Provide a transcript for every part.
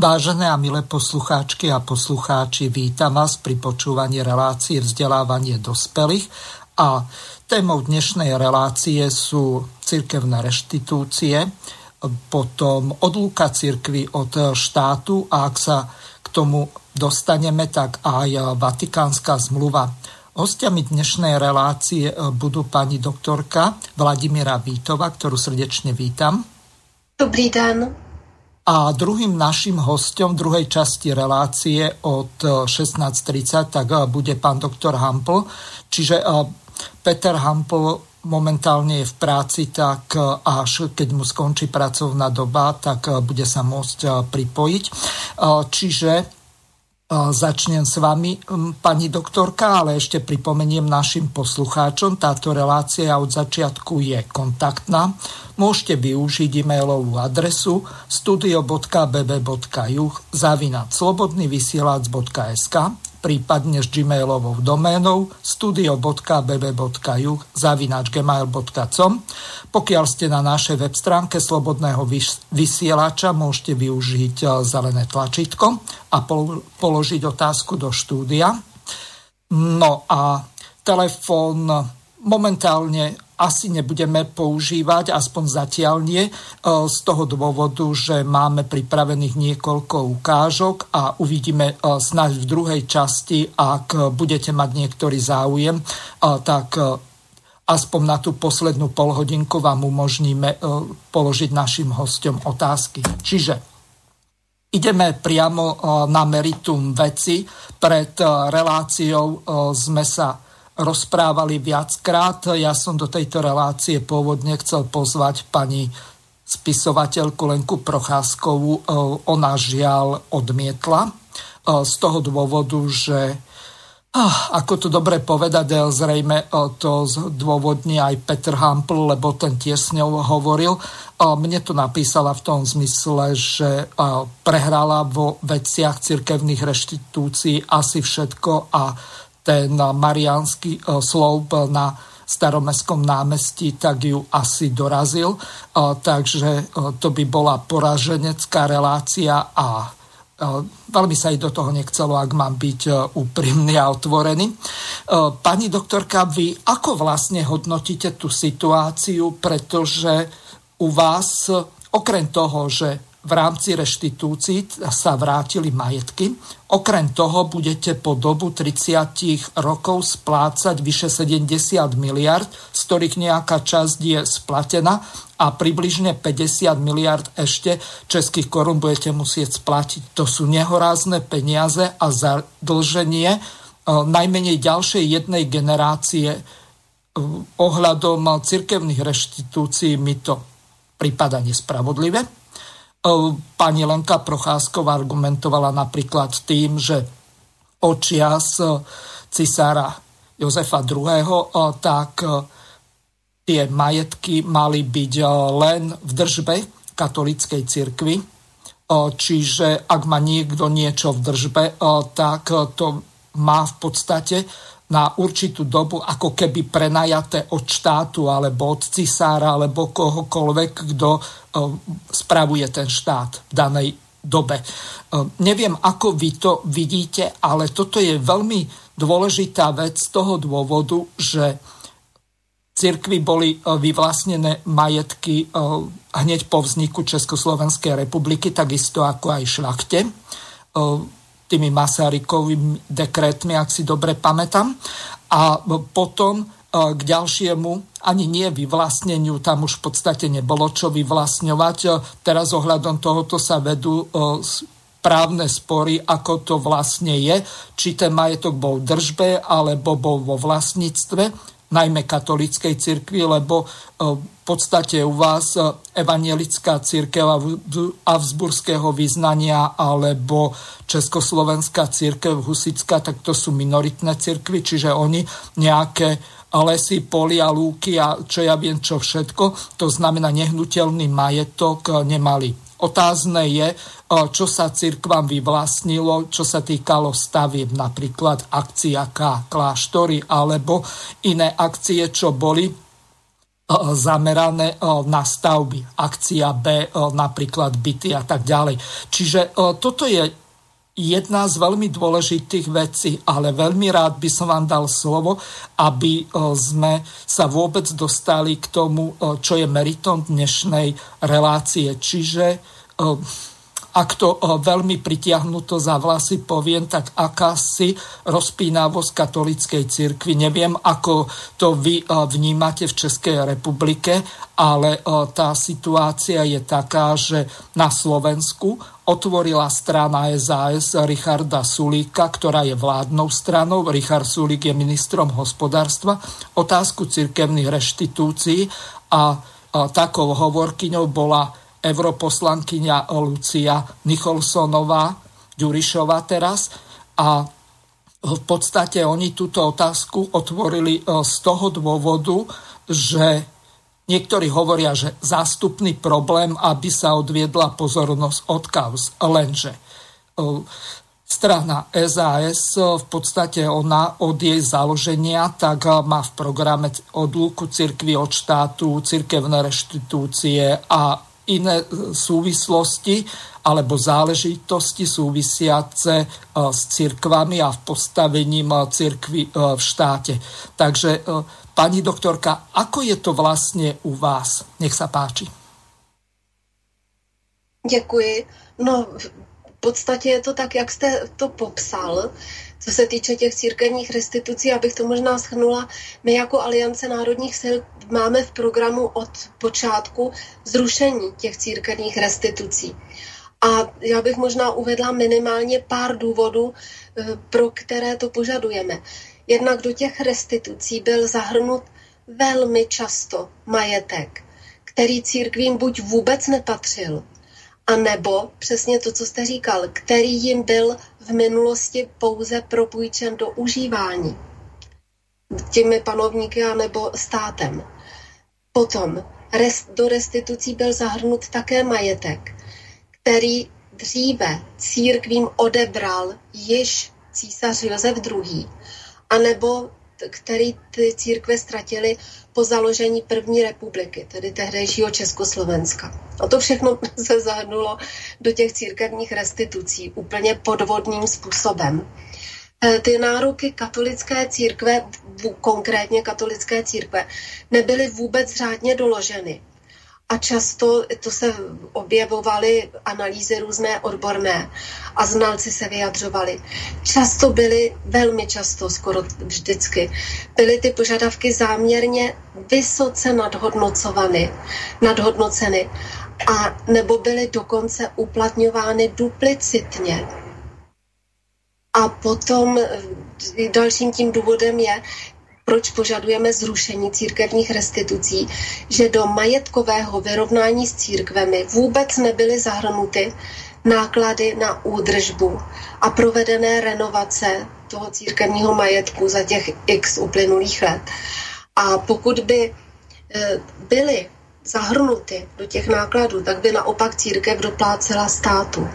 Vážené a milé poslucháčky a poslucháči, vítam vás pri počúvaní relácie vzdelávanie dospelých a témou dnešnej relácie sú cirkevné reštitúcie, potom odlúka cirkvy od štátu a ak sa k tomu dostaneme, tak aj Vatikánska zmluva. Hostiami dnešnej relácie budú pani doktorka Vladimíra Vítova, ktorú srdečne vítam. Dobrý den. A druhým našim hostom druhej časti relácie od 16.30 tak eh, bude pán doktor Hampl. Čiže eh, Peter Hampl momentálne je v práci, tak eh, až keď mu skončí pracovná doba, tak bude sa môcť pripojiť. Čiže Začnem s vami, pani doktorka, ale ešte pripomeniem našim poslucháčom, táto relácia od začiatku je kontaktná. Môžete využiť e-mailovú adresu studio.bb.juh zavinať slobodnyvysielac.sk prípadne s gmailovou doménou studio.bb.juh zavinač gmail.com. Pokiaľ ste na našej web stránke Slobodného vysielača, môžete využiť e, zelené tlačítko a položiť otázku do štúdia. No a telefón momentálne asi nebudeme používať, aspoň zatiaľ nie, e, z toho dôvodu, že máme pripravených niekoľko ukážok a uvidíme e, snáď v druhej časti, ak budete mať niektorý záujem, e, tak aspoň na tú poslednú polhodinku vám umožníme položiť našim hostom otázky. Čiže ideme priamo na meritum veci. Pred reláciou sme sa rozprávali viackrát. Ja som do tejto relácie pôvodne chcel pozvať pani spisovateľku Lenku Procházkovú. E, ona žiaľ odmietla e, z toho dôvodu, že ako to dobre povedať, e, zrejme to dôvodní aj Petr Hampl, lebo ten tiež s ňou hovoril. Mne to napísala v tom zmysle, že prehrala vo veciach cirkevných reštitúcií asi všetko a ten mariánsky e, sloup na staromestskom námestí, tak ju asi dorazil. E, takže e, to by bola poraženecká relácia a veľmi sa aj do toho nechcelo, ak mám byť úprimný a otvorený. Pani doktorka, vy ako vlastne hodnotíte tú situáciu, pretože u vás, okrem toho, že v rámci reštitúcií sa vrátili majetky. Okrem toho budete po dobu 30 rokov splácať vyše 70 miliard, z ktorých nejaká časť je splatená a približne 50 miliard ešte českých korún budete musieť splatiť. To sú nehorázne peniaze a zadlženie e, najmenej ďalšej jednej generácie e, ohľadom cirkevných reštitúcií mi to prípada nespravodlivé. Pani Lenka Procházková argumentovala napríklad tým, že očias cisára Jozefa II. tak tie majetky mali byť len v držbe katolíckej cirkvi. Čiže ak má niekto niečo v držbe, tak to má v podstate na určitú dobu ako keby prenajaté od štátu alebo od cisára alebo kohokoľvek, kto e, spravuje ten štát v danej dobe. E, neviem, ako vy to vidíte, ale toto je veľmi dôležitá vec z toho dôvodu, že cirkvi boli e, vyvlastnené majetky hneď po vzniku Československej republiky, takisto ako aj šlachte tými Masarykovými dekretmi, ak si dobre pamätám. A potom e, k ďalšiemu ani nie vyvlastneniu, tam už v podstate nebolo čo vyvlastňovať. E, teraz ohľadom tohoto sa vedú e, právne spory, ako to vlastne je, či ten majetok bol v držbe alebo bol vo vlastníctve. Najmä katolickej cirkvi, lebo v podstate u vás evangelická církev Avsburského vyznania alebo Československá církev Husická, tak to sú minoritné cirkvy, čiže oni nejaké lesy, polia, lúky a čo ja viem, čo všetko, to znamená nehnuteľný majetok nemali. Otázne je, čo sa cirkvám vyvlastnilo, čo sa týkalo stavieb, napríklad akcia K, kláštory, alebo iné akcie, čo boli zamerané na stavby. Akcia B, napríklad byty a tak ďalej. Čiže toto je jedna z veľmi dôležitých vecí, ale veľmi rád by som vám dal slovo, aby sme sa vôbec dostali k tomu, čo je meritom dnešnej relácie. Čiže ak to veľmi pritiahnuto za vlasy poviem, tak akási rozpínavosť katolickej cirkvi. Neviem, ako to vy vnímate v Českej republike, ale tá situácia je taká, že na Slovensku otvorila strana SAS Richarda Sulíka, ktorá je vládnou stranou. Richard Sulík je ministrom hospodárstva. Otázku cirkevných reštitúcií a takou hovorkyňou bola europoslankyňa Lucia Nicholsonová, Ďurišová teraz a v podstate oni túto otázku otvorili e, z toho dôvodu, že niektorí hovoria, že zástupný problém, aby sa odviedla pozornosť od kauz. Lenže e, strana SAS v podstate ona od jej založenia tak má v programe odlúku cirkvi od štátu, cirkevné reštitúcie a iné e, súvislosti alebo záležitosti súvisiace e, s cirkvami a v postavením e, cirkvy v štáte. Takže pani doktorka, ako je to vlastně u vás? Nech sa páči. Děkuji. No, v podstatě je to tak, jak jste to popsal. Co se týče těch církevních restitucí, abych to možná schrnula, my jako Aliance národních sil máme v programu od počátku zrušení těch církevních restitucí. A já bych možná uvedla minimálně pár důvodů, eh, pro které to požadujeme. Jednak do těch restitucí byl zahrnut velmi často majetek, který církvím buď vůbec nepatřil, a nebo přesně to, co jste říkal, který jim byl v minulosti pouze propůjčen do užívání těmi panovníky nebo státem. Potom rest, do restitucí byl zahrnut také majetek, který dříve církvím odebral již císař Josef II. anebo který ty církve ztratily po založení první republiky, tedy tehdejšího Československa. A to všechno se zahrnulo do těch církevních restitucí úplně podvodným způsobem. E, ty nároky katolické církve, konkrétně katolické církve, nebyly vůbec řádně doloženy a často to se objevovaly analýzy různé odborné a znalci se vyjadřovali. Často byly, velmi často, skoro vždycky, byly ty požadavky záměrně vysoce nadhodnocovány, nadhodnoceny a nebo byly dokonce uplatňovány duplicitně. A potom dalším tím důvodem je, proč požadujeme zrušení církevních restitucí, že do majetkového vyrovnání s církvemi vůbec nebyly zahrnuty náklady na údržbu a provedené renovace toho církevního majetku za těch x uplynulých let. A pokud by e, byly zahrnuty do těch nákladů, tak by naopak církev doplácela státu.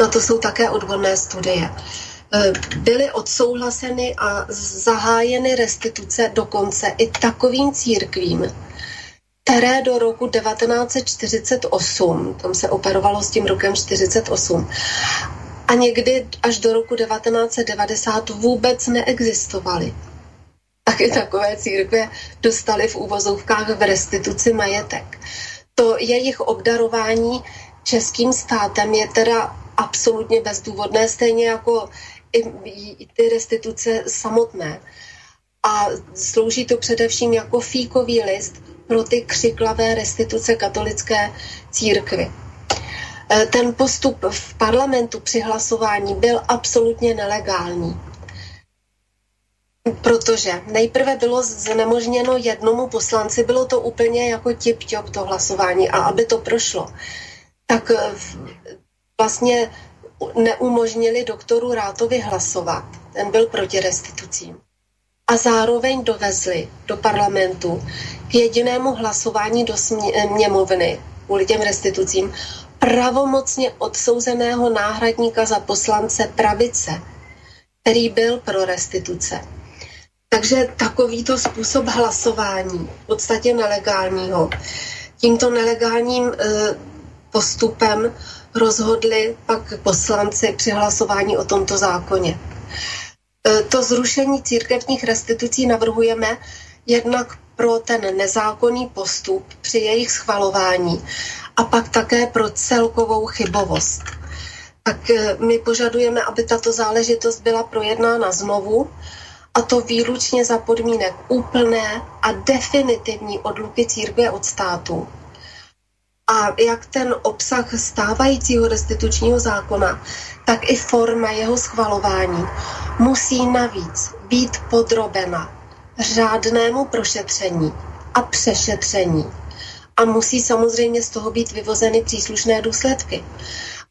Na to jsou také odborné studie. Eh, byly odsouhlaseny a zahájeny restituce dokonce i takovým církvím, které do roku 1948, tam se operovalo s tím rokem 48, a někdy až do roku 1990 vůbec neexistovaly. Taky takové církve dostaly v úvozovkách v restituci majetek. To jejich obdarování českým státem je teda absolutně bezdůvodné, stejně jako i ty restituce samotné. A slouží to především jako fíkový list pro ty křiklavé restituce katolické církvy. E, ten postup v parlamentu při hlasování byl absolutně nelegální. Protože nejprve bylo znemožněno jednomu poslanci, bylo to úplně jako tip-top to hlasování a aby to prošlo, tak eh, vlastně neumožnili doktoru Rátovi hlasovat. Ten byl proti restitucím. A zároveň dovezli do parlamentu k jedinému hlasování do sněmovny kvůli těm restitucím pravomocně odsouzeného náhradníka za poslance pravice, který byl pro restituce. Takže takovýto způsob hlasování, v podstatě nelegálního, tímto nelegálním e, postupem rozhodli pak poslanci při hlasování o tomto zákoně. E, to zrušení církevních restitucí navrhujeme jednak pro ten nezákonný postup při jejich schvalování a pak také pro celkovou chybovost. Tak e, my požadujeme, aby tato záležitost byla projednána znovu a to výlučně za podmínek úplné a definitivní odluky církve od státu. A jak ten obsah stávajícího restitučního zákona, tak i forma jeho schvalování musí navíc být podrobena řádnému prošetření a přešetření. A musí samozřejmě z toho být vyvozeny příslušné důsledky.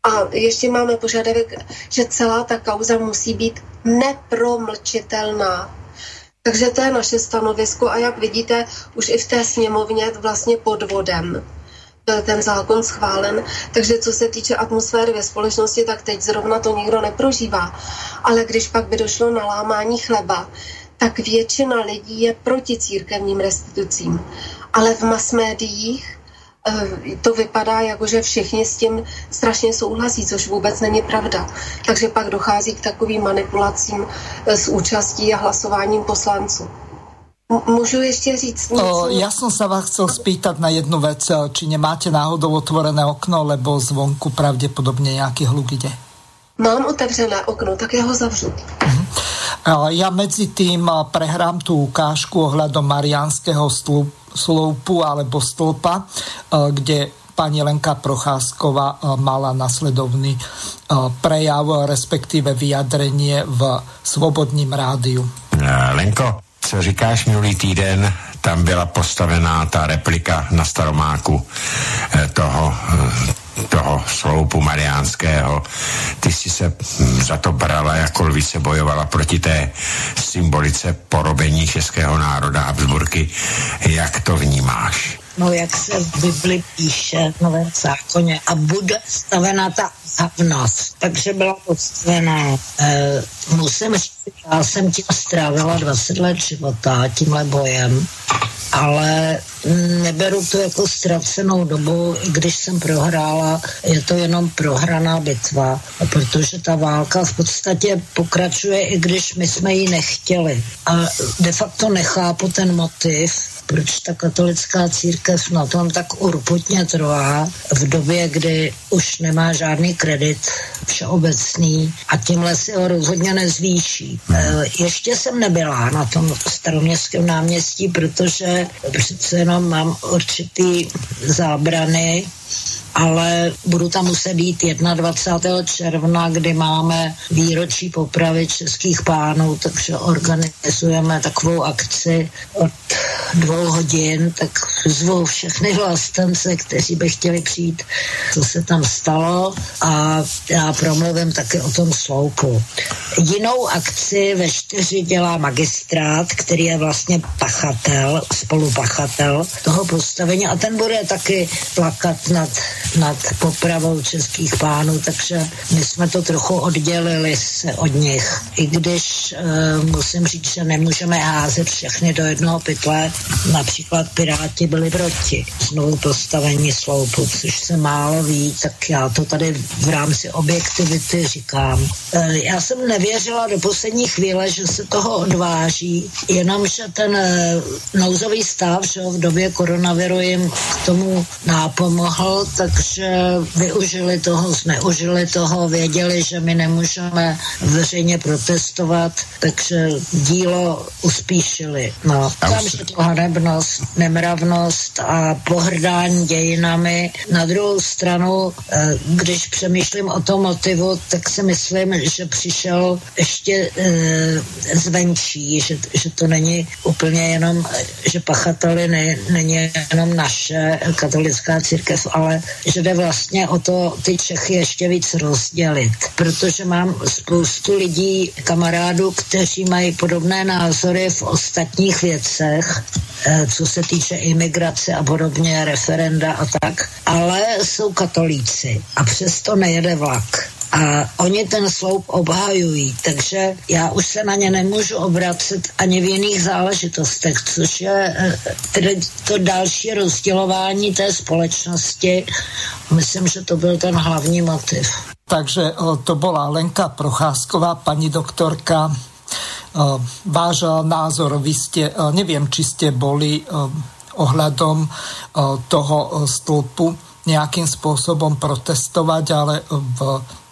A ještě máme požadavek, že celá ta kauza musí být nepromlčitelná. Takže to je naše stanovisko a jak vidíte, už i v té sněmovně vlastně podvodem ten zákon schválen. Takže co se týče atmosféry ve společnosti, tak teď zrovna to nikdo neprožívá. Ale když pak by došlo na lámání chleba, tak většina lidí je proti církevním restitucím. Ale v mass médiích Eh, to vypadá jako, že všichni s tím strašně souhlasí, což vůbec není pravda. Takže pak dochází k takovým manipulacím eh, s účastí a hlasováním poslanců. Můžu ještě říct něco? Já jsem se vás chcel spýtat na jednu věc, eh, či nemáte náhodou otvorené okno, lebo zvonku pravděpodobně nějaký hluk jde. Mám otevřené okno, tak já ho zavřu. Uh-huh. Ja medzi tým prehrám tú ukážku ohľadom Marianského sloupu alebo stĺpa, kde pani Lenka Procházková mala nasledovný prejav, respektíve vyjadrenie v Svobodním rádiu. Lenko, co říkáš minulý týden, tam byla postavená ta replika na Staromáku eh, toho toho sloupu mariánského. Ty si se za to brala, jako lvice bojovala proti té symbolice porobení českého národa Habsburky. Jak to vnímáš? No, jak se v Bibli píše v Novém zákoně a bude stavena ta havnost. Takže byla postavená. E, musím říct, já jsem tím strávila 20 let života, tímhle bojem ale neberu to jako ztracenou dobu, i když jsem prohrála, je to jenom prohraná bitva, protože ta válka v podstatě pokračuje, i když my jsme ji nechtěli. A de facto nechápu ten motiv, proč ta katolická církev na tom tak urputně trvá v době, kdy už nemá žádný kredit všeobecný a tímhle si ho rozhodně nezvýší. E, ještě jsem nebyla na tom staroměstském náměstí, protože přece jenom mám určitý zábrany ale budu tam muset být 21. června, kdy máme výročí popravy českých pánů, takže organizujeme takovou akci od dvou hodin, tak zvu všechny vlastence, kteří by chtěli přijít, co se tam stalo a já promluvím taky o tom sloupu. Jinou akci ve čtyři dělá magistrát, který je vlastně pachatel, spolupachatel toho postavení a ten bude taky plakat nad nad popravou českých pánů, takže my jsme to trochu oddělili se od nich. I když uh, musím říct, že nemůžeme házet všechny do jednoho pytle, například Piráti byli proti znovu postavení sloupu, což se málo ví, tak já to tady v rámci objektivity říkám. Uh, já jsem nevěřila do poslední chvíle, že se toho odváží, jenomže ten uh, nouzový stav, že v době koronaviru jim k tomu nápomohl, tak takže využili toho, zneužili toho, věděli, že my nemůžeme veřejně protestovat, takže dílo uspíšili. No, tam, že to hanebnost, nemravnost, a pohrdání dějinami. Na druhou stranu, eh, když přemýšlím o tom motivu, tak si myslím, že přišel ještě e, zvenčí, že, že to není úplně jenom, že pachateli ne, není jenom naše katolická církev, ale že jde vlastně o to ty Čechy ještě víc rozdělit, protože mám spoustu lidí, kamarádů, kteří mají podobné názory v ostatních věcech, eh, co se týče imigrace a podobně, referenda a tak, ale jsou katolíci a přesto nejede vlak a oni ten sloup obhajují, takže já už se na ně nemůžu obracet ani v jiných záležitostech, což je eh, tedy to další rozdělování té společnosti. Myslím, že to byl ten hlavní motiv. Takže to byla Lenka Procházková, paní doktorka. Váš názor, vy ste, neviem, či ste boli ohľadom toho stĺpu nejakým spôsobom protestovať, ale v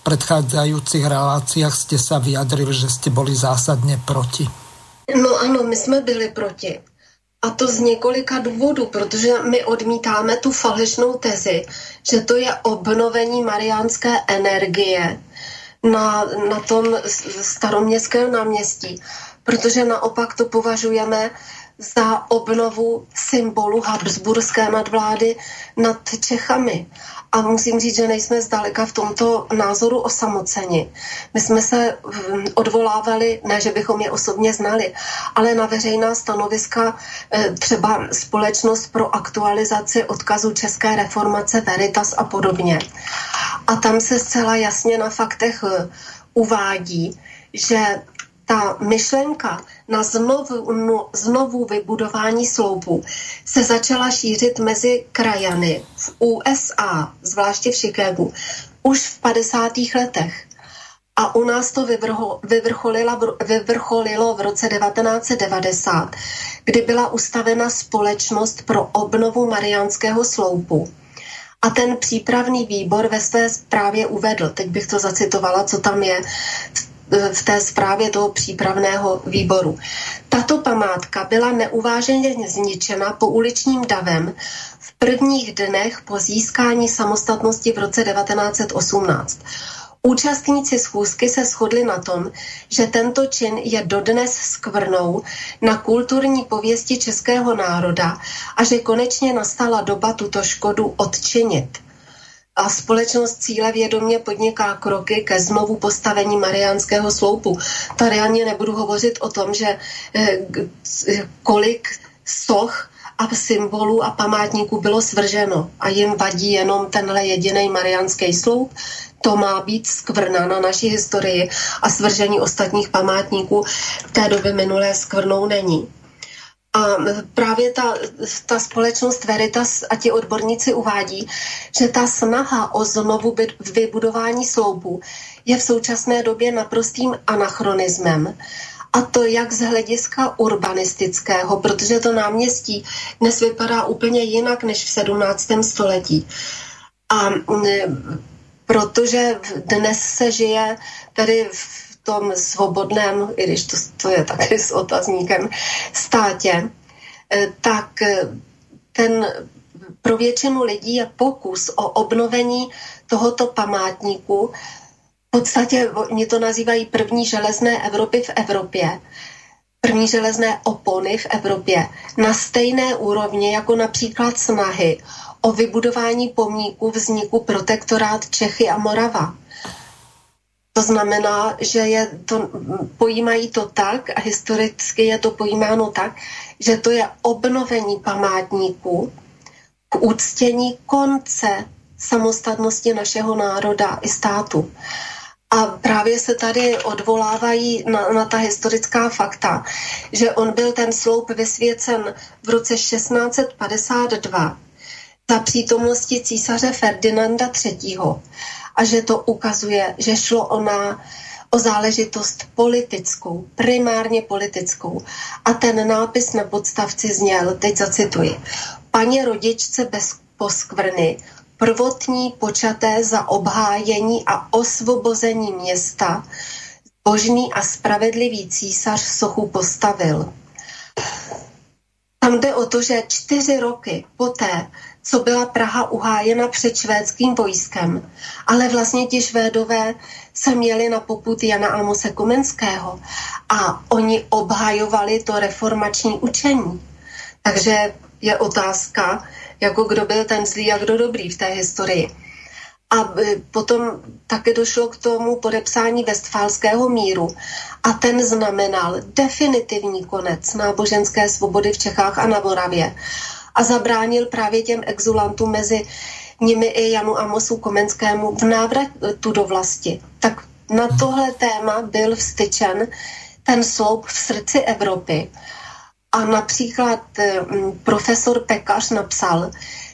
predchádzajúcich reláciách ste sa vyjadrili, že ste boli zásadně proti. No ano, my jsme byli proti. A to z několika důvodů, protože my odmítáme tu falešnou tezi, že to je obnovení mariánské energie na, na tom staroměstském náměstí, protože naopak to považujeme za obnovu symbolu Habsburské nadvlády nad Čechami. A musím říct, že nejsme zdaleka v tomto názoru osamoceni. My jsme se hm, odvolávali, ne, že bychom je osobně znali, ale na veřejná stanoviska eh, třeba Společnost pro aktualizaci odkazu České reformace Veritas a podobně. A tam se zcela jasně na faktech eh, uvádí, že ta myšlenka na znovu, no, znovu vybudování sloupu se začala šířit mezi krajany v USA, zvláště v Chicagu, už v 50. letech. A u nás to vyvrcholilo, vyvrcholilo v roce 1990, kdy byla ustavena společnost pro obnovu mariánského sloupu. A ten přípravný výbor ve své zprávě uvedl, teď bych to zacitovala, co tam je, v té zprávě toho přípravného výboru. Tato památka byla neuváženě zničena po uličním davem v prvních dnech po získání samostatnosti v roce 1918. Účastníci schůzky se shodli na tom, že tento čin je dodnes skvrnou na kulturní pověsti českého národa a že konečně nastala doba tuto škodu odčinit a společnost cíle vědomě podniká kroky ke znovu postavení Mariánského sloupu. Tady ani nebudu hovořit o tom, že eh, kolik soch a symbolů a památníků bylo svrženo a jim vadí jenom tenhle jediný mariánský sloup, to má být skvrna na naší historii a svržení ostatních památníků té doby minulé skvrnou není. A právě ta, ta společnost Veritas a ti odborníci uvádí, že ta snaha o znovu vybudování sloupu je v současné době naprostým anachronismem. A to jak z hlediska urbanistického, protože to náměstí dnes vypadá úplně jinak než v 17. století. A protože dnes se žije tady v tom svobodném, i když to, to je taky s otazníkem, státě, eh, tak eh, ten pro většinu lidí je pokus o obnovení tohoto památníku. V podstatě oni to nazývají první železné Evropy v Evropě, první železné opony v Evropě na stejné úrovni jako například snahy o vybudování pomníku vzniku protektorát Čechy a Morava. To znamená, že je to, pojímají to tak a historicky je to pojímáno tak, že to je obnovení památníků k úctění konce samostatnosti našeho národa i státu. A právě se tady odvolávají na, na ta historická fakta, že on byl ten sloup vysvěcen v roce 1652 za přítomnosti císaře Ferdinanda III a že to ukazuje, že šlo ona o záležitost politickou, primárně politickou. A ten nápis na podstavci zněl, teď zacituji, paní rodičce bez poskvrny, prvotní počaté za obhájení a osvobození města, božný a spravedlivý císař sochu postavil. Tam Tam jde o to, že čtyři roky poté, co byla Praha uhájena před švédským vojskem, ale vlastně ti švédové se měli na poput Jana Amose Komenského a oni obhajovali to reformační učení. Takže je otázka, jako kdo byl ten zlý a kdo dobrý v té historii. A e, potom také došlo k tomu podepsání Westfálského míru a ten znamenal definitivní konec náboženské svobody v Čechách a na Moravě a zabránil právě těm exulantům mezi nimi i Janu Amosu Komenskému v návratu do vlasti. Tak na tohle téma byl vstyčen ten sloup v srdci Evropy. A například profesor Pekař napsal,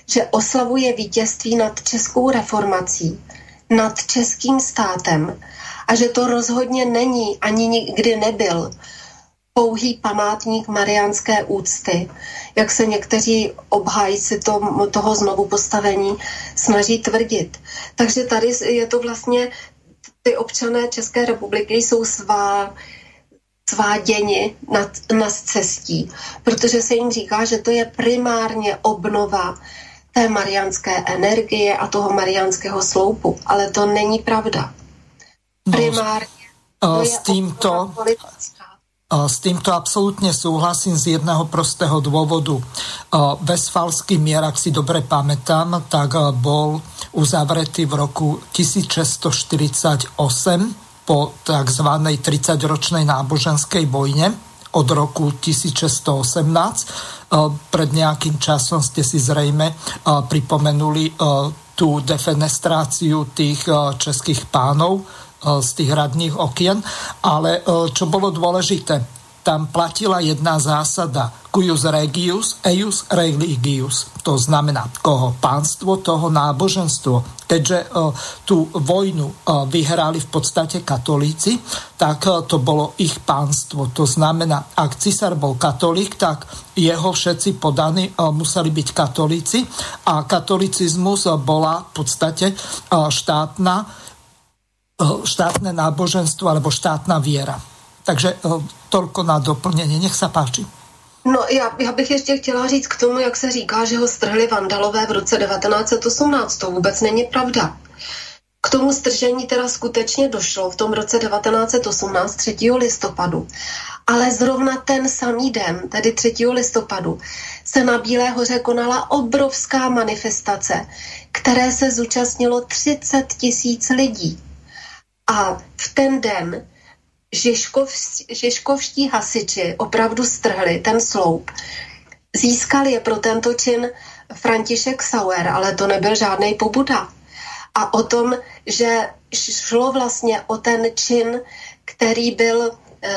že oslavuje vítězství nad českou reformací, nad českým státem a že to rozhodně není ani nikdy nebyl pouhý památník mariánské úcty, jak se někteří obhájci to, toho znovu postavení snaží tvrdit. Takže tady je to vlastně, ty občané České republiky jsou svá sváděni na, na cestí, protože se jim říká, že to je primárně obnova té mariánské energie a toho mariánského sloupu. Ale to není pravda. No, Primárně. No, s týmto, s týmto absolútne súhlasím z jedného prostého dôvodu. Vesfalský mier, ak si dobre pamätám, tak bol uzavretý v roku 1648 po tzv. 30-ročnej náboženskej vojne od roku 1618 Eh, pred nejakým časom ste si zrejme eh, pripomenuli eh, tú defenestráciu tých českých pánov z tých radných okien, ale čo bolo dôležité, tam platila jedna zásada cuius regius, eius religius. To znamená, koho pánstvo, toho náboženstvo. Keďže uh, tú vojnu uh, vyhrali v podstate katolíci, tak to bolo ich pánstvo. To znamená, ak cisár bol katolík, tak jeho všetci podaní museli byť katolíci a katolicizmus bola v podstate štátna, štátne náboženstvo alebo štátna viera. Takže uh, Tolko na doplnění, nech se páči. No já, já bych ještě chtěla říct k tomu, jak se říká, že ho strhli vandalové v roce 1918. To vůbec není pravda. K tomu stržení teda skutečně došlo v tom roce 1918 3. listopadu. Ale zrovna ten samý den, tedy 3. listopadu, se na Bílé hoře konala obrovská manifestace, které se zúčastnilo 30 tisíc lidí. A v ten den Žižkov, žižkovští hasiči opravdu strhli ten sloup. Získal je pro tento čin František Sauer, ale to nebyl žádný pobuda. A o tom, že šlo vlastně o ten čin, který byl e,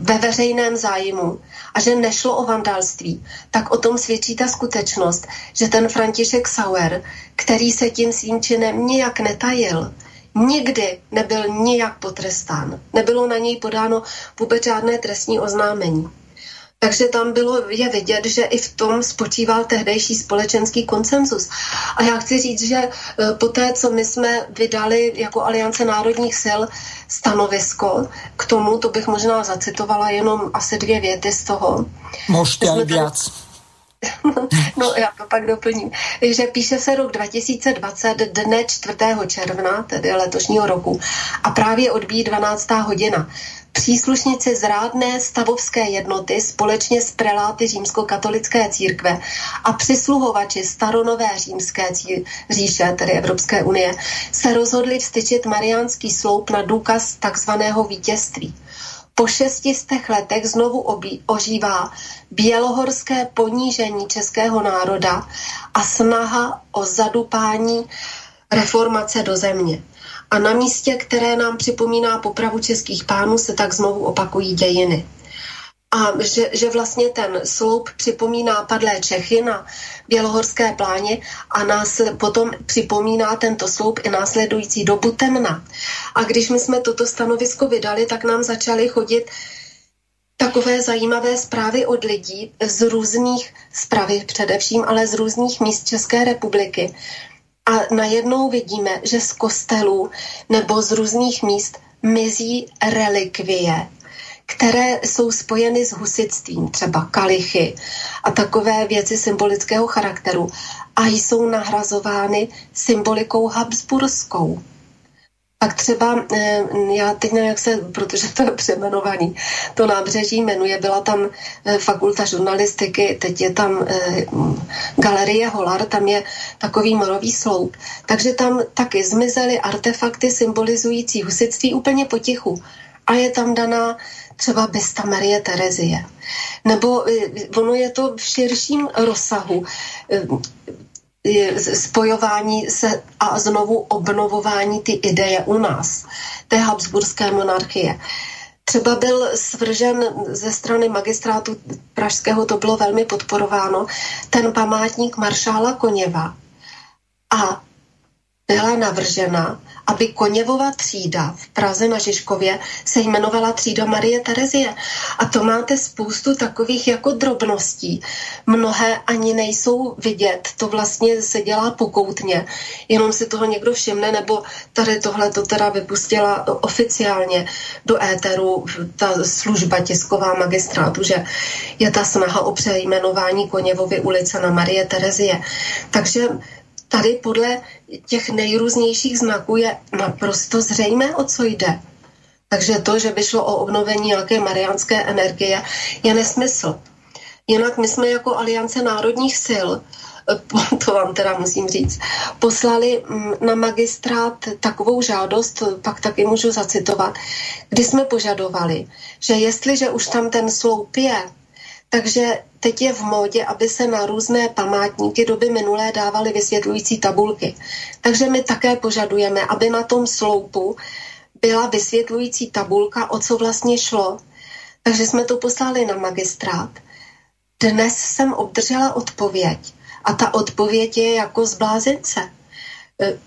ve veřejném zájmu a že nešlo o vandalství, tak o tom svědčí ta skutečnost, že ten František Sauer, který se tím svým činem nijak netajil, nikdy nebyl nijak potrestán. Nebylo na něj podáno vůbec žádné trestní oznámení. Takže tam bylo je vidět, že i v tom spočíval tehdejší společenský konsenzus. A já chci říct, že e, po té, co my jsme vydali jako Aliance národních sil stanovisko k tomu, to bych možná zacitovala jenom asi dvě věty z toho. Můžete i víc. no já to pak doplním, že píše se rok 2020 dne 4. června, tedy letošního roku, a právě odbíjí 12. hodina. Příslušníci zrádné stavovské jednoty společně s preláty římskokatolické církve a přisluhovači staronové římské říše, tedy Evropské unie, se rozhodli vstyčit mariánský sloup na důkaz takzvaného vítězství po šestistech letech znovu obí, ožívá bělohorské ponížení českého národa a snaha o zadupání reformace do země. A na místě, které nám připomíná popravu českých pánů, se tak znovu opakují dějiny a že, že vlastně ten sloup připomíná padlé Čechy na Bělohorské pláně a nás potom připomíná tento sloup i následující dobu temna. A když my jsme toto stanovisko vydali, tak nám začaly chodit takové zajímavé zprávy od lidí z různých zprávy především, ale z různých míst České republiky. A najednou vidíme, že z kostelů nebo z různých míst mizí relikvie které jsou spojeny s husitstvím, třeba kalichy a takové věci symbolického charakteru a jsou nahrazovány symbolikou habsburskou. Pak třeba, eh, já teď nevím, jak se, protože to je přemenovaný, to nábřeží jmenuje, byla tam eh, fakulta žurnalistiky, teď je tam eh, galerie Holar, tam je takový morový sloup. Takže tam taky zmizely artefakty symbolizující husitství úplně potichu. A je tam daná třeba bysta Marie Terezie. Nebo ono je to v širším rozsahu spojování se a znovu obnovování ty ideje u nás, té Habsburské monarchie. Třeba byl svržen ze strany magistrátu pražského, to bylo velmi podporováno, ten památník maršála Koněva. A byla navržena aby Koněvova třída v Praze na Žižkově se jmenovala třída Marie Terezie. A to máte spoustu takových jako drobností. Mnohé ani nejsou vidět, to vlastně se dělá pokoutně. Jenom si toho někdo všimne, nebo tady tohle to teda vypustila oficiálně do éteru ta služba tisková magistrátu, že je ta snaha o přejmenování Koněvovy ulice na Marie Terezie. Takže tady podle těch nejrůznějších znaků je naprosto zřejmé, o co jde. Takže to, že by šlo o obnovení nějaké mariánské energie, je nesmysl. Jinak my jsme jako Aliance národních sil, to vám teda musím říct, poslali mm, na magistrát takovou žádost, pak taky můžu zacitovat, kdy jsme požadovali, že jestliže už tam ten sloup je, takže teď je v módě, aby se na různé památníky doby minulé dávaly vysvětlující tabulky. Takže my také požadujeme, aby na tom sloupu byla vysvětlující tabulka, o co vlastně šlo. Takže jsme to poslali na magistrát. Dnes jsem obdržela odpověď a ta odpověď je jako z blázince.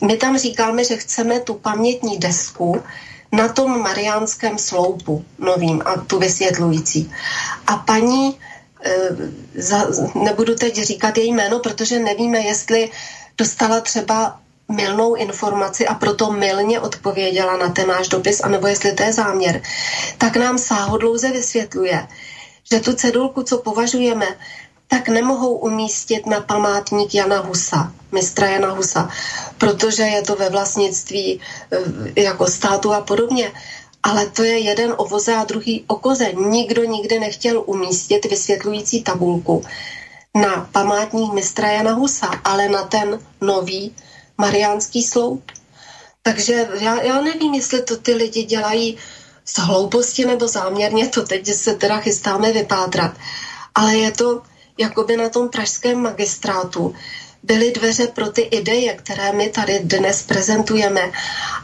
My tam říkáme, že chceme tu pamětní desku na tom mariánském sloupu novým a tu vysvětlující. A paní za, nebudu teď říkat její jméno, protože nevíme, jestli dostala třeba milnou informaci a proto milně odpověděla na ten náš dopis, anebo jestli to je záměr, tak nám sáhodlouze vysvětluje, že tu cedulku, co považujeme, tak nemohou umístit na památník Jana Husa, mistra Jana Husa, protože je to ve vlastnictví eh, jako státu a podobně ale to je jeden o voze a druhý o koze. Nikdo nikdy nechtěl umístit vysvětlující tabulku na památník mistra Jana Husa, ale na ten nový mariánský sloup. Takže já, já nevím, jestli to ty lidi dělají z hlouposti nebo záměrně, to teď se teda chystáme vypátrat. Ale je to jakoby na tom pražském magistrátu byly dveře pro ty ideje, které my tady dnes prezentujeme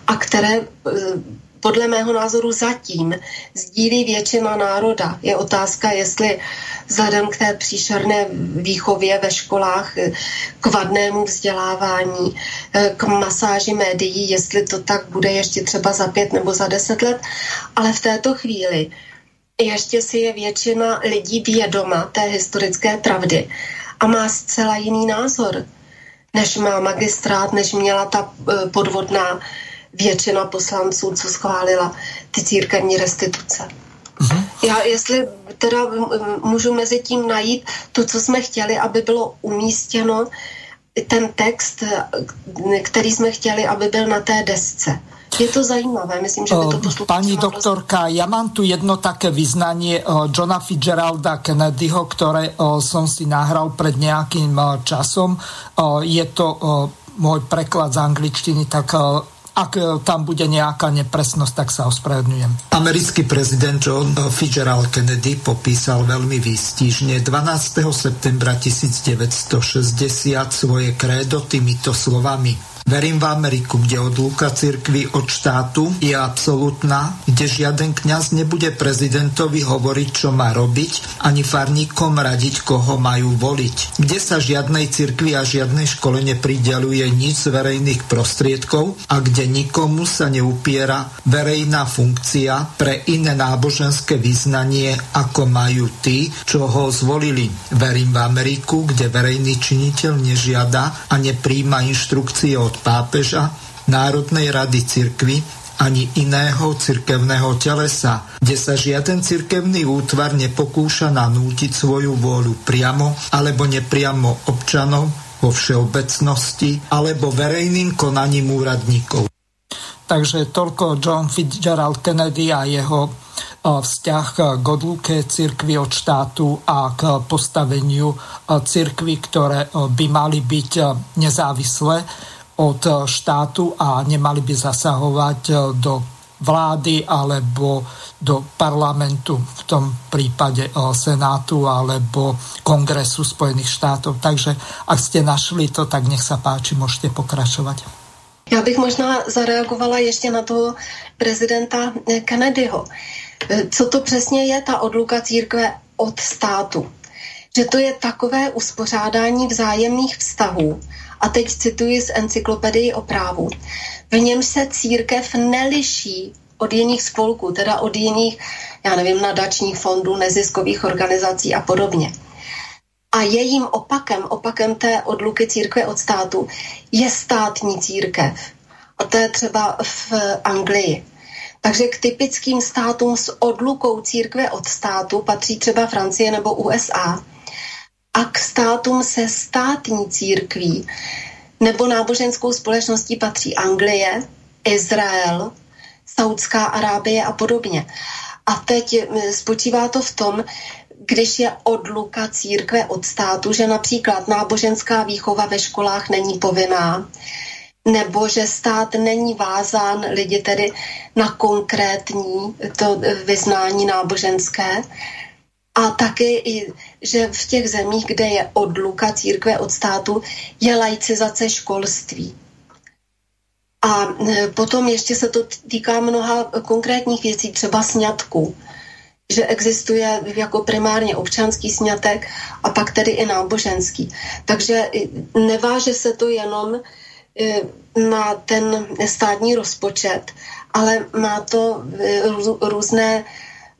a které eh, podle mého názoru zatím sdílí většina národa. Je otázka, jestli vzhledem k té příšerné výchově ve školách, k vadnému vzdělávání, k masáži médií, jestli to tak bude ještě třeba za pět nebo za deset let, ale v této chvíli ještě si je většina lidí vědoma té historické pravdy a má zcela jiný názor, než má magistrát, než měla ta eh, podvodná většina poslanců, co schválila ty církevní restituce. Uh-huh. Já jestli teda můžu mezi tím najít to, co jsme chtěli, aby bylo umístěno, ten text, který jsme chtěli, aby byl na té desce. Je to zajímavé, myslím, že by to posluchači... Pani doktorka, ja mám tu jedno také vyznanie Johna Fitzgeralda Kennedyho, ktoré som si nahral pred nejakým časom. Je to môj preklad z angličtiny, tak ak e, tam bude nejaká nepresnosť, tak sa ospravedlňujem. Americký prezident John Fitzgerald Kennedy popísal veľmi výstižne 12. septembra 1960 svoje krédo týmito slovami. Verím v Ameriku, kde odluka cirkvy od štátu je absolútna, kde žiaden kňaz nebude prezidentovi hovoriť, čo má robiť, ani farníkom radiť, koho majú voliť. Kde sa žiadnej cirkvi a žiadnej škole neprideluje nič z verejných prostriedkov a kde nikomu sa neupiera verejná funkcia pre iné náboženské vyznanie, ako majú tí, čo ho zvolili. Verím v Ameriku, kde verejný činiteľ nežiada a nepríjma inštrukcie od pápeža, Národnej rady cirkvy ani iného cirkevného telesa, kde sa žiaden cirkevný útvar nepokúša nanútiť svoju vôľu priamo alebo nepriamo občanov vo všeobecnosti alebo verejným konaním úradníkov. Takže toľko John Fitzgerald Kennedy a jeho vzťah k odluke cirkvi od štátu a k postaveniu cirkvi, ktoré by mali byť nezávislé od štátu a nemali by zasahovať do vlády alebo do parlamentu, v tom prípade Senátu alebo Kongresu Spojených štátov. Takže ak ste našli to, tak nech sa páči, môžete pokračovať. Já bych možná zareagovala ještě na toho prezidenta Kennedyho. Co to přesně je ta odluka církve od státu? Že to je takové uspořádání vzájemných vztahů, a teď cituji z encyklopedii o právu, v něm se církev neliší od jiných spolků, teda od jiných, já nevím, nadačních fondů, neziskových organizací a podobně. A jejím opakem, opakem té odluky církve od státu, je státní církev. A to je třeba v Anglii. Takže k typickým státům s odlukou církve od státu patří třeba Francie nebo USA. A k státům se státní církví nebo náboženskou společností patří Anglie, Izrael, Saudská Arábie a podobně. A teď spočívá to v tom, když je odluka církve od státu, že například náboženská výchova ve školách není povinná, nebo že stát není vázán lidi tedy na konkrétní to vyznání náboženské. A taky, i, že v těch zemích, kde je odluka církve od státu, je laicizace školství. A e, potom ještě se to týká mnoha konkrétních věcí, třeba sňatků že existuje jako primárně občanský sňatek a pak tedy i náboženský. Takže neváže se to jenom e, na ten státní rozpočet, ale má to e, různé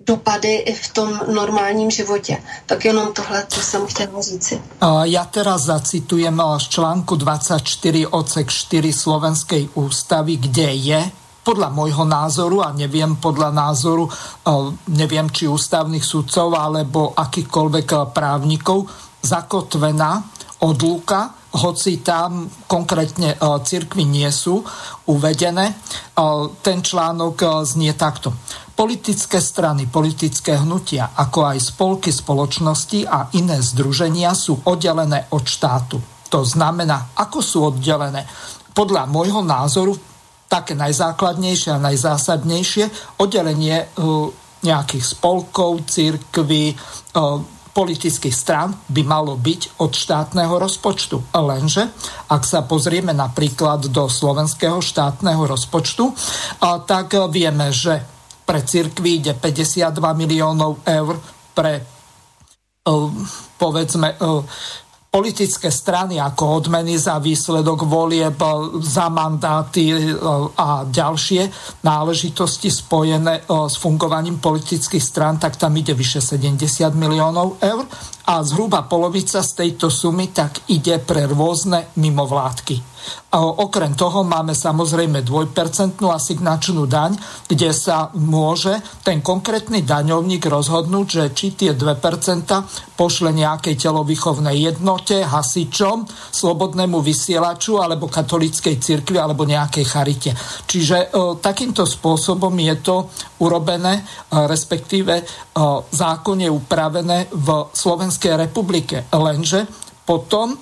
dopady i v tom normálním životě. Tak jenom tohle, co jsem chtěla říci. Já teraz zacitujem z článku 24 odsek 4 Slovenskej ústavy, kde je podľa môjho názoru a neviem podľa názoru, eh, neviem či ústavných sudcov alebo akýchkoľvek eh, právnikov, zakotvená odluka, hoci tam konkrétne eh, cirkvy nie sú uvedené. Ten článok znie takto. Politické strany, politické hnutia, ako aj spolky spoločnosti a iné združenia sú oddelené od štátu. To znamená, ako sú oddelené? Podľa môjho názoru také najzákladnejšie a najzásadnejšie oddelenie nejakých spolkov, církvy, politických strán by malo byť od štátneho rozpočtu. Lenže, ak sa pozrieme napríklad do slovenského štátneho rozpočtu, tak vieme, že pre církvy ide 52 miliónov eur, pre e, povedzme politické strany ako odmeny za výsledok volieb, za mandáty e, a ďalšie náležitosti spojené e, s fungovaním politických strán, tak tam ide vyše 70 miliónov eur a zhruba polovica z tejto sumy tak ide pre rôzne mimovládky. Okrem toho máme samozrejme dvojpercentnú asignačnú daň, kde sa môže ten konkrétny daňovník rozhodnúť, že či tie 2% pošle nejakej telovýchovnej jednote, hasičom, slobodnému vysielaču alebo katolíckej cirkvi alebo nejakej charite. Čiže e, takýmto spôsobom je to urobené, e, respektíve e, zákonne upravené v Slovenskej republike. Lenže potom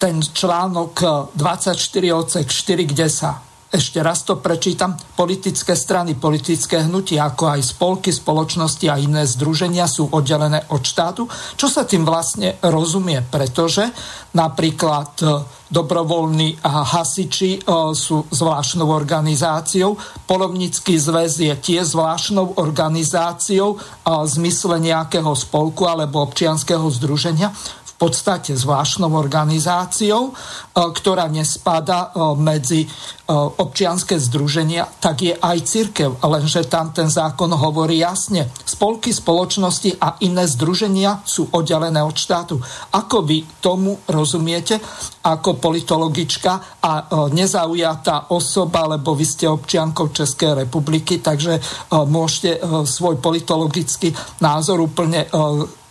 ten článok 24 odsek 4, kde sa ešte raz to prečítam, politické strany, politické hnutia, ako aj spolky, spoločnosti a iné združenia sú oddelené od štátu. Čo sa tým vlastne rozumie? Pretože napríklad e, dobrovoľní hasiči e, sú zvláštnou organizáciou, polovnický zväz je tiež zvláštnou organizáciou e, v zmysle nejakého spolku alebo občianského združenia podstate zvláštnou organizáciou, ktorá nespada medzi občianské združenia, tak je aj církev, lenže tam ten zákon hovorí jasne. Spolky, spoločnosti a iné združenia sú oddelené od štátu. Ako vy tomu rozumiete ako politologička a nezaujatá osoba, lebo vy ste občiankou Českej republiky, takže môžete svoj politologický názor úplne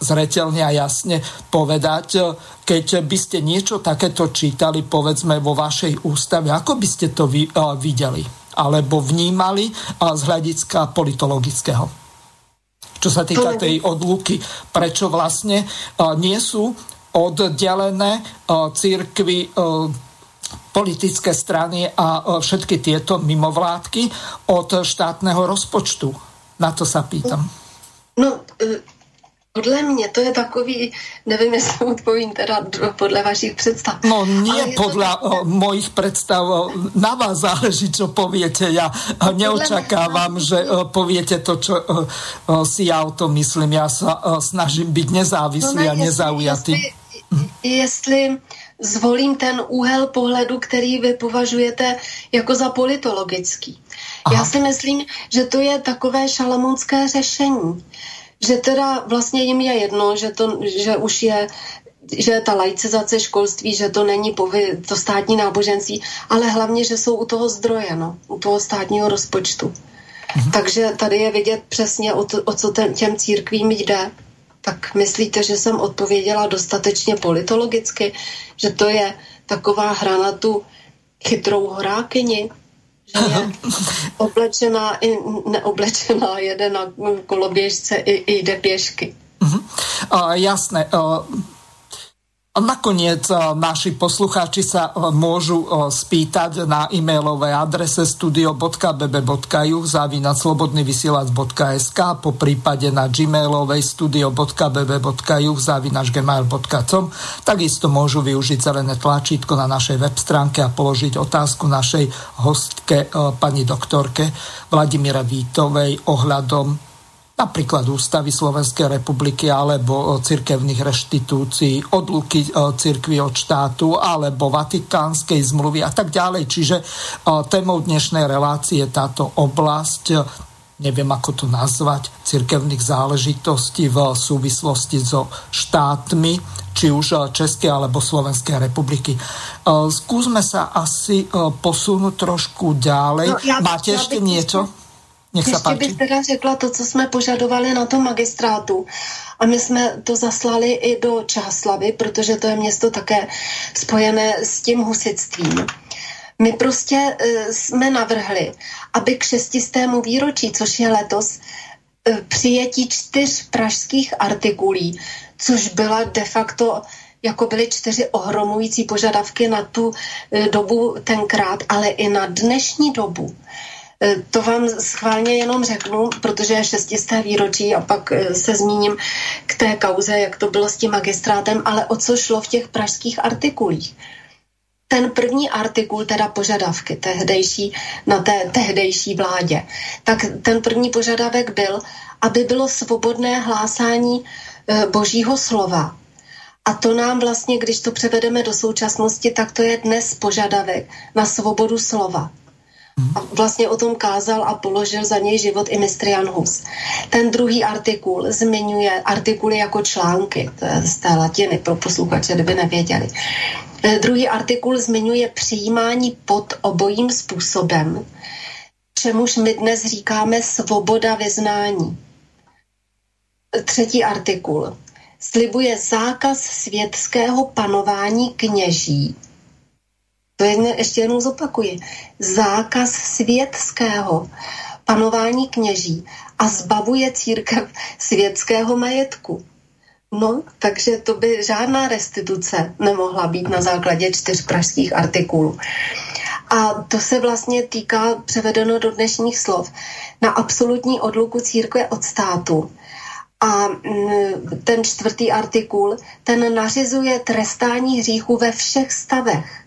zretelne a jasne povedať, keď by ste niečo takéto čítali, povedzme, vo vašej ústave, ako by ste to vy, uh, videli? Alebo vnímali uh, z hľadiska politologického? Čo sa týka tej odluky, prečo vlastne uh, nie sú oddelené uh, církvy uh, politické strany a všetky tieto mimovládky od štátneho rozpočtu? Na to sa pýtam. No, podle mě to je takový, nevím, jestli odpovím teda podle vašich představ. No nie podle takový... mojich představ, na vás záleží, co pověte. Já no, neočakávám, že pověte to, co si já o tom myslím. Já se snažím být nezávislý no ne, a nezaujatý. Jestli, jestli zvolím ten úhel pohledu, který vy považujete jako za politologický. Aha. Já si myslím, že to je takové šalamonské řešení že teda vlastně jim je jedno, že, to, že už je že ta laicizace školství, že to není povy, to státní náboženství, ale hlavně, že jsou u toho zdroje, no, u toho státního rozpočtu. Mhm. Takže tady je vidět přesně, o, to, o co ten, těm církvím jde. Tak myslíte, že jsem odpověděla dostatečně politologicky, že to je taková hra na tu chytrou horákyni? Je oblečená i neoblečená, jede na koloběžce i, i jde pěšky. Uh-huh. Uh, jasné. Uh, Nakoniec naši poslucháči sa môžu spýtať na e-mailovej adrese studio.bb.ju zavínať slobodnyvysielac.sk po prípade na gmailovej studio.bb.ju zavínať gmail.com Takisto môžu využiť zelené tlačítko na našej web stránke a položiť otázku našej hostke pani doktorke Vladimíra Vítovej ohľadom napríklad ústavy Slovenskej republiky alebo cirkevných reštitúcií, odluky cirkvy od štátu alebo vatikánskej zmluvy a tak ďalej. Čiže témou dnešnej relácie je táto oblasť neviem ako to nazvať, cirkevných záležitostí v súvislosti so štátmi, či už Českej alebo Slovenskej republiky. Skúsme sa asi posunúť trošku ďalej. No, ja, Máte ja ešte niečo? Nech Ještě bych teda řekla to, co jsme požadovali na tom magistrátu. A my jsme to zaslali i do Čáslavy, protože to je město také spojené s tím husitstvím. My prostě uh, jsme navrhli, aby k šestistému výročí, což je letos, uh, přijetí čtyř pražských artikulí, což byla de facto jako byly čtyři ohromující požadavky na tu uh, dobu tenkrát, ale i na dnešní dobu Eh, to vám schválně jenom řeknu, protože je šestisté výročí a pak eh, se zmíním k té kauze, jak to bylo s tím magistrátem, ale o co šlo v těch pražských artikulích. Ten první artikul, teda požadavky tehdejší, na té tehdejší vládě, tak ten první požadavek byl, aby bylo svobodné hlásání eh, božího slova. A to nám vlastně, když to převedeme do současnosti, tak to je dnes požadavek na svobodu slova. A vlastně o tom kázal a položil za něj život i mistr Jan Hus. Ten druhý artikul zmiňuje artikuly jako články, to je z té latiny pro posluchače, kdyby nevěděli. E, druhý artikul zmiňuje přijímání pod obojím způsobem, čemuž my dnes říkáme svoboda vyznání. Třetí artikul slibuje zákaz světského panování kněží to je, ještě jednou zopakuji. Zákaz světského panování kněží a zbavuje církev světského majetku. No, takže to by žádná restituce nemohla být na základě čtyř pražských artikulů. A to se vlastně týká, převedeno do dnešních slov, na absolutní odluku církve od státu. A mm, ten čtvrtý artikul, ten nařizuje trestání hříchu ve všech stavech.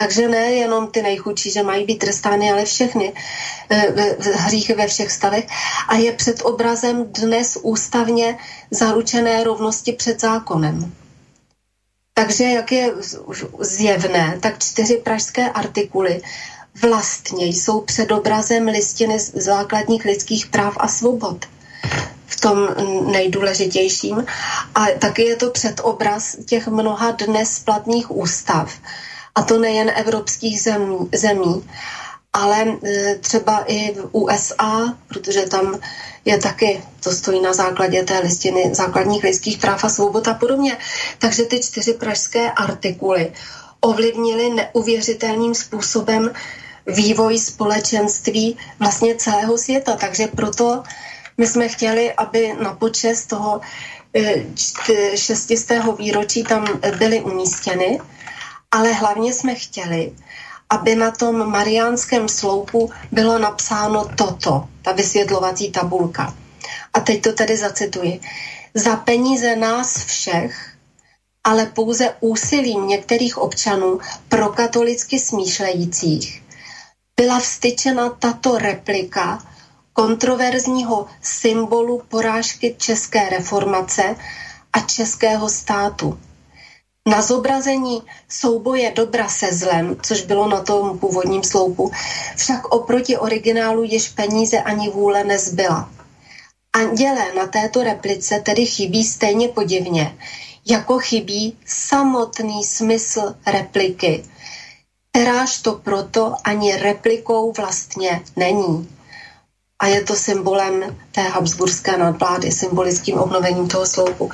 Takže ne jenom ty nejchudší, že mají být trestány, ale všechny eh, hříchy ve všech stavech. A je před obrazem dnes ústavně zaručené rovnosti před zákonem. Takže jak je zjevné, tak čtyři pražské artikuly vlastně jsou předobrazem listiny základních lidských práv a svobod v tom nejdůležitějším. A taky je to předobraz těch mnoha dnes platných ústav. A to nejen evropských zemí, zemí ale e, třeba i v USA, protože tam je taky, to stojí na základě té listiny základních lidských práv a svobod a podobně. Takže ty čtyři pražské artikuly ovlivnily neuvěřitelným způsobem vývoj společenství vlastně celého světa. Takže proto my jsme chtěli, aby na počest toho e, šestistého výročí tam byly umístěny, ale hlavně jsme chtěli, aby na tom mariánském sloupu bylo napsáno toto, ta vysvětlovací tabulka. A teď to tedy zacituji. Za peníze nás všech, ale pouze úsilím některých občanů pro katolicky smýšlejících, byla vstyčena tato replika kontroverzního symbolu porážky české reformace a českého státu na zobrazení souboje dobra se zlem, což bylo na tom původním sloupu, však oproti originálu již peníze ani vůle nezbyla. Anděle na této replice tedy chybí stejně podivně, jako chybí samotný smysl repliky, kteráž to proto ani replikou vlastně není a je to symbolem té habsburské nadvlády, symbolickým obnovením toho sloupu.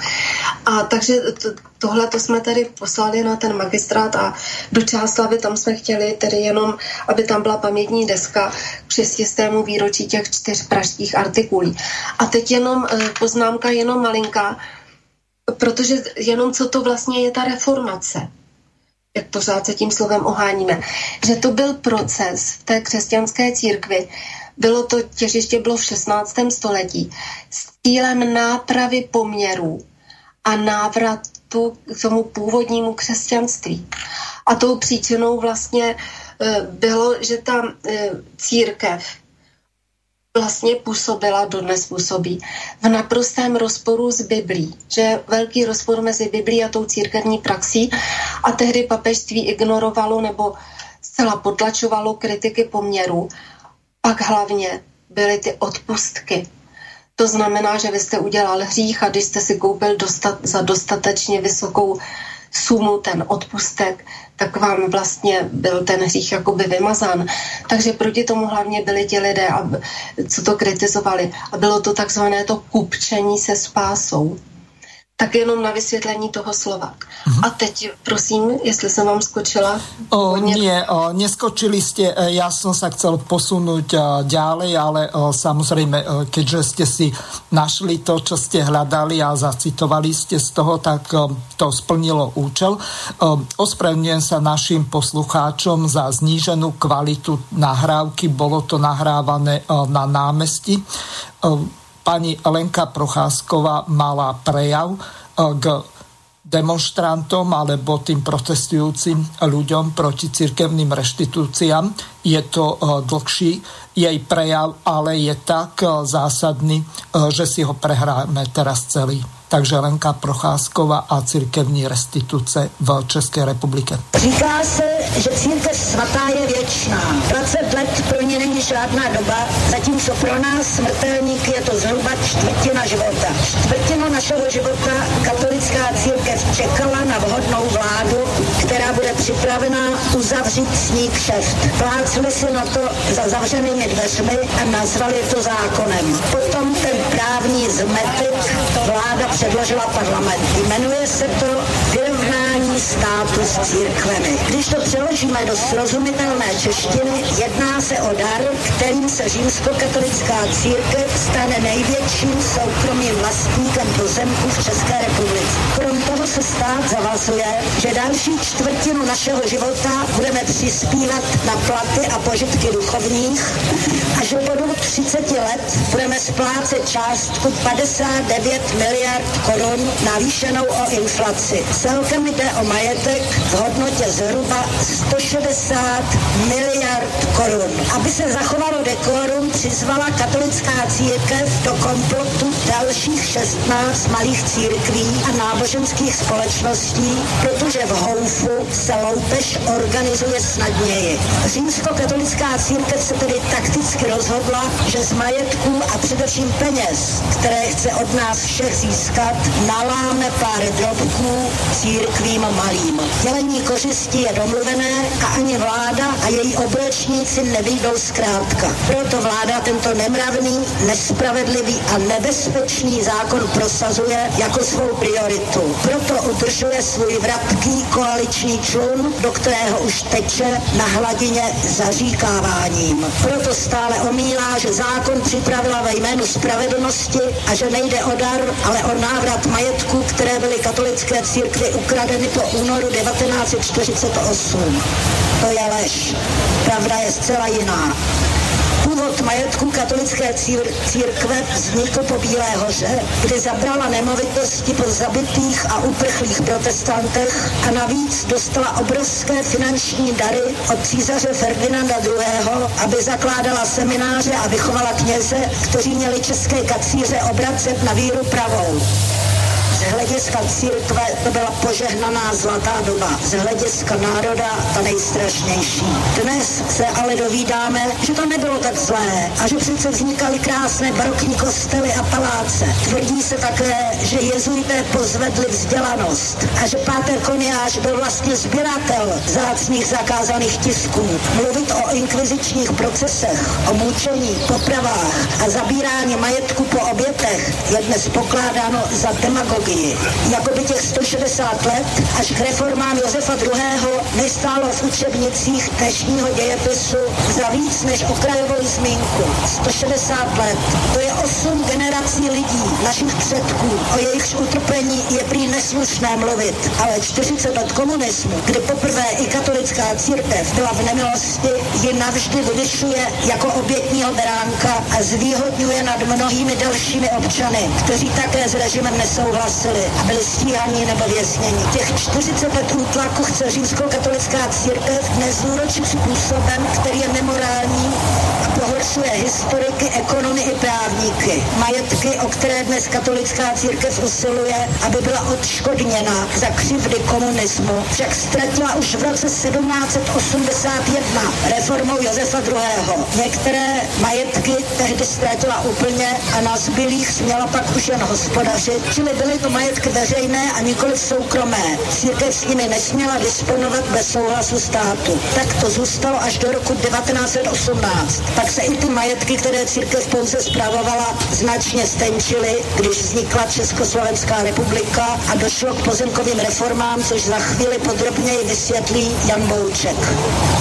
A takže to, tohle to jsme tady poslali na ten magistrát a do Čáslavy tam jsme chtěli tedy jenom, aby tam byla pamětní deska k šestistému výročí těch čtyř pražských artikulí. A teď jenom eh, poznámka, jenom malinká, protože jenom co to vlastně je ta reformace jak pořád se tím slovem oháníme, že to byl proces v té křesťanské církvi, bylo to těžiště bylo v 16. století s cílem nápravy poměrů a návratu k tomu původnímu křesťanství. A tou příčinou vlastně e, bylo, že ta e, církev vlastně působila, dodnes působí, v naprostém rozporu s Biblí, že je velký rozpor mezi Biblí a tou církevní praxí a tehdy papežství ignorovalo nebo zcela potlačovalo kritiky poměru pak hlavně byly ty odpustky. To znamená, že vy jste udělal hřích a když jste si koupil dostat, za dostatečně vysokou sumu ten odpustek, tak vám vlastně byl ten hřích jakoby vymazán. Takže proti tomu hlavně byli ti lidé, co to kritizovali. A bylo to takzvané to kupčení se spásou. Tak jenom na vysvětlení toho slova. Uh-huh. A teď prosím, jestli jsem vám skočila. O, nie, o, neskočili ste, e, ja som sa chcel posunúť o, e, ďalej, ale o, samozrejme, o, keďže ste si našli to, čo ste hľadali a zacitovali ste z toho, tak o, to splnilo účel. O, ospravedlňujem sa našim poslucháčom za zníženú kvalitu nahrávky, bolo to nahrávané o, na námestí. O, pani Lenka Procházková mala prejav e, k demonstrantom alebo tým protestujúcim ľuďom proti cirkevným reštitúciám. Je to e, dlhší jej prejav, ale je tak e, zásadný, že si ho prehráme teraz celý takže Lenka Procházková a církevní restituce v České republice. Říká se, že církev svatá je věčná. 20 let pro ně není žádná doba, zatímco pro nás smrtelník je to zhruba čtvrtina života. Čtvrtinu našeho života katolická církev čekala na vhodnou vládu, která bude připravená uzavřít s ní kšeft. Plácli si na to za zavřenými dveřmi a nazvali to zákonem. Potom ten právní zmetek vláda předložila parlament. Jmenuje se to vyrovnání státu s církvemi. Když to přeložíme do srozumitelné češtiny, jedná se o dar, kterým se římskokatolická církev stane největším soukromým vlastníkem pozemků v České republice. Krom toho se stát zavazuje, že další čtvrtinu našeho života budeme přispívat na platy a požitky duchovních a že po dobu 30 let budeme splácet částku 59 miliard korun navýšenou o inflaci. Celkem jde o majetek v hodnotě zhruba 160 miliard korun. Aby se zachovalo dekorum, přizvala katolická církev do komplotu dalších 16 malých církví a náboženských společností, protože v Houfu se loupež organizuje snadněji. Římskokatolická církev se tedy takticky rozhodla, že z majetků a především peněz, které chce od nás všech získat, naláme pár drobků církvím malým. Dělení kořisti je domluvené a ani vláda a její obrečníci nevyjdou zkrátka. Proto vláda tento nemravný, nespravedlivý a nebezpečný zákon prosazuje jako svou prioritu. Proto udržuje svůj vratký koaliční člun, do kterého už teče na hladině zaříkáváním. Proto stále omílá, že zákon připravila ve jménu spravedlnosti a že nejde o dar, ale o návrat majetku, které byly katolické církvy ukradeny po únoru 1948. To je lež. Pravda je zcela jiná. Původ majetku katolické cír- církve vznikl po Bílé hoře, kdy zabrala nemovitosti po zabitých a uprchlých protestantech a navíc dostala obrovské finanční dary od císaře Ferdinanda II., aby zakládala semináře a vychovala kněze, kteří měli české kacíře obracet na víru pravou. Hlediska církve to byla požehnaná zlatá doba, z hlediska národa ta nejstrašnější. Dnes se ale dovídáme, že to nebylo tak zlé a že přece vznikaly krásné barokní kostely a paláce. Tvrdí se také, že jezuité pozvedli vzdělanost a že Páter Koniáš byl vlastně sběratel zácných zakázaných tisků. Mluvit o inkvizičních procesech, o mučení, popravách a zabírání majetku po obětech je dnes pokládáno za demagogii Jako by těch 160 let až k reformám Josefa II. nestálo v učebnicích dnešního dějepisu za víc než okrajovou zmínku. 160 let. To je 8 generací lidí, našich předků. O jejichž utrpení je prý neslušné mluvit. Ale 40 let komunismu, kdy poprvé i katolická církev byla v nemilosti, ji navždy vyvyšuje jako obětního beránka a zvýhodňuje nad mnohými dalšími občany, kteří také s režimem nesouhlasí souhlasili a byli stíhaní nebo vězněni. Těch 40 let útlaku chce římskokatolická církev dnes zúročit způsobem, který je nemorální a pohoršuje historiky, ekonomy i právníky. Majetky, o které dnes katolická církev usiluje, aby byla odškodněna za křivdy komunismu, však ztratila už v roce 1781 reformou Josefa II. Některé majetky tehdy ztratila úplně a na zbylých směla pak už jen hospodařit, čili byly to majetky veřejné a nikoli soukromé. Církev s nimi nesměla disponovat bez souhlasu státu. Tak to zůstalo až do roku 1918. Pak se i ty majetky, které církev pouze zpravovala, značně stenčily, když vznikla Československá republika a došlo k pozemkovým reformám, což za chvíli podrobněji vysvětlí Jan Bouček.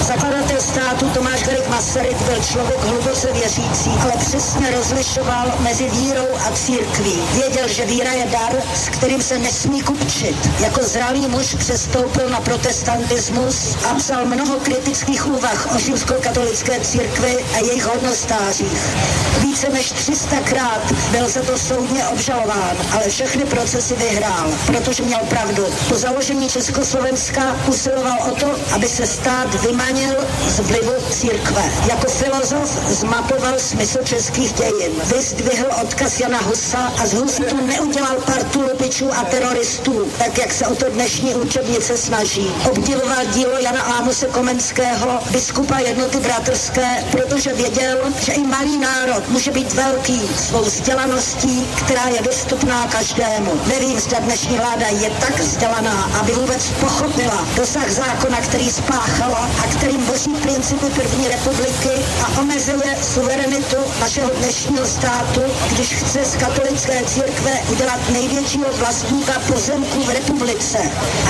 Zakladatel státu Tomáš Garik Masaryk byl člověk hluboce věřící, ale přesně rozlišoval mezi vírou a církví. Věděl, že víra je dar, s kterým se nesmí kupčit. Jako zralý muž přestoupil na protestantismus a psal mnoho kritických úvah o římskokatolické církvi a jejich hodnostářích. Více než 300 krát byl za to soudně obžalován, ale všechny procesy vyhrál, protože měl pravdu. Po založení Československa usiloval o to, aby se stát vymanil z vlivu církve. Jako filozof zmapoval smysl českých dějin. Vyzdvihl odkaz Jana Husa a z Hustu neudělal partu lupičů a teroristů, tak jak se o to dnešní učebnice snaží. Obdivoval dílo Jana Ámuse Komenského, biskupa jednoty bratrské, protože věděl, že i malý národ může být velký svou vzdělaností, která je dostupná každému. Nevím, zda dnešní vláda je tak vzdělaná, aby vůbec pochopila dosah zákona, který spáchala a kterým boří principy první republiky a omezuje suverenitu našeho dnešního státu, když chce z katolické církve udělat největšího vlastníka pozemků v republice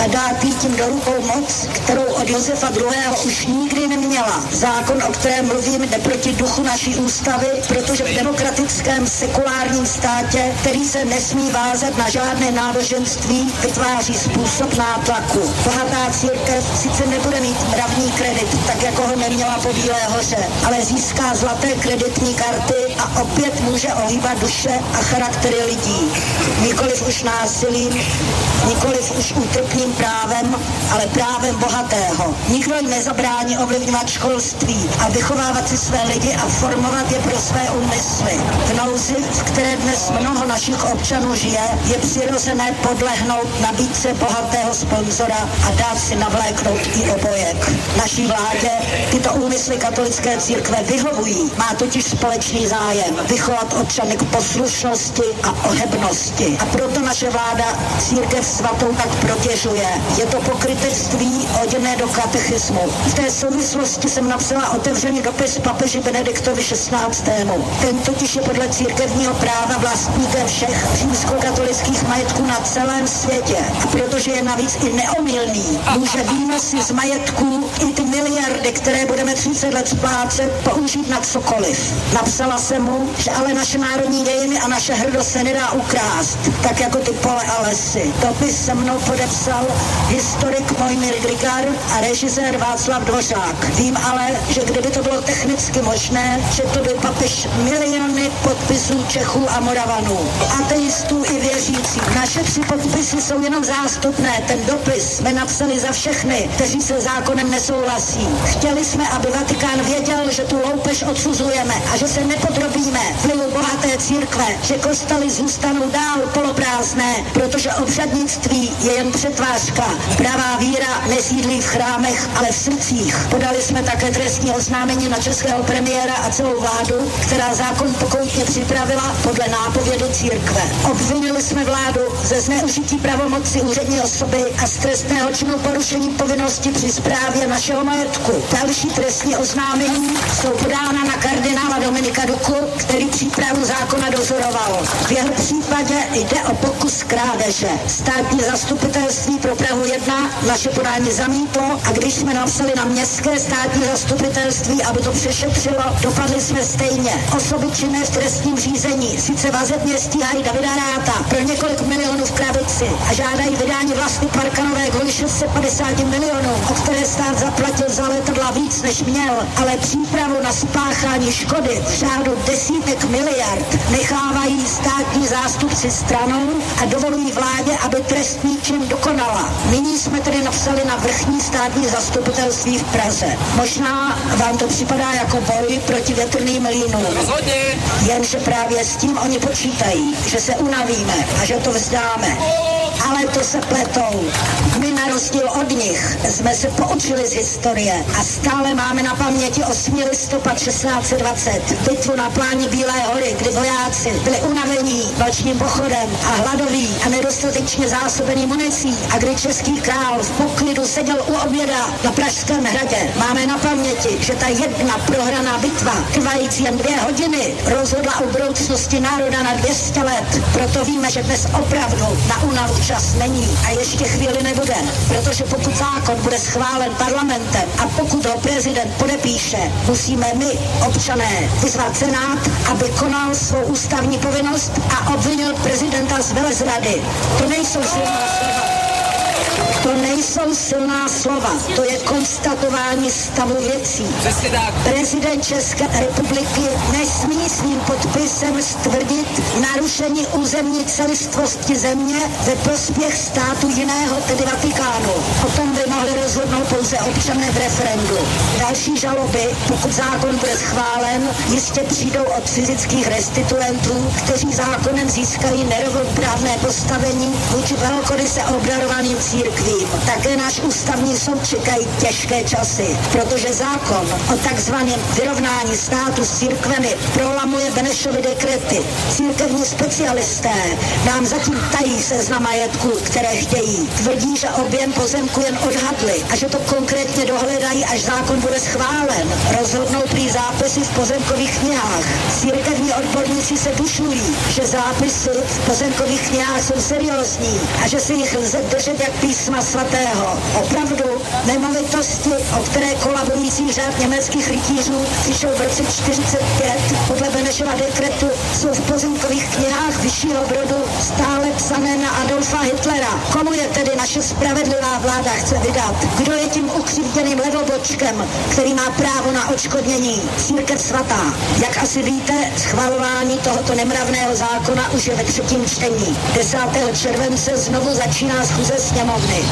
a dát jí tím do rukou moc, kterou od Josefa II. už nikdy neměla. Zákon, o kterém mluvím, jde proti duchu naší ústavy, protože v demokratickém sekulárním státě, který se nesmí vázat na žádné náboženství, vytváří způsob nátlaku. Bohatá církev sice nebude mít mravní kredit, tak jako ho neměla po Bílé hoře, ale získá zlaté kreditní karty a opět může ohýbat duše a charaktery lidí. nikoliv už násilím, nikoliv už útrpným právem, ale právem bohatého. Nikdo jim nezabrání ovlivňovat školství a vychovávat si své lidi a formovat je pro své úmysly. V nouzi, v které dnes mnoho našich občanů žije, je přirozené podlehnout nabídce bohatého sponzora a dát si navléknout i obojek. Naší vládě tyto úmysly katolické církve vyhovují. Má totiž společný zájem vychovat občany k poslušnosti a ohebnosti. A proto naše vláda církev svatou tak protěžuje. Je to pokrytectví oděné do katechismu. V té souvislosti jsem napsala otevřený dopis papeži Benediktovi XVI. Ten totiž je podle církevního práva vlastníkem všech římskokatolických majetků na celém světě. A protože je navíc i neomilný, může výnosy z majetků i ty miliardy, které budeme 30 let splácet, použít na cokoliv. Napsala jsem mu, že ale naše národní dějiny a naše hrdost se nedá ukrást, tak jako ty pole a lesy. Dopis se mnou podepsal historik Mojmír Grigar a režisér Václav Dvořák. Vím ale, že kdyby to bylo technicky možné, že to by papež miliony podpisů Čechů a Moravanů, ateistů i věřících. Naše tři podpisy jsou jenom zástupné. Ten dopis jsme napsali za všechny, kteří se zákonem nesouhlasí. Chtěli jsme, aby Vatikán věděl, že tu loupež odsuzujeme a že se nepodrobíme vlivu bohaté církve, že kostely zůstanou dál poloprázdné, protože obřadnictví je jen přetvářka. Pravá víra nesídlí v chrámech, ale v srdcích. Podali jsme také trestní oznámení na českého premiéra a celou vládu, která zákon pokoutně připravila podle nápovědy církve. Obvinili jsme vládu ze zneužití pravomoci úřední osoby a z trestného činu porušení povinnosti při zprávě našeho majetku. Další trestní oznámení jsou podána na kardinála Dominika Duku, který přípravu zákona dozoroval. V jeho případě jde o pokus krádeže. Státní zastupitelství pro Prahu 1 naše podání zamítlo a když jsme napsali na městské státní zastupitelství, aby to přešetřilo, dopadli jsme stejně. Osoby činné v trestním řízení sice vazebně stíhají Davida Ráta pro několik milionů v krabici a žádají vydání vlastní parkanové kvůli 650 milionů, o které stát zaplatil za letadla víc než měl, ale přípravu na spáchání škody v řádu desítek miliard nechávají státní zástupci stranou a dovolují vládě, aby trestný čin dokonala. Nyní jsme tedy napsali na vrchní státní zastupitelství v Praze. Možná vám to připadá jako boj proti větrným mlínům. Jenže právě s tím oni počítají, že se unavíme a že to vzdáme ale to se pletou. My na rozdíl od nich jsme se poučili z historie a stále máme na paměti 8. listopad 1620, bitvu na pláni Bílé hory, kdy vojáci byli unavení nočním pochodem a hladoví a nedostatečně zásobený municí a kdy český král v poklidu seděl u oběda na Pražském hradě. Máme na paměti, že ta jedna prohraná bitva, trvající jen dvě hodiny, rozhodla o budoucnosti národa na 200 let. Proto víme, že dnes opravdu na únavu čas není a ještě chvíli nebude, protože pokud zákon bude schválen parlamentem a pokud ho prezident podepíše, musíme my, občané, vyzvat Senát, aby konal svou ústavní povinnost a obvinil prezidenta z velezrady. To nejsou silná slova. To nejsou silná slova, to je konstatování stavu věcí. Prezident České republiky nesmí svým podpisem stvrdit narušení územní celistvosti země ve prospěch státu jiného, tedy Vatikánu. O tom by mohli rozhodnout pouze občané v referendu. Další žaloby, pokud zákon bude schválen, jistě přijdou od fyzických restituentů, kteří zákonem získají nerovnoprávné postavení vůči velkoryse obdarovaným církvím. Také náš ústavní soud čekají těžké časy, protože zákon o takzvaném vyrovnání státu s církvemi prolamuje Benešovy dekrety. Církevní specialisté nám zatím tají seznam majetku, které chtějí. Tvrdí, že objem pozemku jen odhadli a že to konkrétně dohledají, až zákon bude schválen. Rozhodnou prý zápisy v pozemkových knihách. Církevní odborníci se dušují, že zápisy v pozemkových knihách jsou seriózní a že si jich lze držet jak písma svatého. Opravdu nemovitosti, o které kolaborující řád německých rytířů přišel v roce 45 podle Benešova dekretu, jsou v pozemkových knihách vyššího brodu stále napsané na Adolfa Hitlera. Komu je tedy naše spravedlivá vláda chce vydat? Kdo je tím ukřivděným ledobočkem, který má právo na očkodnění? Církev svatá. Jak asi víte, schvalování tohoto nemravného zákona už je ve třetím čtení. 10. července znovu začíná schůze sněmovny.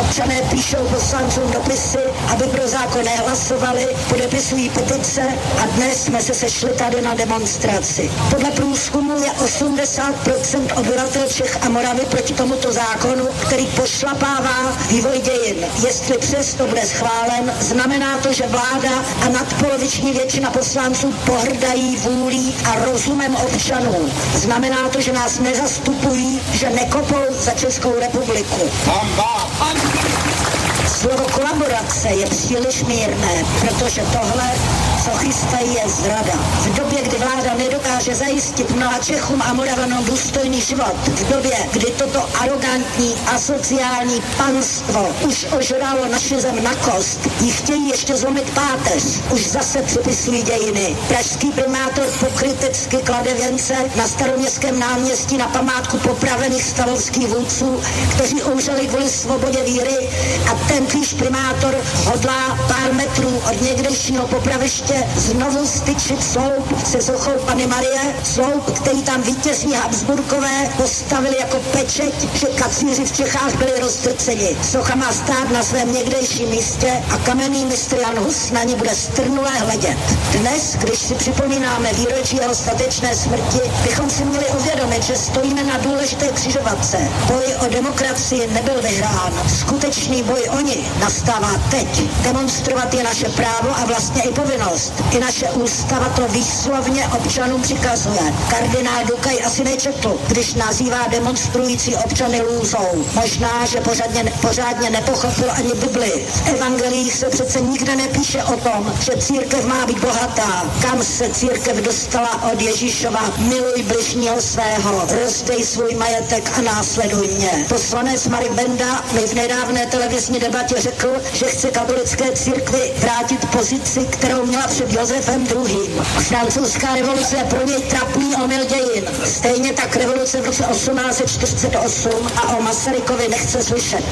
Občané píšou poslancům dopisy, aby pro zákon nehlasovali, podepisují petice a dnes jsme se sešli tady na demonstraci. Podle průzkumu je 80% obyvatel Čech a Moravy proti tomuto zákonu, který pošlapává vývoj dějin. Jestli přesto bude schválen, znamená to, že vláda a nadpoloviční většina poslanců pohrdají vůlí a rozumem občanů. Znamená to, že nás nezastupují, že nekopou za Českou republiku. Slovo kolaborace je příliš mírné, protože tohle co chystají, je zrada. V době, kdy vláda nedokáže zajistit mnoha Čechům a Moravanům důstojný život, v době, kdy toto arrogantní asociální panstvo už ožralo naše zem na kost, jí chtějí ještě zlomit páteř. Už zase připisují dějiny. Pražský primátor pokrytecky klade věnce na staroměstském náměstí na památku popravených stavovských vůdců, kteří umřeli kvůli svobodě víry a ten primátor hodlá pár metrů od někdejšího popraviště znovu styčit sloup se sochou Pany Marie, sloup, který tam vítězní Habsburkové postavili jako pečeť, že kacíři v Čechách byli roztrceni. Socha má stát na svém někdejším místě a kamenný mistr Jan Hus na ní bude strnulé hledět. Dnes, když si připomínáme výročí jeho statečné smrti, bychom si měli uvědomit, že stojíme na důležité křižovatce. Boj o demokracii nebyl vyhrán. Skutečný boj o ní nastává teď. Demonstrovat je naše právo a vlastně i povinnost povinnost. I naše ústava to výslovně občanům přikazuje. Kardinál Dukaj asi nečetl, když nazývá demonstrující občany lůzou. Možná, že pořádně, pořádně nepochopil ani Bibli. V evangelích se přece nikde nepíše o tom, že církev má být bohatá. Kam se církev dostala od Ježíšova? Miluj bližního svého, rozdej svůj majetek a následuj mě. Poslanec Marek Benda mi v nedávné televizní debatě řekl, že chce katolické církvi vrátit pozici, kterou měla před Josefem II. Francouzská revoluce je pro něj trapný omyl dějin. Stejně tak revoluce v roce 1848 a o Masarykovi nechce slyšet.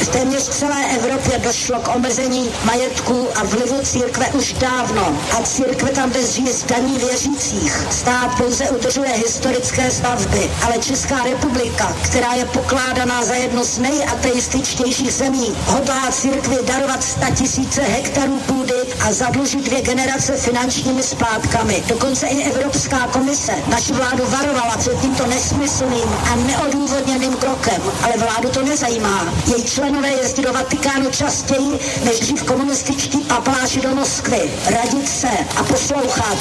V téměř celé Evropě došlo k omezení majetku a vlivu církve už dávno. A církve tam bez daní věřících. Stát pouze udržuje historické stavby. Ale Česká republika, která je pokládaná za jednu z nejateističtějších zemí, hodlá církvi darovat tisíce hektarů půdy a zadlužit dvě generace finančními splátkami. Dokonce i Evropská komise naši vládu varovala před tímto nesmyslným a neodůvodněným krokem, ale vládu to nezajímá. Její členové jezdí do Vatikánu častěji než dřív komunističtí papaláši do Moskvy. Radit se a poslouchat.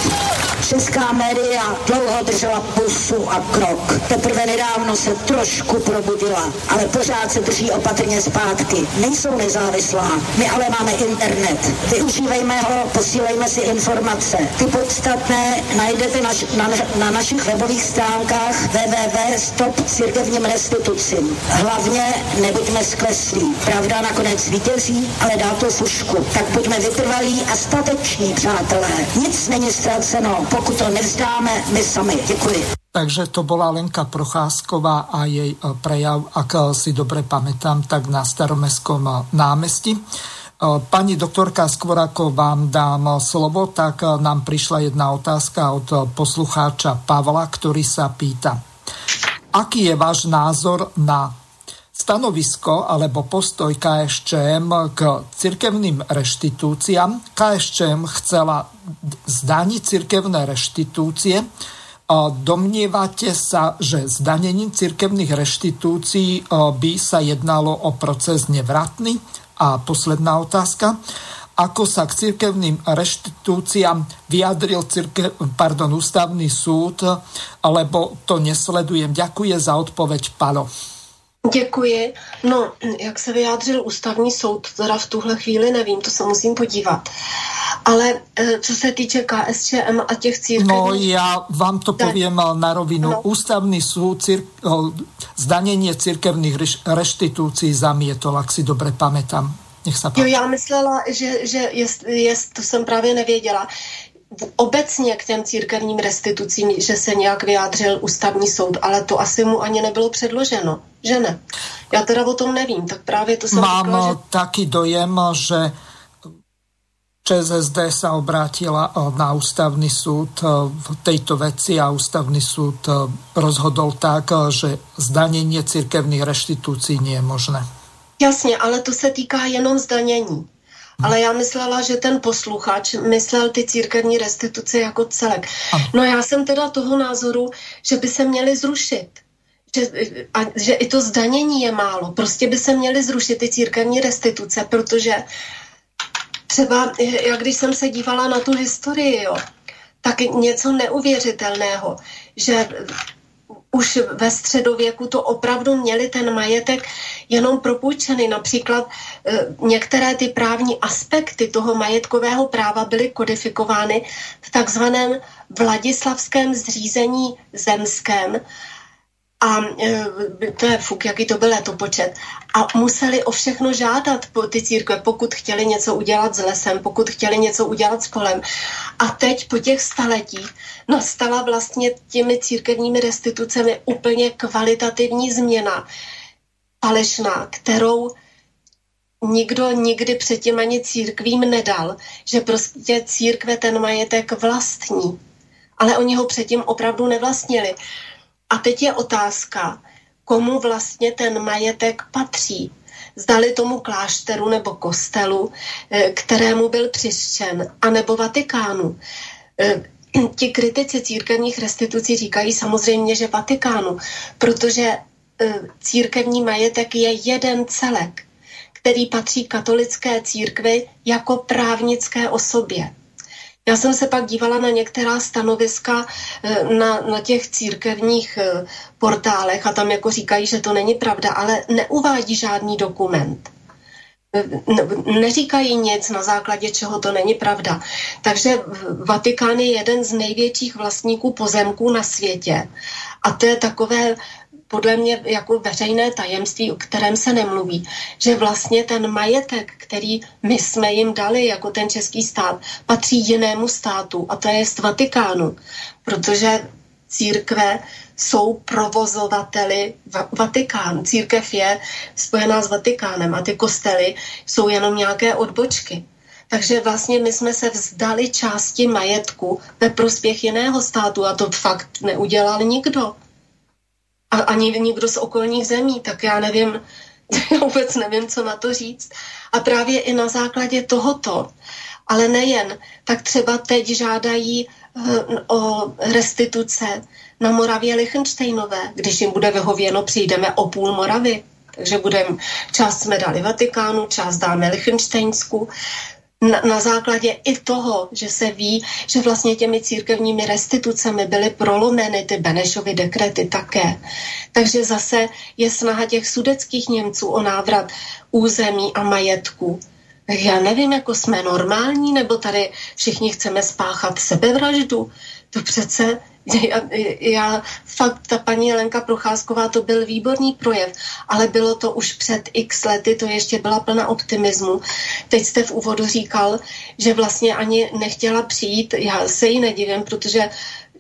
Česká média dlouho držela pusu a krok. Teprve nedávno se trošku probudila, ale pořád se drží opatrně zpátky. Nejsou nezávislá. My ale máme internet. Využívejme ho, posílejme Posílejme si informace. Ty podstatné najdete naš, na, na našich webových stránkách www.stop církevním restitucím. Hlavně nebuďme skleslí. Pravda nakonec vítězí, ale dá to fušku. Tak buďme vytrvalí a stateční, přátelé. Nic není ztraceno, pokud to nevzdáme my sami. Děkuji. Takže to bola Lenka Procházková a jej eh, prejav, ak eh, si dobre pamätám, tak na staromestskom eh, námestí. Pani doktorka, skôr ako vám dám slovo, tak nám prišla jedna otázka od poslucháča Pavla, ktorý sa pýta. Aký je váš názor na stanovisko alebo postoj KSČM k cirkevným reštitúciám? KSČM chcela zdaniť cirkevné reštitúcie. Domnievate sa, že zdanením cirkevných reštitúcií by sa jednalo o proces nevratný? A posledná otázka. Ako sa k cirkevným reštitúciám vyjadril cirke, pardon, ústavný súd, alebo to nesledujem. Ďakujem za odpoveď, Palo. Děkuji. No, jak se vyjádřil ústavní soud, teda v tuhle chvíli nevím, to se musím podívat. Ale e, co se týče KSČM a těch církví... No, já vám to povím na rovinu. No. Ústavný súd cir... zdanění církevných reštitúcií zamietol, ak si dobře pamätám. Nech se Jo, já myslela, že, že jest, jest, to jsem právě nevěděla obecně k těm církevním restitucím, že se nějak vyjádřil ústavní soud, ale to asi mu ani nebylo předloženo, že ne? Já teda o tom nevím, tak právě to jsem Mám říkala, že... taký dojem, že ČSSD sa obrátila eh, na ústavný súd eh, v tejto veci a ústavný súd eh, rozhodol tak, že zdanenie cirkevných reštitúcií nie je možné. Jasně, ale to se týká jenom zdanění. Ale já myslela, že ten posluchač myslel ty církevní restituce jako celek. No já jsem teda toho názoru, že by se měly zrušit. Že, a, že i to zdanění je málo. Prostě by se měly zrušit ty církevní restituce, protože třeba, jak když jsem se dívala na tu historii, jo, tak něco neuvěřitelného, že už ve středověku to opravdu měli ten majetek jenom propůjčený. Například e, některé ty právní aspekty toho majetkového práva byly kodifikovány v takzvaném vladislavském zřízení zemském, a e, to je fuk, jaký to byl letopočet. A museli o všechno žádat po ty církve, pokud chtěli něco udělat s lesem, pokud chtěli něco udělat s polem. A teď po těch staletích nastala vlastně těmi církevními restitucemi úplně kvalitativní změna, falešná, kterou nikdo nikdy předtím ani církvím nedal, že prostě církve ten majetek vlastní. Ale oni ho předtím opravdu nevlastnili. A teď je otázka, komu vlastně ten majetek patří. Zdali tomu klášteru nebo kostelu, eh, kterému byl přištěn, anebo Vatikánu. Eh, ti kritici církevních restitucí říkají samozřejmě, že Vatikánu, protože eh, církevní majetek je jeden celek, který patří katolické církvi jako právnické osobě. Já jsem se pak dívala na některá stanoviska eh, na, na těch církevních eh, portálech a tam jako říkají, že to není pravda, ale neuvádí žádný dokument. Neříkají nic, na základě čeho to není pravda. Takže Vatikán je jeden z největších vlastníků pozemků na světě. A to je takové podle mě jako veřejné tajemství, o kterém se nemluví, že vlastně ten majetek, který my jsme jim dali jako ten český stát, patří jinému státu a to je z Vatikánu, protože církve jsou provozovateli Vatikán. Církev je spojená s Vatikánem a ty kostely jsou jenom nějaké odbočky. Takže vlastně my jsme se vzdali části majetku ve prospěch jiného státu a to fakt neudělal nikdo a ani nikdo z okolních zemí, tak já nevím, já vůbec nevím, co na to říct. A právě i na základě tohoto, ale nejen, tak třeba teď žádají uh, o restituce na Moravě Lichtensteinové. Když jim bude vyhověno, přijdeme o půl Moravy. Takže budeme, část jsme dali Vatikánu, část dáme Lichtensteinsku na, na základě i toho, že se ví, že vlastně těmi církevními restitucemi byly prolomeny ty Benešovy dekrety také. Takže zase je snaha těch sudeckých Němců o návrat území a majetku. Já nevím, jako jsme normální, nebo tady všichni chceme spáchat sebevraždu. To přece já, já fakt, ta paní Lenka Procházková, to byl výborný projev, ale bylo to už před x lety, to ještě byla plná optimismu. Teď jste v úvodu říkal, že vlastně ani nechtěla přijít, já se jí nedivím, protože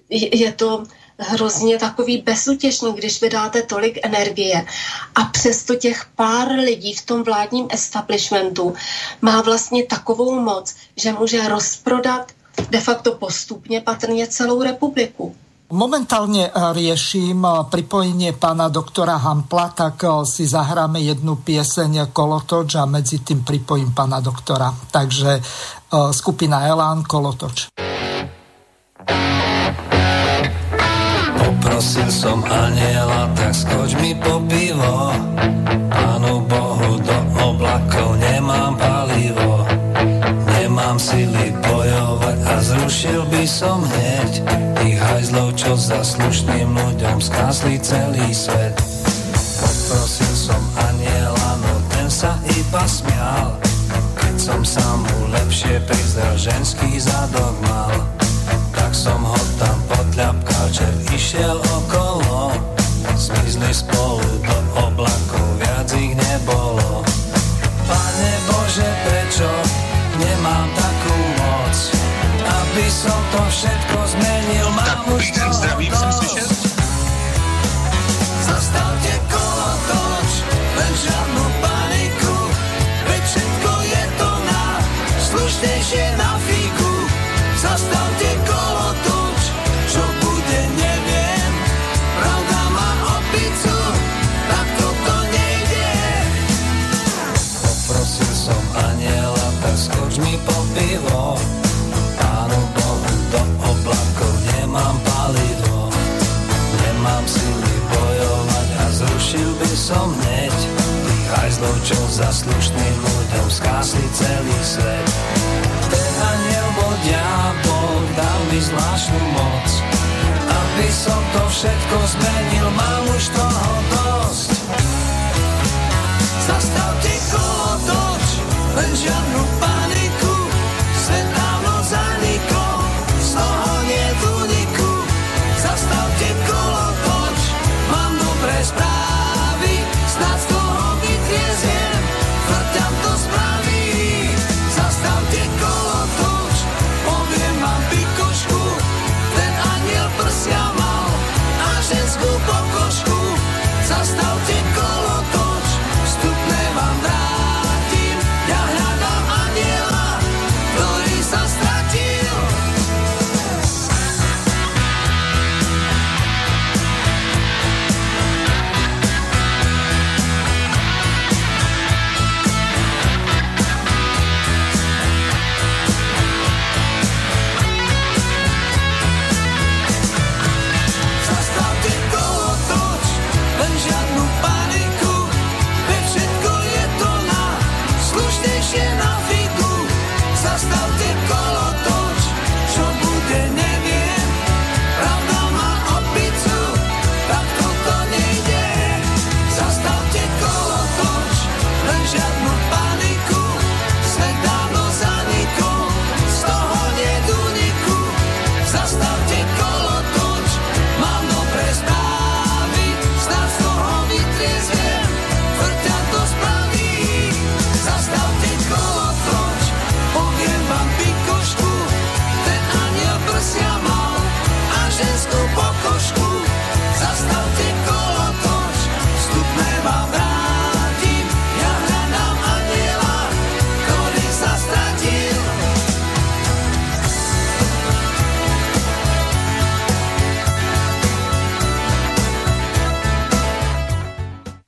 je to hrozně takový bezutěšný, když vydáte tolik energie a přesto těch pár lidí v tom vládním establishmentu má vlastně takovou moc, že může rozprodat de facto postupně patrně celou republiku. Momentálne rieším pripojenie pána doktora Hampla, tak si zahráme jednu pieseň Kolotoč a medzi tým pripojím pána doktora. Takže skupina Elán Kolotoč. Poprosil som aniela, tak skoč mi po pivo. Pánu Bohu do oblakov nemám palivo. Nemám sily bojovať zrušil by som hneď tých hajzlov, čo za slušným ľuďom skásli celý svet. Poprosil som aniela, no ten sa iba smial, keď som sa mu lepšie prizrel, ženský zadok mal. Tak som ho tam podľapkal, že išiel okolo, zmizli spolu do oblakov, viac ich nebolo. Pane Bože, prečo nemám by som to všetko zmenil, mám už toho Zdravím, jsem slyšet. Kolo. Hajzlov, čo za slušným ľuďom skásli celý svet. Ten aniel bol diabol, dal mi zvláštnu moc, aby som to všetko zmenil, mám už toho dosť. Zastavte kolotoč, len žiadnu paniku,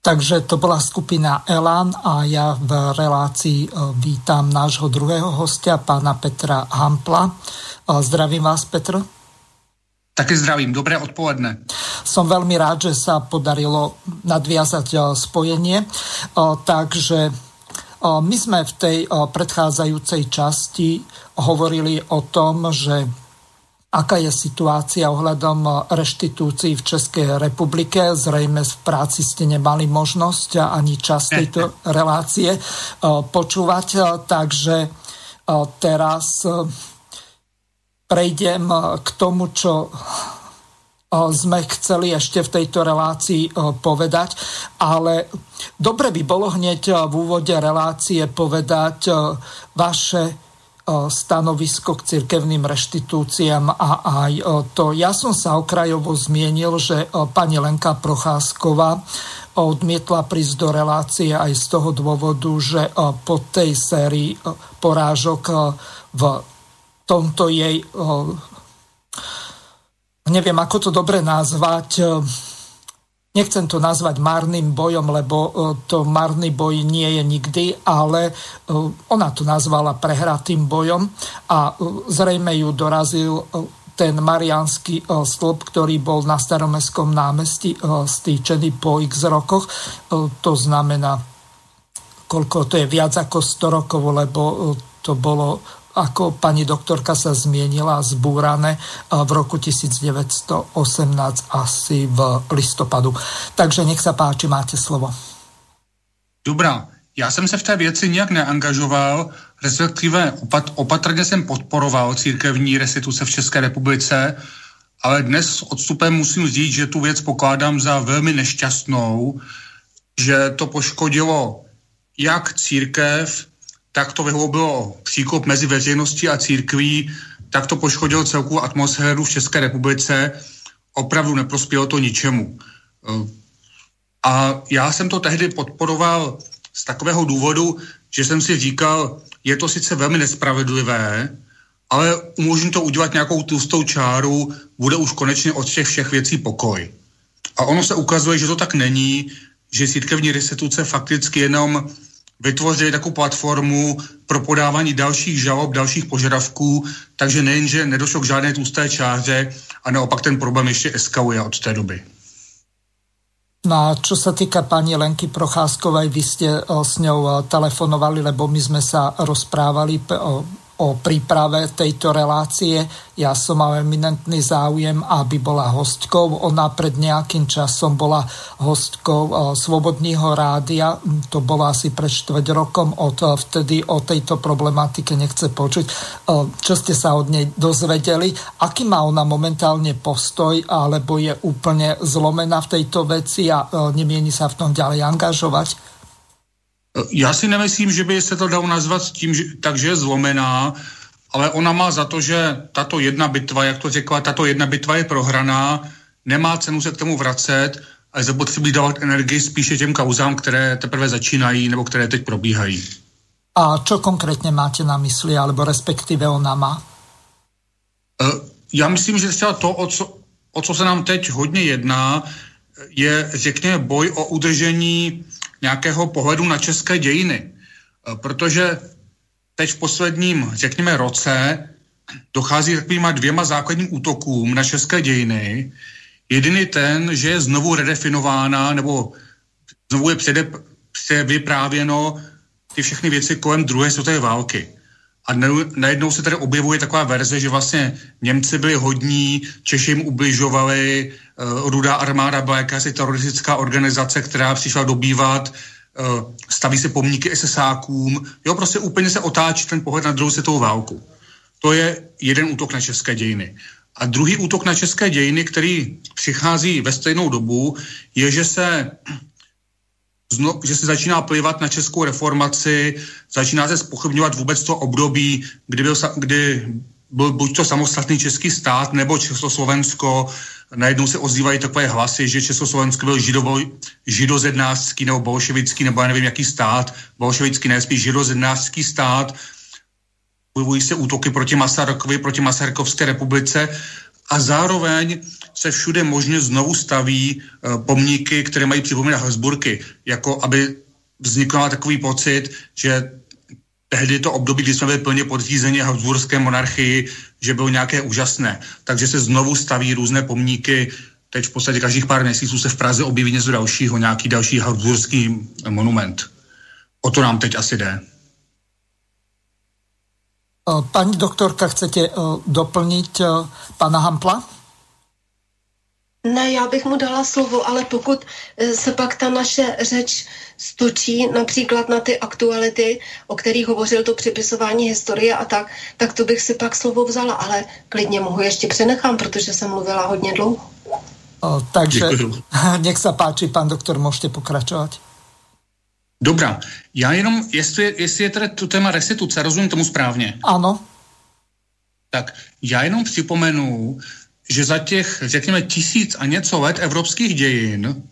Takže to bola skupina Elan a ja v relácii e, vítam nášho druhého hostia, pána Petra Hampla. E, Zdravím vás, Petr. Taky zdravím, dobré odpoledne. Som veľmi rád, že sa podarilo nadviazať e, spojenie. Takže my sme v tej predchádzajúcej časti hovorili o tom, že aká je situácia ohľadom e, reštitúcií v Českej republike. Zrejme v práci ste nemali možnosť ani čas tejto relácie e, počúvať. E, Takže teraz prejdem k tomu, čo sme chceli ešte v tejto relácii povedať, ale dobre by bolo hneď v úvode relácie povedať vaše stanovisko k cirkevným reštitúciám a aj to. Ja som sa okrajovo zmienil, že pani Lenka Procházková odmietla prísť do relácie aj z toho dôvodu, že po tej sérii porážok v tomto jej neviem, ako to dobre nazvať, nechcem to nazvať marným bojom, lebo e, to marný boj nie je nikdy, ale e, ona to nazvala prehratým bojom a e, zrejme ju dorazil ten mariánsky e, stĺp, ktorý bol na staromestskom námestí stýčený po x rokoch. To znamená, koľko to je viac ako 100 rokov, lebo to bolo ako pani doktorka sa zmienila, zbúrané e, v roku 1918 asi v listopadu. Takže nech sa páči, máte slovo. Dobrá, já jsem se v té věci nějak neangažoval, respektive opat, opatrně jsem podporoval církevní restituce v České republice, ale dnes s odstupem musím říct, že tu věc pokládám za velmi nešťastnou, že to poškodilo jak církev, tak to vyhloubilo příkop mezi veřejností a církví, tak to poškodilo celkovou atmosféru v České republice, opravdu neprospělo to ničemu. Eh, A já jsem to tehdy podporoval z takového důvodu, že jsem si říkal, je to sice velmi nespravedlivé, ale umožní to udělat nějakou tlustou čáru, bude už konečně od těch všech věcí pokoj. A ono se ukazuje, že to tak není, že církevní restituce fakticky jenom vytvořili takovou platformu pro podávání dalších žalob, dalších požadavků, takže nejenže nedošlo k žádné tlusté čáře, a naopak ten problém ještě eskaluje od té doby. No a čo sa týka pani Lenky Procházkovej, vy ste s ňou telefonovali, lebo my sme sa rozprávali o príprave tejto relácie. Ja som mal eminentný záujem, aby bola hostkou. Ona pred nejakým časom bola hostkou eh, Svobodního rádia. To bolo asi pred štvrť rokom. Od eh, vtedy o tejto problematike nechce počuť. Eh, čo ste sa od nej dozvedeli? Aký má ona momentálne postoj, alebo je úplne zlomená v tejto veci a nemieni sa v tom ďalej angažovať? Já si nemyslím, že by se to dalo nazvat tím, že, takže je zlomená, ale ona má za to, že tato jedna bitva, jak to řekla, tato jedna bitva je prohraná, nemá cenu se k tomu vracet a je zapotřebí dávat energii spíše těm kauzám, které teprve začínají nebo které teď probíhají. A čo konkrétně máte na mysli, alebo respektive ona má? E, já myslím, že třeba to, o co, o co se nám teď hodně jedná, je, řekněme, boj o udržení nějakého pohledu na české dějiny. E, protože teď v posledním, řekněme, roce dochází takovýma dvěma základním útokům na české dějiny. Jediný ten, že je znovu redefinována nebo znovu je přede, vyprávěno ty všechny věci kolem druhé světové války. A najednou se tady objevuje taková verze, že vlastně Němci byli hodní, Češi jim ubližovali, uh, Rudá armáda byla jakási teroristická organizace, která přišla dobývat, uh, staví se pomníky SSákům. Jo, prostě úplně se otáčí ten pohled na druhou světovou válku. To je jeden útok na české dějiny. A druhý útok na české dějiny, který přichází ve stejnou dobu, je, že se zno, že se začíná plivat na českou reformaci, začíná se spochybňovat vůbec to období, kdy byl, kdy byl buď to samostatný český stát, nebo Československo. Najednou se ozývají takové hlasy, že Československo byl židovo, židozednářský nebo bolševický, nebo já nevím, jaký stát, bolševický, ne, spíš židozednářský stát. Pojevují se útoky proti Masarykovi, proti Masarykovské republice a zároveň se všude možně znovu staví uh, pomníky, které mají připomínat Habsburky, jako aby vznikl takový pocit, že tehdy to období, kdy jsme byli plně podřízeni Habsburské monarchii, že bylo nějaké úžasné. Takže se znovu staví různé pomníky, teď v podstatě každých pár měsíců se v Praze objeví něco dalšího, nějaký další Habsburský monument. O to nám teď asi jde. Eh, Pani doktorka, chcete eh, doplniť eh, pana Hampla? Ne, já bych mu dala slovo, ale pokud se pak ta naše řeč stočí například na ty aktuality, o kterých hovořil to připisování historie a tak, tak to bych si pak slovo vzala, ale klidně mu ho ještě přenechám, protože jsem mluvila hodně dlouho. O, takže nech se páči, pan doktor, můžete pokračovat. Dobrá. Já jenom, jestli, jestli je tedy to téma restituce, rozumím tomu správně? Ano. Tak já jenom připomenu, že za těch, řekněme, tisíc a něco let evropských dějin,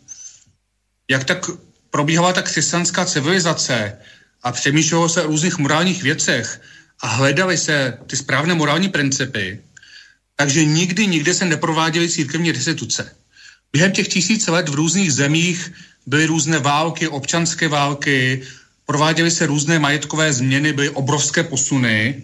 jak tak probíhala ta křesťanská civilizace a přemýšlelo se o různých morálních věcech a hledali se ty správné morální principy, takže nikdy, nikdy se neprováděly církevní restituce. Během těch tisíc let v různých zemích byly různé války, občanské války, prováděly se různé majetkové změny, byly obrovské posuny,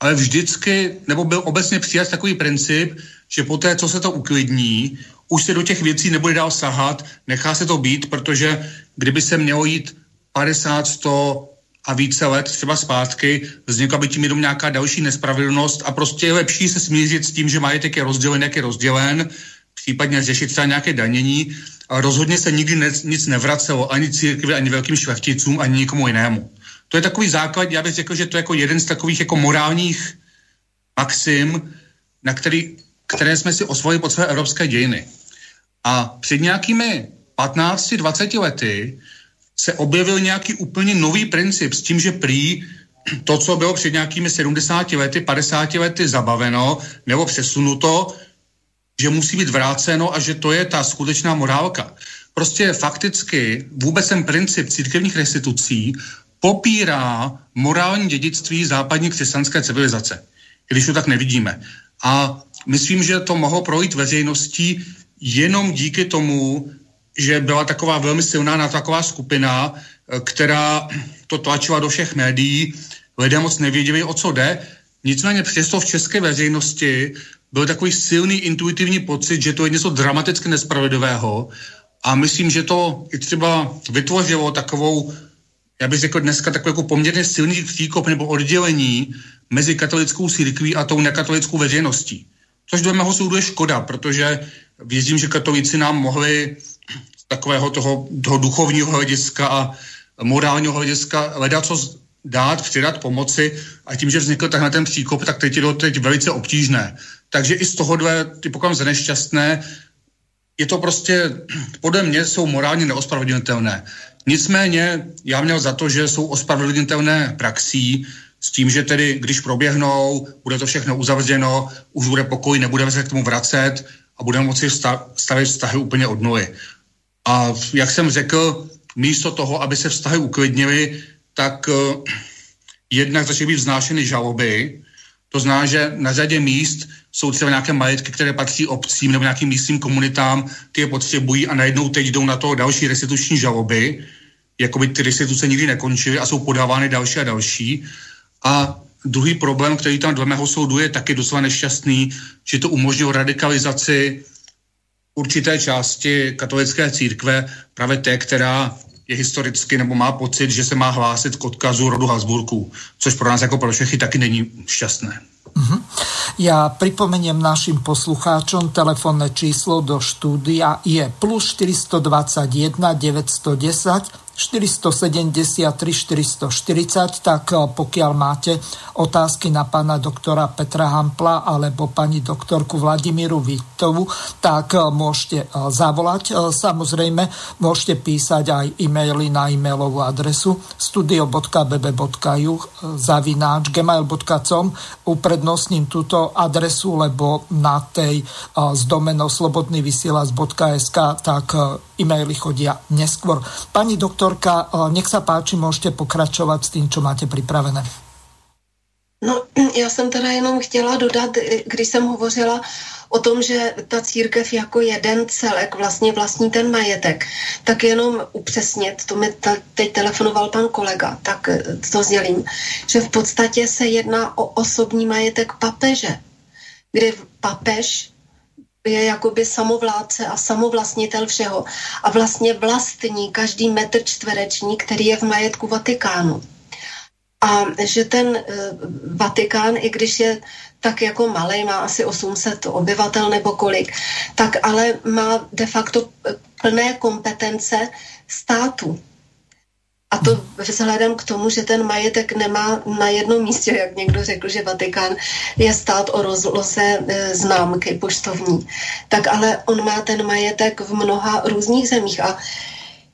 ale vždycky, nebo byl obecně přijat takový princip, že po té, co se to uklidní, už se do těch věcí nebude dál sahat, nechá se to být, protože kdyby se mělo jít 50, 100 a více let třeba zpátky, vznikla by tím jenom nějaká další nespravedlnost a prostě je lepší se smířit s tím, že majetek je rozdělen, jak je rozdělen, případně řešit třeba nějaké danění, ale rozhodně se nikdy ne, nic nevracelo ani církvi, ani velkým šlechticům, ani nikomu jinému. To je takový základ, já bych řekl, že to je jako jeden z takových jako morálních maxim, na který, které jsme si osvojili pod své evropské dějiny. A před nějakými 15-20 lety se objevil nějaký úplně nový princip s tím, že prý to, co bylo před nějakými 70 lety, 50 lety zabaveno nebo přesunuto, že musí být vráceno a že to je ta skutečná morálka. Prostě fakticky vůbec ten princip církevních restitucí popírá morální dědictví západní křesťanské civilizace, když to tak nevidíme. A myslím, že to mohlo projít veřejností jenom díky tomu, že byla taková velmi silná nátlaková skupina, eh, která to tlačila do všech médií, lidé moc nevěděli, o co jde. Nicméně přesto v české veřejnosti byl takový silný intuitivní pocit, že to je něco dramaticky nespravedlivého A myslím, že to i třeba vytvořilo takovou, já bych řekl dneska takový jako poměrně silný příkop nebo oddělení mezi katolickou církví a tou nekatolickou veřejností. Což do mého soudu je škoda, protože věřím, že katolíci nám mohli z takového toho, toho duchovního hlediska a morálního hlediska hledat, co dát, přidat, pomoci a tím, že vznikl takhle ten příkop, tak teď je to teď velice obtížné. Takže i z tohohle ty pokládám za nešťastné. Je to prostě, podle mě jsou morálně neospravedlnitelné. Nicméně já měl za to, že jsou ospravedlnitelné praxí, s tím, že tedy, když proběhnou, bude to všechno uzavřeno, už bude pokoj, nebudeme se k tomu vracet a budeme moci stavit vztahy úplně od nuly. A jak jsem řekl, místo toho, aby se vztahy uklidnily, tak uh, jednak začaly být vznášeny žaloby, to znamená, že na řadě míst jsou třeba nějaké majetky, které patří obcím nebo nějakým místním komunitám, ty je potřebují a najednou teď jdou na to další restituční žaloby, jako by ty restituce nikdy nekončily a jsou podávány další a další. A druhý problém, který tam dle mého soudu je taky doslova nešťastný, že to umožnilo radikalizaci určité části katolické církve, právě té, která je historicky nebo má pocit, že se má hlásit k odkazu rodu Habsburků, což pro nás jako pro všechny taky není šťastné. Uh-huh. Ja pripomeniem našim poslucháčom, telefónne číslo do štúdia je plus 421 910 473 440, tak eh, pokiaľ máte otázky na pána doktora Petra Hampla alebo pani doktorku Vladimíru Vitovu, tak eh, môžete eh, zavolať. Samozrejme, môžete písať aj e-maily na e-mailovú adresu studio.bb.ju zavináč gmail.com uprednostním túto adresu, lebo na tej s domenou slobodnyvysielac.sk tak e-maily chodia neskôr. Pani doktorka, eh, nech sa páči, môžete pokračovat s tím, čo máte připravené. No, já jsem teda jenom chtěla dodat, když jsem hovořila o tom, že ta církev jako jeden celek vlastně vlastní ten majetek, tak jenom upřesnit, to mi teď telefonoval pan kolega, tak eh, to sdělím, že v podstatě se jedná o osobní majetek papeže, kdy papež je jakoby samovládce a samovlastnitel všeho a vlastně vlastní každý metr čtvereční, který je v majetku Vatikánu. A že ten uh, Vatikán, i když je tak jako malý, má asi 800 obyvatel nebo kolik, tak ale má de facto plné kompetence státu. A to vzhledem k tomu, že ten majetek nemá na jednom místě, jak někdo řekl, že Vatikán je stát o rozloze e, známky poštovní, tak ale on má ten majetek v mnoha různých zemích. A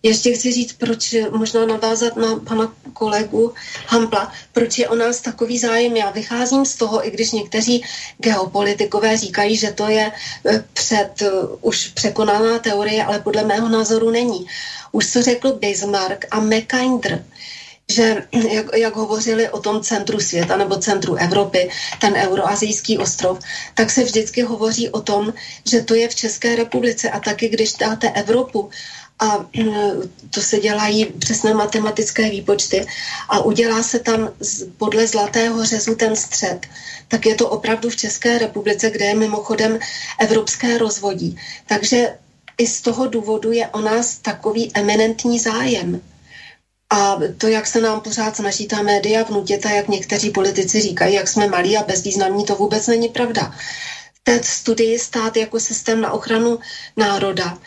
ještě chci říct, proč možná navázat na pana kolegu Hampla, proč je o nás takový zájem. Já vycházím z toho, i když někteří geopolitikové říkají, že to je e, před uh, už překonaná teorie, ale podle mého názoru není. Už to řekl Bismarck a McKinder, že jak, jak hovořili o tom centru světa nebo centru Evropy, ten euroazijský ostrov, tak se vždycky hovoří o tom, že to je v České republice a taky když dáte Evropu a to se dělají přesné matematické výpočty a udělá se tam podle zlatého řezu ten střed, tak je to opravdu v České republice, kde je mimochodem evropské rozvodí. Takže i z toho důvodu je o nás takový eminentní zájem. A to, jak se nám pořád snaží ta média vnutit a jak někteří politici říkají, jak jsme malí a bezvýznamní, to vůbec není pravda té studii stát jako systém na ochranu národa,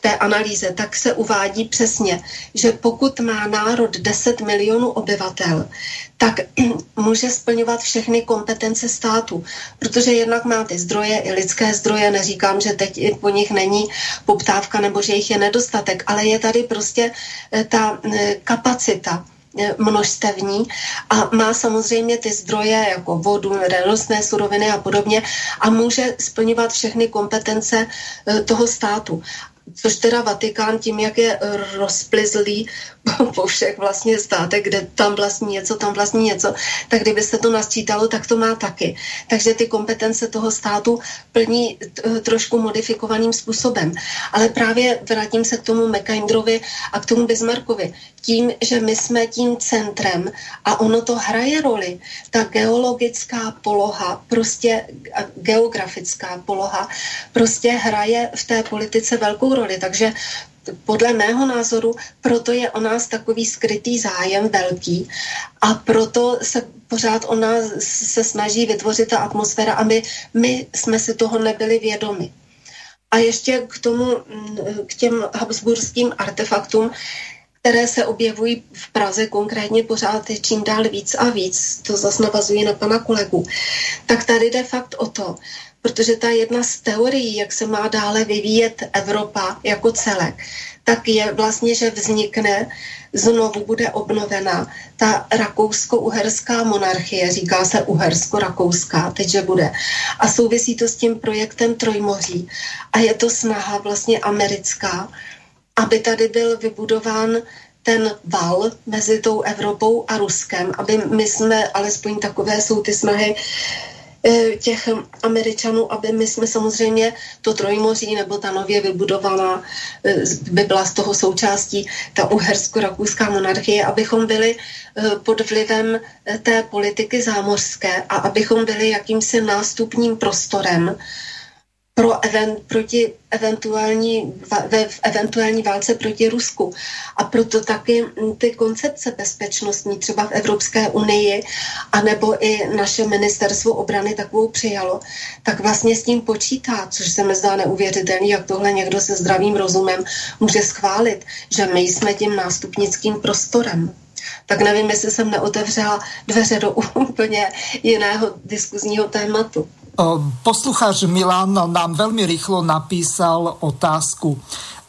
té analýze, tak se uvádí přesně, že pokud má národ 10 milionů obyvatel, tak může splňovat všechny kompetence státu, protože jednak má ty zdroje, i lidské zdroje, neříkám, že teď po nich není poptávka nebo že jich je nedostatek, ale je tady prostě eh, ta eh, kapacita E, množstevní a má samozřejmě ty zdroje jako vodu, nerostné suroviny a podobně a může splňovat všechny kompetence toho státu což teda Vatikán tím, jak je rozplizlý po všech vlastně státech, kde tam vlastní něco, tam vlastní něco, tak kdyby se to nasčítalo, tak to má taky. Takže ty kompetence toho státu plní trošku modifikovaným způsobem. Ale právě vrátím se k tomu McKinderovi a k tomu Bismarckovi. Tím, že my jsme tím centrem a ono to hraje roli, ta geologická poloha, prostě geografická poloha, prostě hraje v té politice velkou roli. Takže podle mého názoru, proto je o nás takový skrytý zájem velký a proto se pořád o nás se snaží vytvořit ta atmosféra a my, my jsme si toho nebyli vědomi. A ještě k tomu, mm, k těm habsburským artefaktům, které se objevují v Praze konkrétně pořád je čím dál víc a víc, to zase navazuje na pana kolegu, tak tady jde fakt o to, protože ta jedna z teorií, jak se má dále vyvíjet Evropa jako celek, tak je vlastně, že vznikne, znovu bude obnovena ta rakousko-uherská monarchie, říká se uhersko-rakouská, teď, že bude. A souvisí to s tím projektem Trojmoří. A je to snaha vlastně americká, aby tady byl vybudován ten val mezi tou Evropou a Ruskem, aby my jsme, alespoň takové jsou ty snahy, těch Američanů, aby my jsme samozřejmě to Trojmoří nebo ta nově vybudovaná eh, by byla z toho součástí ta uhersko-rakouská monarchie, abychom byli eh, pod vlivem té politiky zámořské a abychom byli jakýmsi nástupním prostorem pro event, proti eventuální, ve v eventuální válce proti Rusku. A proto taky ty koncepce bezpečnostní třeba v Evropské unii, anebo i naše ministerstvo obrany takovou přijalo, tak vlastně s tím počítá, což se mi zdá neuvěřitelný, jak tohle někdo se zdravým rozumem může schválit, že my jsme tím nástupnickým prostorem tak nevím, jestli jsem neotevřela dveře do úplně jiného diskuzního tématu. Poslucháč Milan nám veľmi rýchlo napísal otázku.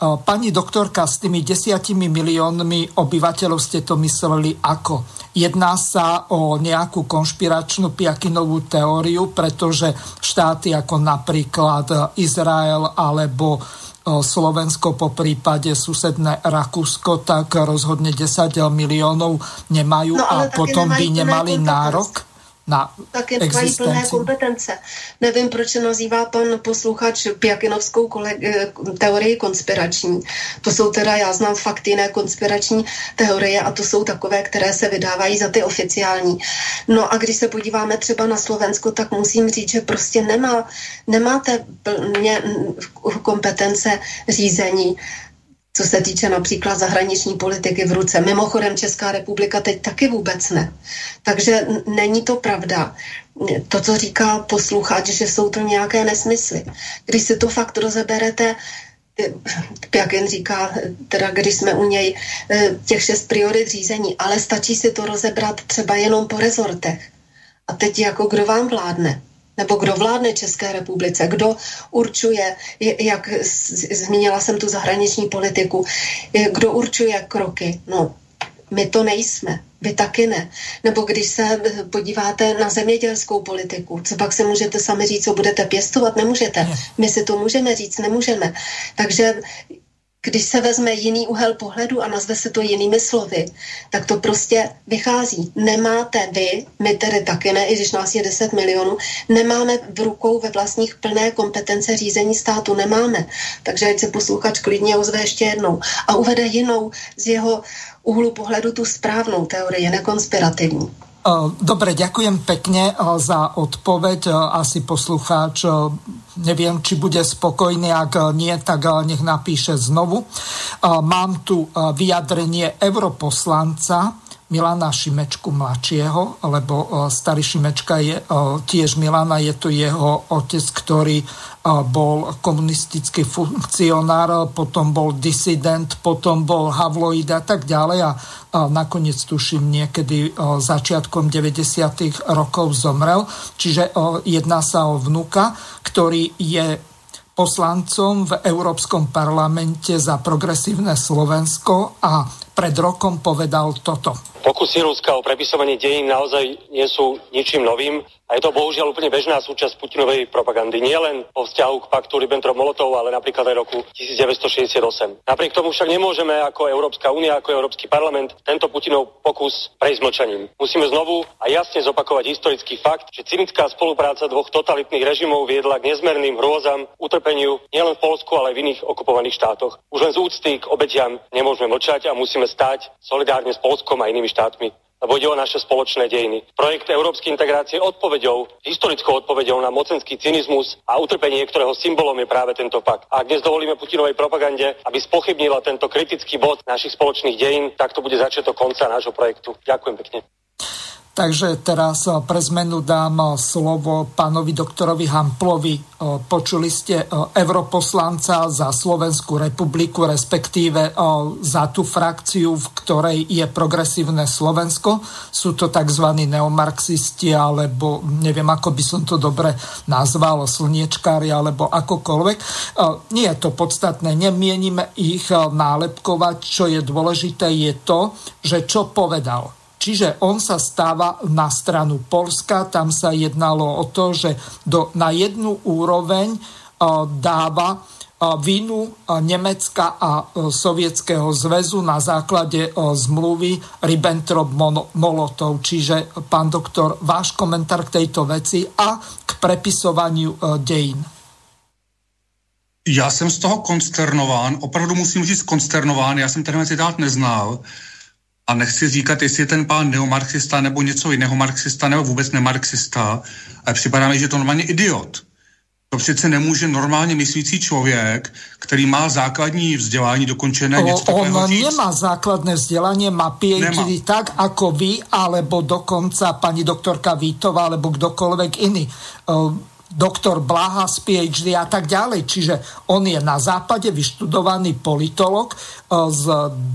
Pani doktorka, s tými desiatimi miliónmi obyvateľov ste to mysleli ako? Jedná sa o nejakú konšpiračnú piakinovú teóriu, pretože štáty ako napríklad Izrael alebo Slovensko, po prípade susedné Rakúsko, tak rozhodne 10 miliónov nemajú no, a potom by nemali nárok na Také mají plné kompetence. Nevím, proč se nazývá pan posluchač Pjakinovskou eh, teorii konspirační. To jsou teda, já znám fakt jiné konspirační teorie a to jsou takové, které se vydávají za ty oficiální. No a když se podíváme třeba na Slovensko, tak musím říct, že prostě nemá, nemáte plně kompetence řízení co se týče například zahraniční politiky v ruce. Mimochodem Česká republika teď taky vůbec ne. Takže není to pravda. To, co říká posluchač, že jsou to nějaké nesmysly. Když si to fakt rozeberete, jak jen říká, teda když jsme u něj, eh, těch šest priorit řízení, ale stačí si to rozebrat třeba jenom po rezortech. A teď jako kdo vám vládne? Nebo kdo vládne České republice, kdo určuje, jak zmínila jsem tu zahraniční politiku, kdo určuje kroky. No, my to nejsme, vy taky ne. Nebo když se podíváte na zemědělskou politiku, co pak se můžete sami říct, co budete pěstovat, nemůžete. My si to můžeme říct, nemůžeme. Takže když se vezme jiný úhel pohledu a nazve se to jinými slovy, tak to prostě vychází. Nemáte vy, my tedy taky ne, i když nás je 10 milionů, nemáme v rukou ve vlastních plné kompetence řízení státu, nemáme. Takže ať se posluchač klidně ozve ještě jednou a uvede jinou z jeho úhlu pohledu tu správnou teorii, nekonspirativní. Dobre, ďakujem pekne za odpoveď. Asi poslucháč neviem, či bude spokojný, ak nie, tak nech napíše znovu. Mám tu vyjadrenie europoslanca Milana Šimečku mladšieho, lebo starý Šimečka je tiež Milana, je to jeho otec, ktorý bol komunistický funkcionár, potom bol disident, potom bol havloid a tak ďalej a nakoniec tuším niekedy začiatkom 90. rokov zomrel. Čiže jedná sa o vnuka, ktorý je poslancom v Európskom parlamente za progresívne Slovensko a pred rokom povedal toto. Pokusy Ruska o prepisovanie dejín naozaj nie sú ničím novým a je to bohužiaľ úplne bežná súčasť Putinovej propagandy. Nie len o vzťahu k paktu Ribbentrop-Molotov, ale napríklad aj roku 1968. Napriek tomu však nemôžeme ako Európska únia, ako Európsky parlament tento Putinov pokus prejsť mlčaním. Musíme znovu a jasne zopakovať historický fakt, že cynická spolupráca dvoch totalitných režimov viedla k nezmerným hrôzam, utrpeniu nielen v Polsku, ale aj v iných okupovaných štátoch. Už len z úcty k obetiam nemôžeme mlčať a musíme stáť solidárne s Polskom a inými štátmi ide o naše spoločné dejiny. Projekt európskej integrácie odpovedou, historickou odpovedou na mocenský cynizmus a utrpenie, ktorého symbolom je práve tento pakt. A ak dnes dovolíme Putinovej propagande, aby spochybnila tento kritický bod našich spoločných dejín, tak to bude začiatok konca nášho projektu. Ďakujem pekne. Takže teraz eh, pre zmenu dám eh, slovo pánovi doktorovi Hamplovi. Eh, počuli ste europoslanca za Slovenskú republiku, respektíve za tú frakciu, v ktorej je progresívne Slovensko. Sú to tzv. neomarxisti, alebo neviem, ako by som to dobre nazval, slniečkári, alebo akokoľvek. Nie je to podstatné, nemienime ich nálepkovať. Čo je dôležité, je to, že čo povedal Čiže on sa stáva na stranu Polska, tam sa jednalo o to, že do, na jednu úroveň uh, dáva uh, vinu uh, Nemecka a Sovietskeho zväzu na základe zmluvy Ribbentrop-Molotov. Čiže, pán doktor, váš komentár k tejto veci a k prepisovaniu dejín. Já jsem z toho konsternován, opravdu musím říct konsternován, já jsem ten citát neznal. A nechci říkat, jestli je ten pán neomarxista nebo něco jiného marxista nebo vůbec nemarxista, ale připadá mi, že je to normálně idiot. To přece nemůže normálně myslící člověk, který má základní vzdělání dokončené o, něco On říct. nemá základné vzdělání, má PhD nemá. tak jako vy, alebo dokonca pani doktorka Vítová, alebo kdokoľvek iný. Uh, doktor Blaha z PhD a tak ďalej. Čiže on je na západe vyštudovaný politolog z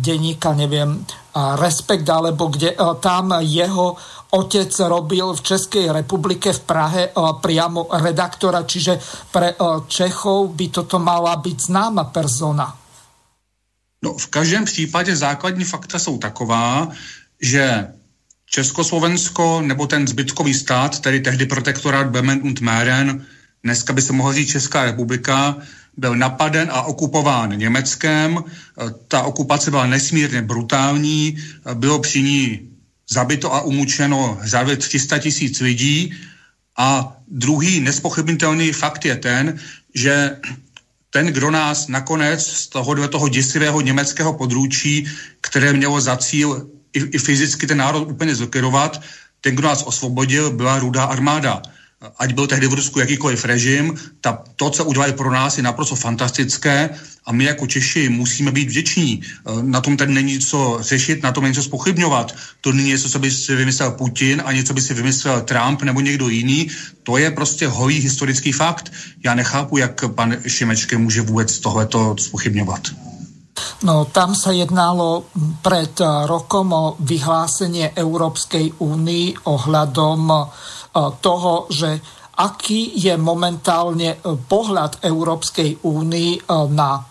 denníka, neviem, Respekt, alebo kde e, tam jeho otec robil v Českej republike v Prahe e, priamo redaktora, čiže pre e, Čechov by toto mala byť známa persona. No, v každém případě základní fakta jsou taková, že Československo nebo ten zbytkový stát, tedy tehdy protektorát Bemen und Mähren, dneska by se mohla říct Česká republika, byl napaden a okupován Německem. Ta okupace byla nesmírně brutální, bylo při ní zabito a umučeno řádově 300 tisíc lidí. A druhý nespochybnitelný fakt je ten, že ten, kdo nás nakonec z toho, toho děsivého německého područí, které mělo za cíl i, i fyzicky ten národ úplně zlikvidovat, ten, kdo nás osvobodil, byla rudá armáda ať byl tehdy v Rusku jakýkoliv režim, ta, to, co udělali pro nás, je naprosto fantastické a my jako Češi musíme být vděční. E, na tom tady není co řešit, na tom není co spochybňovat. To není něco, co by si vymyslel Putin a něco by si vymyslel Trump nebo někdo jiný. To je prostě holý historický fakt. Já nechápu, jak pan Šimečke může vůbec tohleto spochybňovat. No, tam sa jednalo pred rokom o vyhlásenie Európskej únii ohľadom toho, že aký je momentálne e, pohľad Európskej únii e, na e,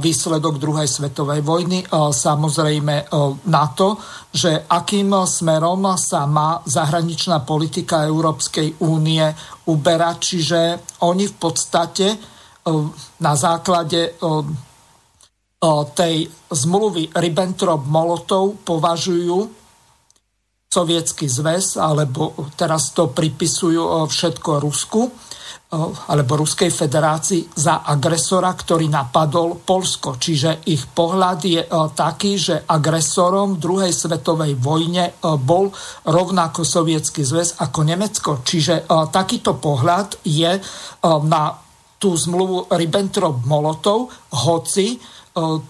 výsledok druhej svetovej vojny, samozrejme na to, že akým smerom sa má zahraničná politika Európskej únie uberať, čiže oni v podstate na základe tej zmluvy Ribbentrop-Molotov považujú sovietský zväz, alebo teraz to pripisujú všetko Rusku, alebo Ruskej federácii za agresora, ktorý napadol Polsko. Čiže ich pohľad je taký, že agresorom v druhej svetovej vojne bol rovnako Sovietský zväz ako Nemecko. Čiže takýto pohľad je na tú zmluvu Ribbentrop-Molotov, hoci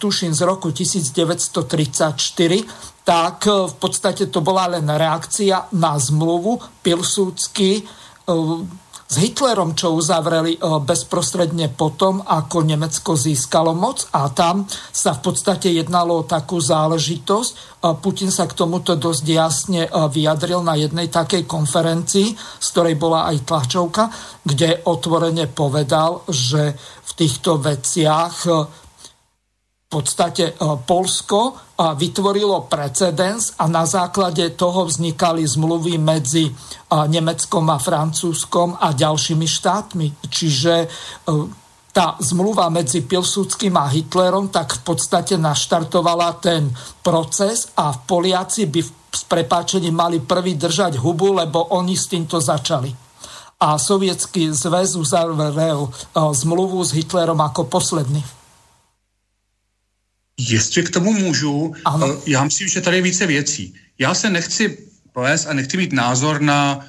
tuším z roku 1934 tak e, v podstate to bola len reakcia na zmluvu Pilsúcky e, s Hitlerom, čo uzavreli e, bezprostredne potom, ako Nemecko získalo moc a tam sa v podstate jednalo o takú záležitosť. Putin sa k tomuto dosť jasne vyjadril na jednej takej konferencii, z ktorej bola aj tlačovka, kde otvorene povedal, že v týchto veciach podstate e, Polsko vytvorilo precedens a na základe toho vznikali zmluvy medzi e, Nemeckom a Francúzskom a ďalšími štátmi. Čiže tá zmluva medzi Pilsudským a Hitlerom tak v podstate naštartovala ten proces a Poliaci by s prepáčením mali prvý držať hubu, lebo oni s týmto začali. A sovietský zväz uzavrel zmluvu s Hitlerom ako posledný. Jestli k tomu můžu, ano. Eh, já myslím, že tady je více věcí. Já se nechci plést a nechci mít názor na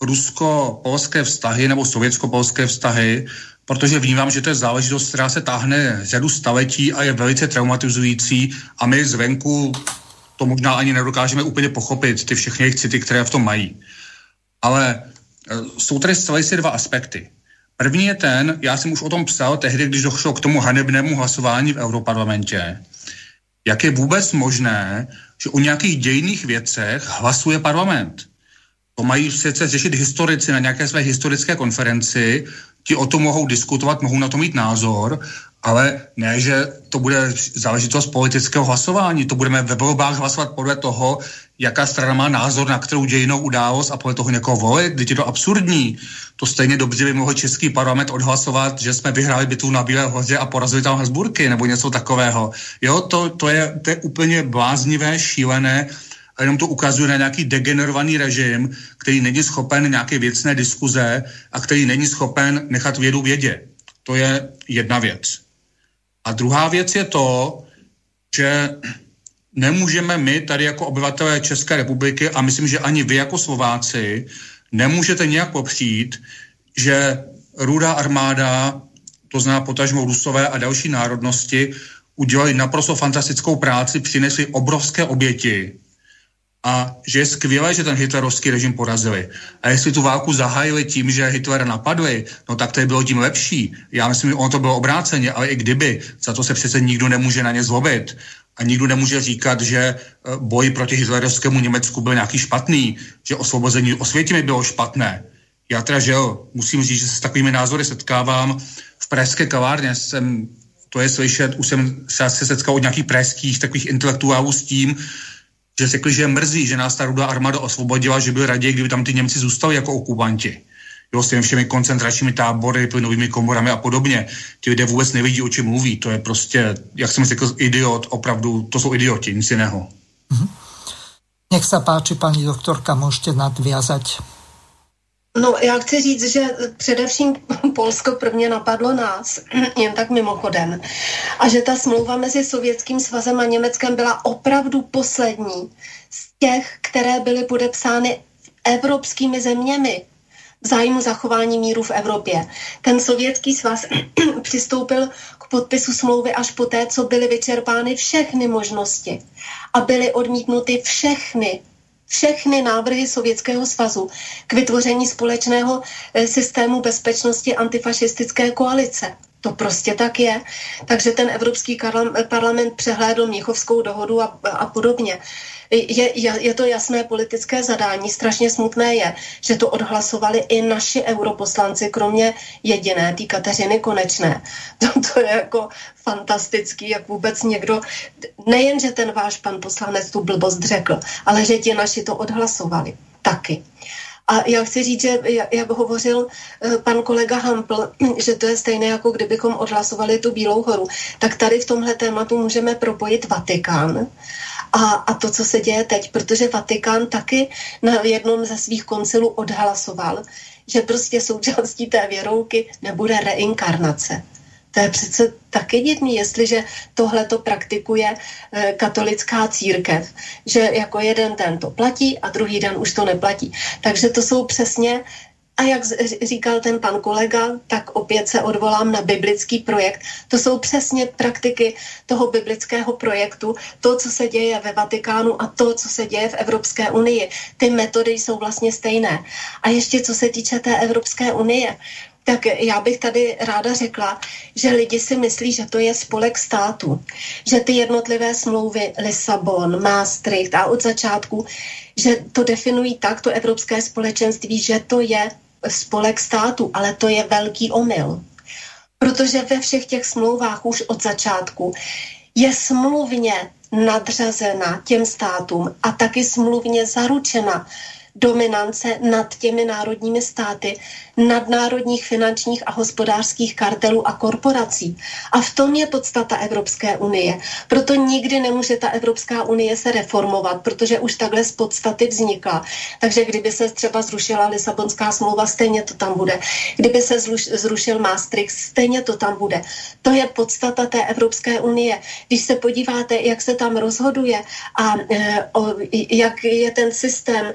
rusko-polské vztahy nebo sovětsko-polské vztahy, protože vnímám, že to je záležitost, která se táhne řadu staletí a je velice traumatizující a my zvenku to možná ani nedokážeme úplně pochopit, ty všechny jejich city, které v tom mají. Ale e, jsou tady zcela dva aspekty. První je ten, já jsem už o tom psal tehdy, když došlo k tomu hanebnému hlasování v Europarlamentě, jak je vůbec možné, že o nějakých dějných věcech hlasuje parlament. To mají sice řešit historici na nějaké své historické konferenci, ti o tom mohou diskutovat, mohou na to mít názor, ale ne, že to bude záležitost politického hlasování. To budeme ve volbách hlasovat podle toho, jaká strana má názor na kterou dějinou událost a podle toho někoho volit. Teď je to absurdní. To stejně dobře by mohl český parlament odhlasovat, že jsme vyhráli bitvu na Bílé hoře a porazili tam Hasburky nebo něco takového. Jo, to, to, je, to je úplně bláznivé, šílené a jenom to ukazuje na nějaký degenerovaný režim, který není schopen nějaké věcné diskuze a který není schopen nechat vědu vědě. To je jedna věc. A druhá věc je to, že nemůžeme my tady jako obyvatelé České republiky a myslím, že ani vy jako Slováci nemůžete nějak popřít, že rudá armáda, to zná potažmo Rusové a další národnosti, udělali naprosto fantastickou práci, přinesli obrovské oběti a že je skvělé, že ten hitlerovský režim porazili. A jestli tu válku zahájili tím, že Hitler napadli, no tak to je bylo tím lepší. Já myslím, že ono to bylo obráceně, ale i kdyby, za to se přece nikdo nemůže na ně zlobit. A nikdo nemůže říkat, že e, boj proti hitlerovskému Německu byl nějaký špatný, že osvobození Osvětimi bylo špatné. Já teda, že jo, musím říct, že se s takovými názory setkávám. V pražské kavárně jsem, to je slyšet, už jsem se setkal od nějakých pražských takových intelektuálů s tím, že řekli, že mrzí, že nás ta rudá armáda osvobodila, že by raději, kdyby tam ty Němci zůstali jako okupanti. Jo, s těmi všemi koncentračními tábory, plynovými komorami a podobně. Ti lidé vůbec nevidí, o čem mluví. To je prostě, jak jsem řekl, idiot, opravdu, to jsou idioti, nic jiného. Mm-hmm. Nech se páči, paní doktorka, můžete nadviazať. No, já chci říct, že především Polsko prvně napadlo nás, jen tak mimochodem, a že ta smlouva mezi Sovětským svazem a Německem byla opravdu poslední z těch, které byly podepsány evropskými zeměmi v zájmu zachování míru v Evropě. Ten sovětský svaz přistoupil k podpisu smlouvy až poté, co byly vyčerpány všechny možnosti a byly odmítnuty všechny všechny návrhy Sovětského svazu k vytvoření společného eh, systému bezpečnosti antifašistické koalice. To prostě tak je. Takže ten Evropský parlament přehlédl Měchovskou dohodu a, a podobně je, je, je to jasné politické zadání. Strašně smutné je, že to odhlasovali i naši europoslanci, kromě jediné, té Kateřiny Konečné. To, to je jako fantastický, jak vůbec někdo, nejen, že ten váš pan poslanec tu blbost řekl, ale že ti naši to odhlasovali taky. A já chci říct, že jak hovořil eh, pan kolega Hampl, že to je stejné, jako kdybychom odhlasovali tu Bílou horu, tak tady v tomhle tématu můžeme propojit Vatikán a, a to, co se děje teď, protože Vatikán taky na jednom ze svých koncilů odhlasoval, že prostě součástí té věrouky nebude reinkarnace. To je přece taky divný, jestliže tohle to praktikuje e, katolická církev, že jako jeden den to platí a druhý den už to neplatí. Takže to jsou přesně a jak říkal ten pan kolega, tak opět se odvolám na biblický projekt. To jsou přesně praktiky toho biblického projektu, to, co se děje ve Vatikánu a to, co se děje v Evropské unii. Ty metody jsou vlastně stejné. A ještě co se týče té Evropské unie, tak já bych tady ráda řekla, že lidi si myslí, že to je spolek států, že ty jednotlivé smlouvy Lisabon, Maastricht a od začátku, že to definují tak, to evropské společenství, že to je spolek státu, ale to je velký omyl. Protože ve všech těch smlouvách už od začátku je smluvně nadřazena těm státům a taky smluvně zaručena dominance nad těmi národními státy, nadnárodních finančních a hospodářských kartelů a korporací. A v tom je podstata Evropské unie. Proto nikdy nemůže ta Evropská unie se reformovat, protože už takhle z podstaty vznikla. Takže kdyby se třeba zrušila Lisabonská smlouva, stejně to tam bude. Kdyby se zrušil Maastricht, stejně to tam bude. To je podstata té Evropské unie. Když se podíváte, jak se tam rozhoduje a e, o, jak je ten systém,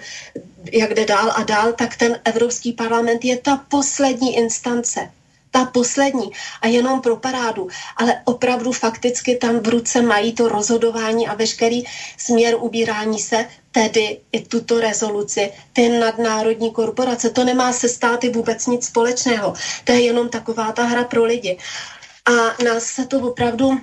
jak jde dál a dál, tak ten Evropský parlament je ta poslední instance ta poslední a jenom pro parádu, ale opravdu fakticky tam v ruce mají to rozhodování a veškerý směr ubírání se, tedy i tuto rezoluci, ty nadnárodní korporace. To nemá se státy vůbec nic společného. To je jenom taková ta hra pro lidi. A nás se to opravdu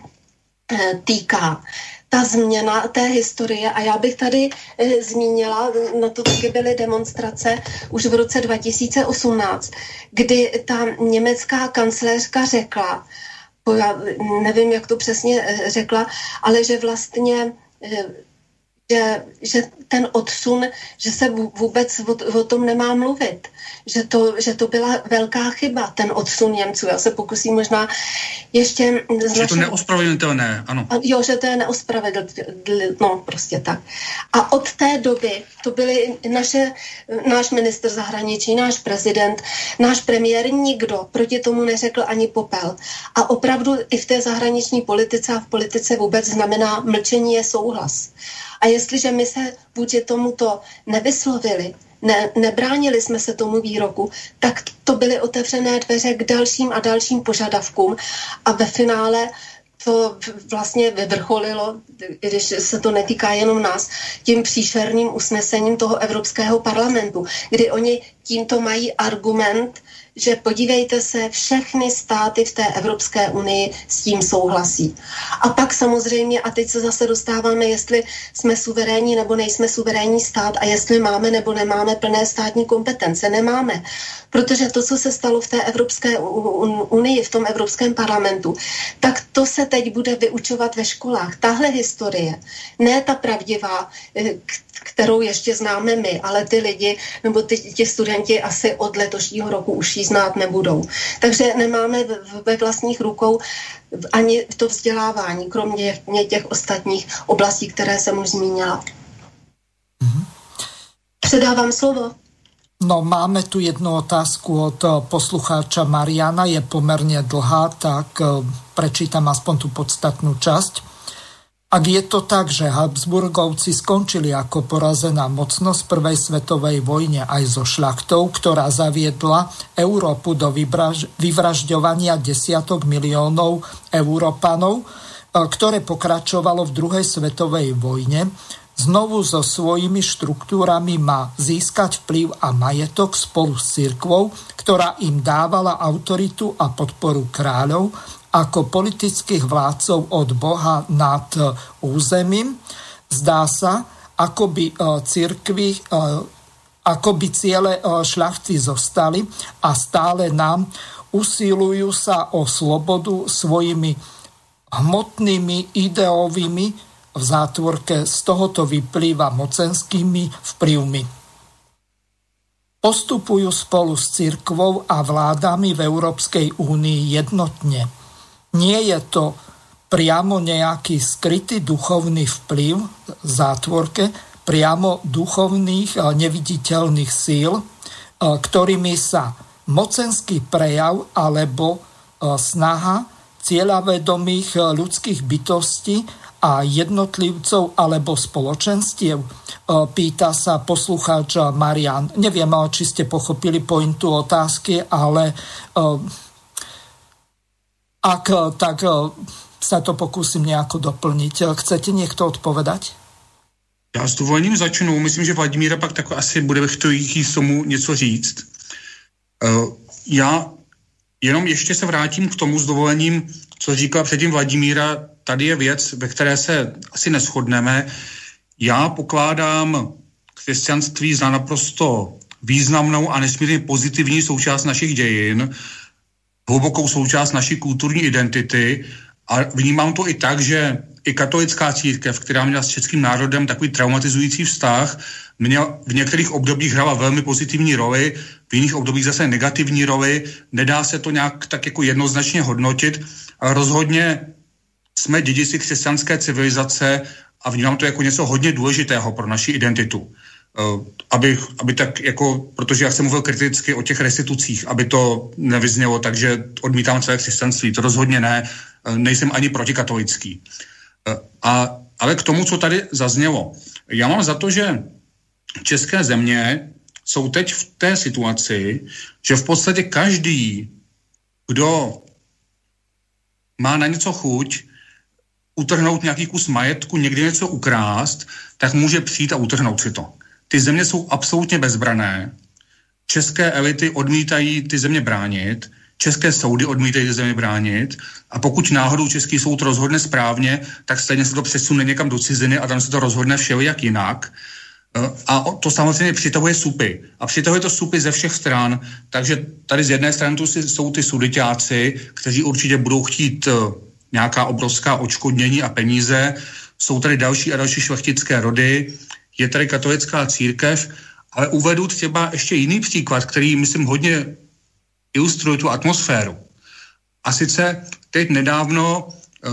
eh, týká ta změna té historie. A já bych tady e, zmínila, na to taky byly demonstrace už v roce 2018, kdy ta německá kancléřka řekla, já nevím, jak to přesně eh, řekla, ale že vlastně eh, že, že ten odsun, že se vůbec o, o tom nemá mluvit. Že to, že to byla velká chyba, ten odsun Němců. Já se pokusím možná ještě... Že to neospravedlnitelné, ano. Jo, že to je neospravedlitelné, no prostě tak. A od té doby to byly naše, náš minister zahraničí, náš prezident, náš premiér, nikdo proti tomu neřekl ani popel. A opravdu i v té zahraniční politice a v politice vůbec znamená mlčení je souhlas. A jestliže my se vůči tomuto nevyslovili, ne, nebránili jsme se tomu výroku, tak to byly otevřené dveře k dalším a dalším požadavkům. A ve finále to vlastně vyvrcholilo, když se to netýká jenom nás, tím příšerným usnesením toho Evropského parlamentu, kdy oni tímto mají argument, že podívejte se, všechny státy v té Evropské unii s tím souhlasí. A pak samozřejmě, a teď se zase dostáváme, jestli jsme suverénní nebo nejsme suverénní stát a jestli máme nebo nemáme plné státní kompetence. Nemáme. Protože to, co se stalo v té Evropské unii, v tom Evropském parlamentu, tak to se teď bude vyučovat ve školách. Tahle historie, ne ta pravdivá, eh, kterou ještě známe my, ale ty lidi nebo ty, ti studenti asi od letošního roku už ji znát nebudou. Takže nemáme ve vlastních rukou ani to vzdělávání, kromě těch ostatních oblastí, které jsem už zmínila. Mm-hmm. Předávám slovo. No, máme tu jednu otázku od eh, poslucháča Mariana, je pomerne dlhá, tak eh, prečítam aspoň tú podstatnú časť. Ak je to tak, že Habsburgovci skončili ako porazená mocnosť v prvej svetovej vojne aj so šľachtou, ktorá zaviedla Európu do vyvražďovania desiatok miliónov Európanov, e, ktoré pokračovalo v druhej svetovej vojne, znovu so svojimi štruktúrami má získať vplyv a majetok spolu s cirkvou, ktorá im dávala autoritu a podporu kráľov ako politických vládcov od Boha nad e, územím. Zdá sa, ako by e, církvy e, ako by ciele šľachty zostali a stále nám usilujú sa o slobodu svojimi hmotnými ideovými v zátvorke z tohoto vyplýva mocenskými vplyvmi. Postupujú spolu s cirkvou a vládami v Európskej únii jednotne – nie je to priamo nejaký skrytý duchovný vplyv v zátvorke, priamo duchovných neviditeľných síl, ktorými sa mocenský prejav alebo snaha cieľavedomých ľudských bytostí a jednotlivcov alebo spoločenstiev? Pýta sa poslucháč Marian. Neviem, či ste pochopili pointu otázky, ale ak eh, tak eh, sa to pokusím nejako doplniť. Eh, chcete niekto odpovedať? Já s dovolením začnu. Myslím, že Vladimíra pak tak asi bude chtít tomu něco říct. Já jenom ještě se vrátím k tomu s dovolením, co říkal předtím Vladimíra. Tady je věc, ve které se asi neschodneme. Já pokládám křesťanství za naprosto významnou a nesmírně pozitivní součást našich dějin hlubokou součást naší kulturní identity a vnímám to i tak, že i katolická církev, která měla s českým národem takový traumatizující vztah, měl, v některých obdobích hrála velmi pozitivní roli, v jiných obdobích zase negativní roli. Nedá se to nějak tak jako jednoznačně hodnotit, ale rozhodně jsme dědici křesťanské civilizace a vnímám to jako něco hodně důležitého pro naši identitu. Uh, aby, aby tak jako, protože já jsem mluvil kriticky o těch restitucích, aby to nevyznělo, takže odmítám celé křesťanství. To rozhodně ne, uh, nejsem ani protikatolický. Uh, a, ale k tomu, co tady zaznělo. Já mám za to, že české země jsou teď v té situaci, že v podstatě každý, kdo má na něco chuť, utrhnout nějaký kus majetku, někdy něco ukrást, tak může přijít a utrhnout si to. Ty země jsou absolutně bezbrané. České elity odmítají ty země bránit, české soudy odmítají ty země bránit a pokud náhodou český soud rozhodne správně, tak stejně se to přesune někam do ciziny a tam se to rozhodne všelijak jinak. Eh, a to samozřejmě přitahuje supy. A přitahuje to supy ze všech stran, takže tady z jedné strany tu jsou ty suditáci, kteří určitě budou chtít eh, nějaká obrovská očkodnění a peníze. Jsou tady další a další šlechtické rody, je tady katolická církev, ale uvedu třeba ještě jiný příklad, který, myslím, hodně ilustruje tu atmosféru. A sice teď nedávno eh,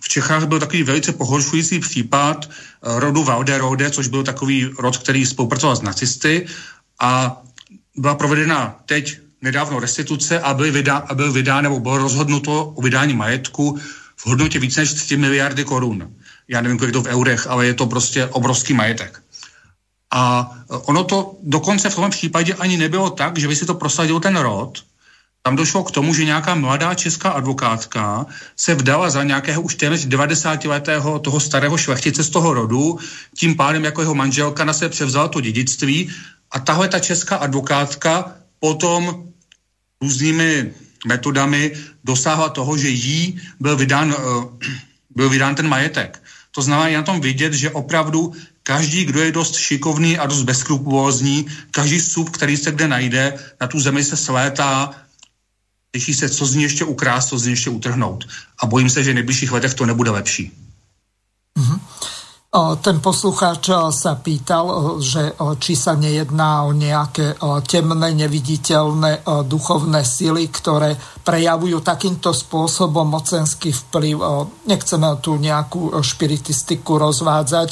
v Čechách byl takový velice pohoršující případ eh, rodu Valderode, což byl takový rod, který spolupracoval s nacisty a byla provedena teď nedávno restituce a byl, vydá, a byl vydán nebo bylo rozhodnuto o vydání majetku v hodnotě více než 3 miliardy korun. Já nevím, kolik to v eurech, ale je to prostě obrovský majetek. A ono to dokonce v tom případě ani nebylo tak, že by si to prosadil ten rod, tam došlo k tomu, že nějaká mladá česká advokátka se vdala za nějakého už téměř 90-letého toho starého šlechtice z toho rodu, tím pádem jako jeho manželka na sebe převzala to dědictví a tahle ta česká advokátka potom různými metodami dosáhla toho, že jí byl vydán, eh, byl vydán ten majetek. To znamená je na tom vidět, že opravdu každý, kdo je dost šikovný a dost bezkrupulózní, každý sub, který se kde najde, na tu zemi se slétá, těší se, co z ní ještě ukrást, co z ní ještě utrhnout. A bojím se, že v nejbližších letech to nebude lepší. Mm-hmm. Ten poslucháč sa pýtal, že či sa nejedná o nejaké temné, neviditeľné duchovné sily, ktoré prejavujú takýmto spôsobom mocenský vplyv. Nechceme tu nejakú špiritistiku rozvádzať,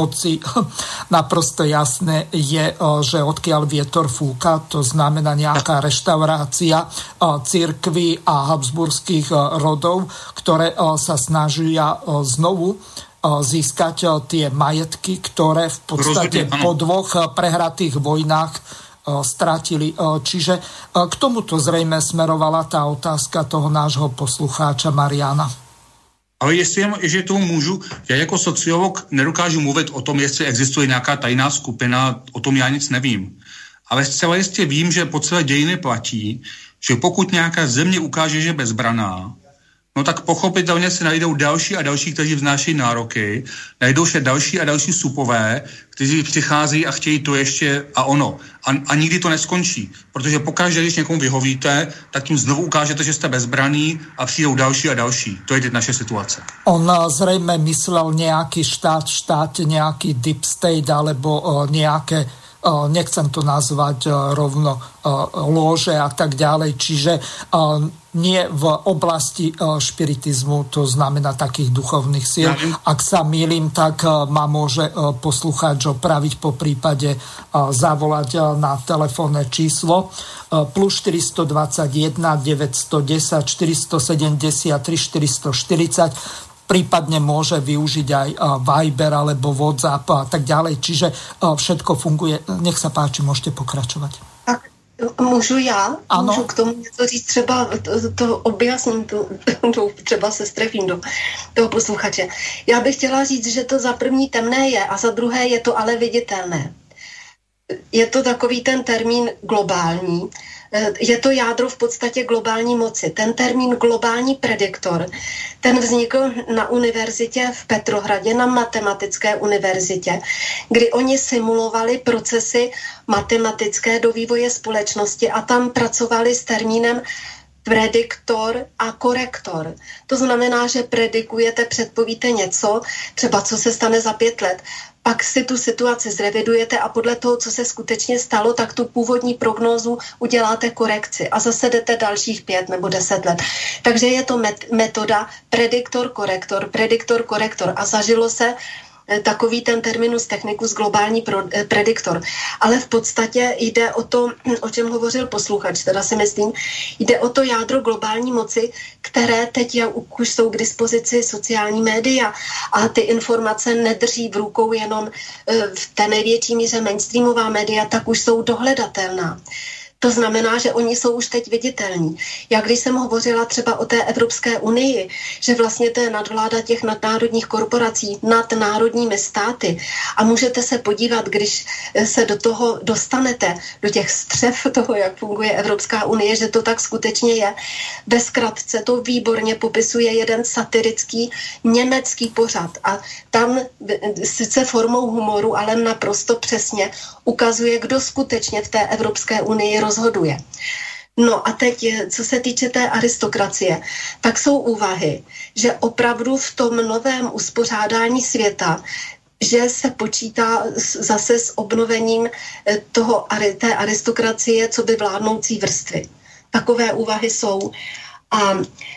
hoci naprosto jasné je, že odkiaľ vietor fúka, to znamená nejaká reštaurácia církvy a habsburských rodov, ktoré sa snažia znovu získať tie majetky, ktoré v podstate po dvoch prehratých vojnách strátili. Čiže k tomuto zrejme smerovala tá otázka toho nášho poslucháča Mariana. Ale jestli, že tomu můžu, já jako sociolog nedokážu mluvit o tom, jestli existuje nějaká tajná skupina, o tom já nic nevím. Ale zcela jistě vím, že po celé dějiny platí, že pokud nějaká země ukáže, že je bezbraná, no tak pochopitelně se najdou další a další, kteří vznáší nároky, najdou se další a další supové, kteří přichází a chtějí to ještě a ono. A, a nikdy to neskončí, protože pokaždé, když někomu vyhovíte, tak tím znovu ukážete, že jste bezbraný a přijdou další a další. To je teď naše situace. On zřejmě myslel nějaký štát, štát, nějaký deep state alebo uh, nějaké nechcem to nazvať rovno lože a tak ďalej. Čiže nie v oblasti eh, špiritizmu, to znamená takých duchovných síl. Ak sa milím, tak eh, ma môže eh, poslucháč opraviť po prípade zavolať na telefónne číslo plus 421 910 473 440 prípadne môže využiť aj Viber alebo WhatsApp a tak ďalej. Čiže všetko funguje. Nech sa páči, môžete pokračovať. Můžu já? Ano. Můžu k tomu něco říct třeba, to, to objasním, to, to třeba se strefím do toho posluchače. Já bych chtěla říct, že to za první temné je a za druhé je to ale viditelné. Je to takový ten termín globální, je to jádro v podstatě globální moci. Ten termín globální prediktor, ten vznikl na univerzitě v Petrohradě, na matematické univerzitě, kdy oni simulovali procesy matematické do vývoje společnosti a tam pracovali s termínem prediktor a korektor. To znamená, že predikujete, předpovíte něco, třeba co se stane za pět let, pak si tu situaci zrevidujete a podle toho, co se skutečně stalo, tak tu původní prognózu uděláte korekci a zase jdete dalších pět nebo deset let. Takže je to metoda prediktor-korektor, prediktor-korektor a zažilo se takový ten terminus technicus globální eh, prediktor. Ale v podstatě jde o to, o čem hovořil posluchač, teda si myslím, jde o to jádro globální moci, které teď už jsou k dispozici sociální média a ty informace nedrží v rukou jenom eh, v té největší míře mainstreamová média, tak už jsou dohledatelná. To znamená, že oni jsou už teď viditelní. Já když jsem hovořila třeba o té Evropské unii, že vlastně to je nadvláda těch nadnárodních korporací nad národními státy a můžete se podívat, když se do toho dostanete, do těch střev toho, jak funguje Evropská unie, že to tak skutečně je. Ve zkratce to výborně popisuje jeden satirický německý pořad a tam sice formou humoru, ale naprosto přesně ukazuje, kdo skutečně v té Evropské unii rozhoduje. No a teď, co se týče té aristokracie, tak jsou úvahy, že opravdu v tom novém uspořádání světa že se počítá zase s obnovením eh, toho, té aristokracie, co by vládnoucí vrstvy. Takové úvahy jsou. A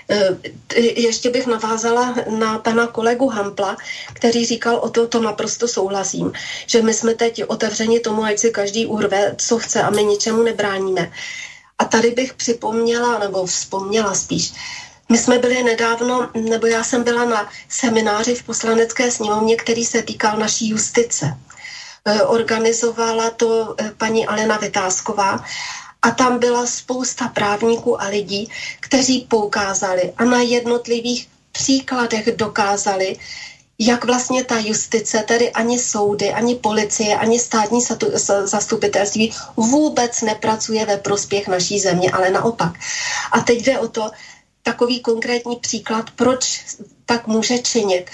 e, ještě bych navázala na pana kolegu Hampla, který říkal o to, to naprosto souhlasím, že my jsme teď otevřeni tomu, ať si každý urve, co chce a my ničemu nebráníme. A tady bych připomněla, nebo vzpomněla spíš, my jsme byli nedávno, nebo já jsem byla na semináři v poslanecké sněmovně, který se týkal naší justice. E, organizovala to e, paní Alena Vytázková a tam byla spousta právníků a lidí, kteří poukázali a na jednotlivých příkladech dokázali, jak vlastně ta justice, tedy ani soudy, ani policie, ani státní zastupitelství vůbec nepracuje ve prospěch naší země, ale naopak. A teď jde o to, takový konkrétní příklad, proč tak může činit.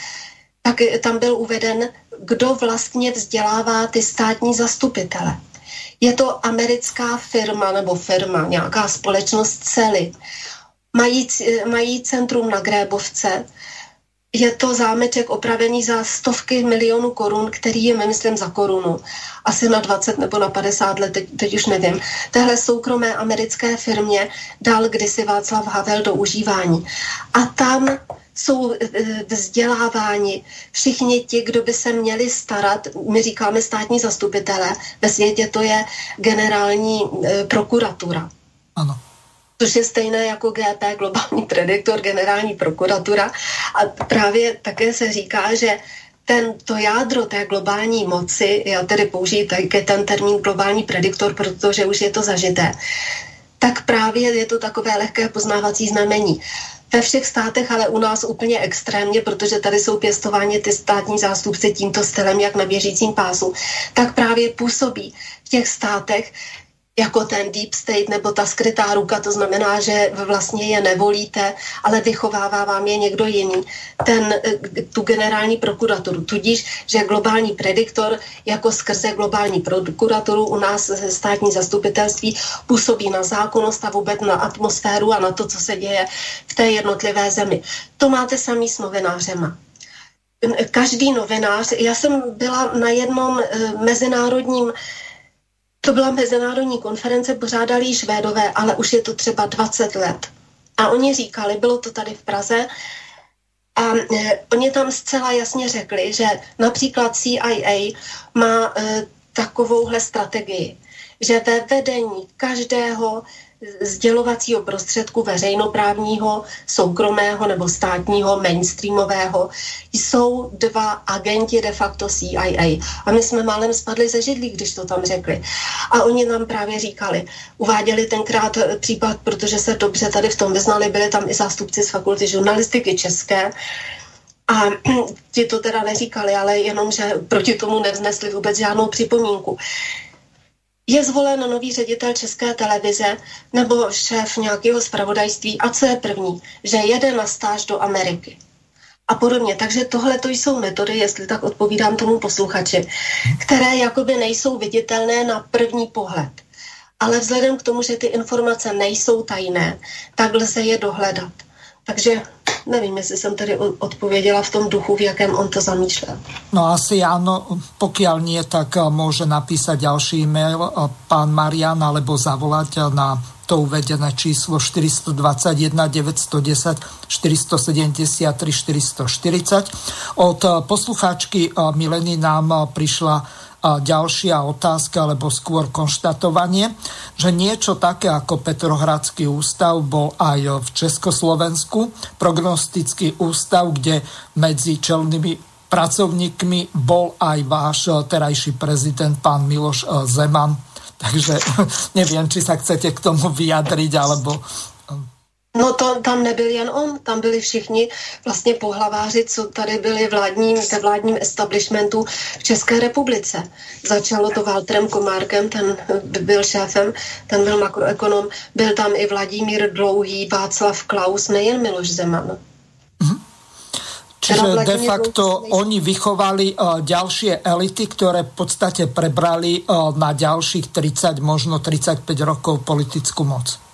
Tak tam byl uveden, kdo vlastně vzdělává ty státní zastupitele. Je to americká firma nebo firma, nějaká společnost Cely. Mají, mají centrum na Grébovce. Je to zámeček opravený za stovky milionů korun, který je, myslím, za korunu. Asi na 20 nebo na 50 let, teď, teď už nevím. Téhle soukromé americké firmě dal kdysi Václav Havel do užívání. A tam jsou eh, vzděláváni všichni ti, kdo by se měli starat, my říkáme státní zastupitelé, ve světě to je generální eh, prokuratura. Ano což je stejné jako GP, globální prediktor, generální prokuratura. A právě také se říká, že ten, to jádro té globální moci, já tedy použiji také ten termín globální prediktor, protože už je to zažité, tak právě je to takové lehké poznávací znamení ve všech státech, ale u nás úplně extrémně, protože tady jsou pěstováni ty státní zástupci tímto stylem, jak na běžícím pásu, tak právě působí v těch státech, jako ten deep state nebo ta skrytá ruka, to znamená, že vlastně je nevolíte, ale vychovává vám je někdo jiný. Ten, eh, tu generální prokuraturu, tudíž, že globální prediktor jako skrze globální prokuraturu u nás státní zastupitelství působí na zákonnost a vůbec na atmosféru a na to, co se děje v té jednotlivé zemi. To máte samý s novinářema každý novinář, já jsem byla na jednom eh, mezinárodním to byla mezinárodní konference, pořádali Švédové, ale už je to třeba 20 let. A oni říkali, bylo to tady v Praze, a e, oni tam zcela jasně řekli, že například CIA má e, takovouhle strategii, že ve vedení každého sdělovacího prostředku veřejnoprávního, soukromého nebo státního, mainstreamového, jsou dva agenti de facto CIA. A my jsme málem spadli ze židlí, když to tam řekli. A oni nám právě říkali, uváděli tenkrát případ, protože se dobře tady v tom vyznali, byli tam i zástupci z fakulty žurnalistiky české, a ti to teda neříkali, ale jenom, že proti tomu nevznesli vůbec žádnou připomínku je zvolen nový ředitel České televize nebo šéf nějakého zpravodajství a co je první, že jede na stáž do Ameriky a podobně. Takže tohle to jsou metody, jestli tak odpovídám tomu posluchači, které jakoby nejsou viditelné na první pohled. ale vzhledem k tomu, že ty informace nejsou tajné, tak lze je dohledat. Takže nevím, jestli jsem tedy odpověděla v tom duchu, v jakém on to zamýšlel. No asi áno, pokiaľ nie, tak eh, môže napísať ďalší e-mail eh, pán Marian alebo zavolať eh, na to uvedené číslo 421 910 473 440. Od poslucháčky Mileny nám prišla ďalšia otázka, alebo skôr konštatovanie, že niečo také ako Petrohradský ústav bol aj v Československu, prognostický ústav, kde medzi čelnými pracovníkmi bol aj váš terajší prezident, pán Miloš Zeman. Takže neviem, či sa chcete k tomu vyjadriť, alebo No to tam nebyl jen on, tam byli všichni vlastně pohlaváři, co tady byli vládním, ve vládním establishmentu v České republice. Začalo to Walterem Komárkem, ten byl šéfem, ten byl makroekonom, byl tam i Vladimír Dlouhý, Václav Klaus, nejen Miloš Zeman. Mhm. Čiže de facto oni vychovali uh, ďalšie elity, ktoré v podstate prebrali uh, na ďalších 30, možno 35 rokov politickú moc.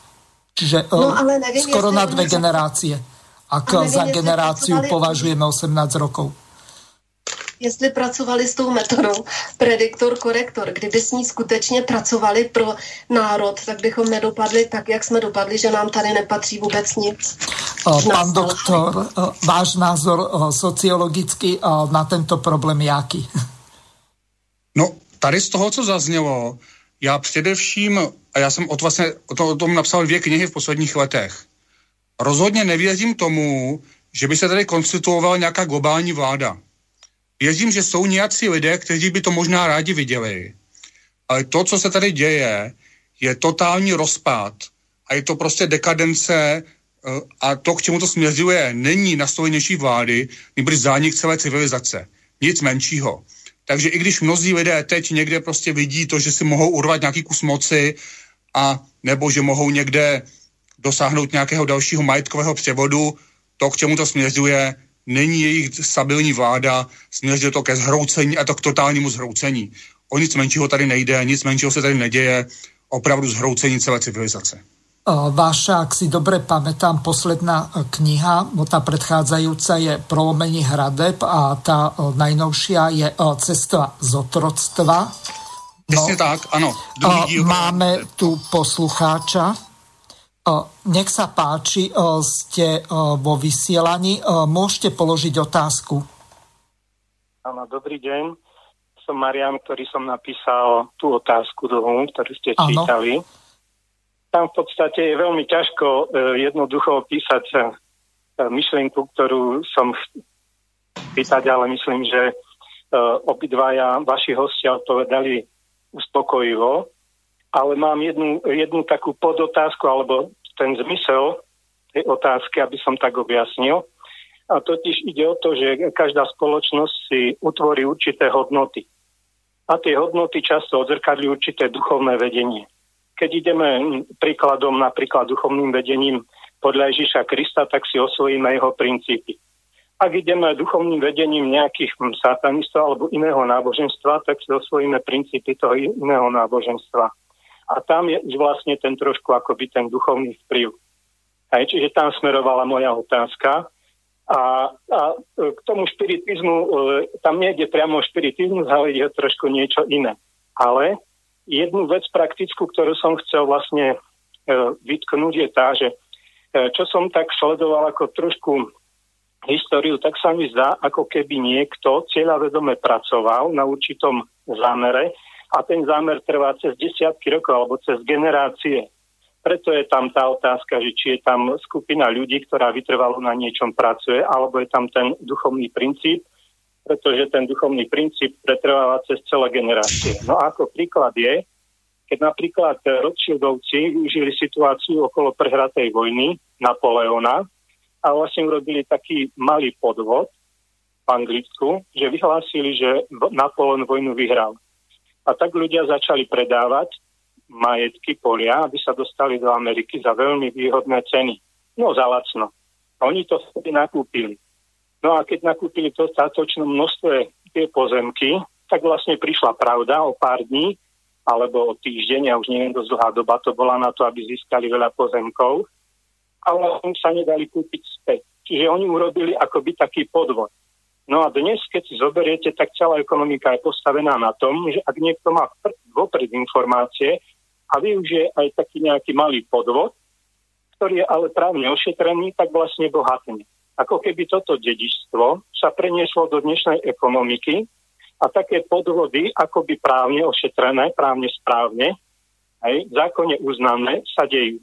Čiže no, ale nevím, skoro na dve generácie. Ak nevím, za generáciu považujeme 18 rokov. Jestli pracovali s tou metodou prediktor, korektor, kdyby s ní skutečně pracovali pro národ, tak bychom nedopadli tak, jak jsme dopadli, že nám tady nepatří vůbec nic. Pán doktor, váš názor sociologicky na tento problém jaký? No, tady z toho, co zaznělo, já především, a já jsem o, vlastně, o, to, o tom napsal dvě knihy v posledních letech, rozhodně nevěřím tomu, že by se tady konstituovala nějaká globální vláda. Věřím, že jsou nějací lidé, kteří by to možná rádi viděli. Ale to, co se tady děje, je totální rozpad a je to prostě dekadence eh, a to, k čemu to směřuje, není nastolenější vlády, nebo zánik celé civilizace. Nic menšího. Takže i když mnozí lidé teď někde prostě vidí to, že si mohou urvat nějaký kus moci a nebo že mohou někde dosáhnout nějakého dalšího majetkového převodu, to, k čemu to směřuje, není jejich stabilní vláda, směřuje to ke zhroucení a to k totálnímu zhroucení. O nic menšího tady nejde, nic menšího se tady neděje, opravdu zhroucení celé civilizace. Vaša, ak si dobre pamätám, posledná e, kniha, tá predchádzajúca je Prolomení hradeb a tá e, najnovšia je e, Cesta z otroctva. No, tak, áno. Máme tu poslucháča. Nech sa páči, ste vo vysielaní. Môžete položiť otázku. Áno, dobrý deň. Som Marian, ktorý som napísal tú otázku dlhú, ktorú ste čítali. Ano tam v podstate je veľmi ťažko e, jednoducho opísať e, myšlienku, ktorú som pýtať, ale myslím, že e, obidvaja vaši hostia odpovedali uspokojivo. Ale mám jednu, jednu takú podotázku, alebo ten zmysel tej otázky, aby som tak objasnil. A totiž ide o to, že každá spoločnosť si utvorí určité hodnoty. A tie hodnoty často odzrkadli určité duchovné vedenie keď ideme príkladom napríklad duchovným vedením podľa Ježiša Krista, tak si osvojíme jeho princípy. Ak ideme duchovným vedením nejakých satanistov alebo iného náboženstva, tak si osvojíme princípy toho iného náboženstva. A tam je už vlastne ten trošku akoby ten duchovný vplyv. Aj, čiže tam smerovala moja otázka. A, a k tomu špiritizmu, e, tam nejde priamo o špiritizmus, ale je trošku niečo iné. Ale jednu vec praktickú, ktorú som chcel vlastne e, vytknúť je tá, že e, čo som tak sledoval ako trošku históriu, tak sa mi zdá, ako keby niekto cieľavedome pracoval na určitom zámere a ten zámer trvá cez desiatky rokov alebo cez generácie. Preto je tam tá otázka, že či je tam skupina ľudí, ktorá vytrvalo na niečom pracuje, alebo je tam ten duchovný princíp, pretože ten duchovný princíp pretrváva cez celé generácie. No a ako príklad je, keď napríklad Rothschildovci využili situáciu okolo prehratej vojny Napoleona a vlastne urobili taký malý podvod v Anglicku, že vyhlásili, že Napoleon vojnu vyhral. A tak ľudia začali predávať majetky polia, aby sa dostali do Ameriky za veľmi výhodné ceny. No za lacno. A oni to vtedy nakúpili. No a keď nakúpili to dostatočné množstvo tie pozemky, tak vlastne prišla pravda o pár dní a alebo o týždeň, ja už neviem, dosť dlhá doba to bola na to, aby získali veľa pozemkov, ale oni sa nedali kúpiť späť. Čiže oni urobili akoby taký podvod. No a dnes, keď si zoberiete, tak celá ekonomika je postavená na tom, že ak niekto má vopred informácie a využije aj taký nejaký malý podvod, ktorý je ale právne ošetrený, tak vlastne bohatne. Ako keby toto dedičstvo sa prenieslo do dnešnej ekonomiky a také podvody, akoby právne ošetrené, právne správne, aj zákonne uznané, sa dejú.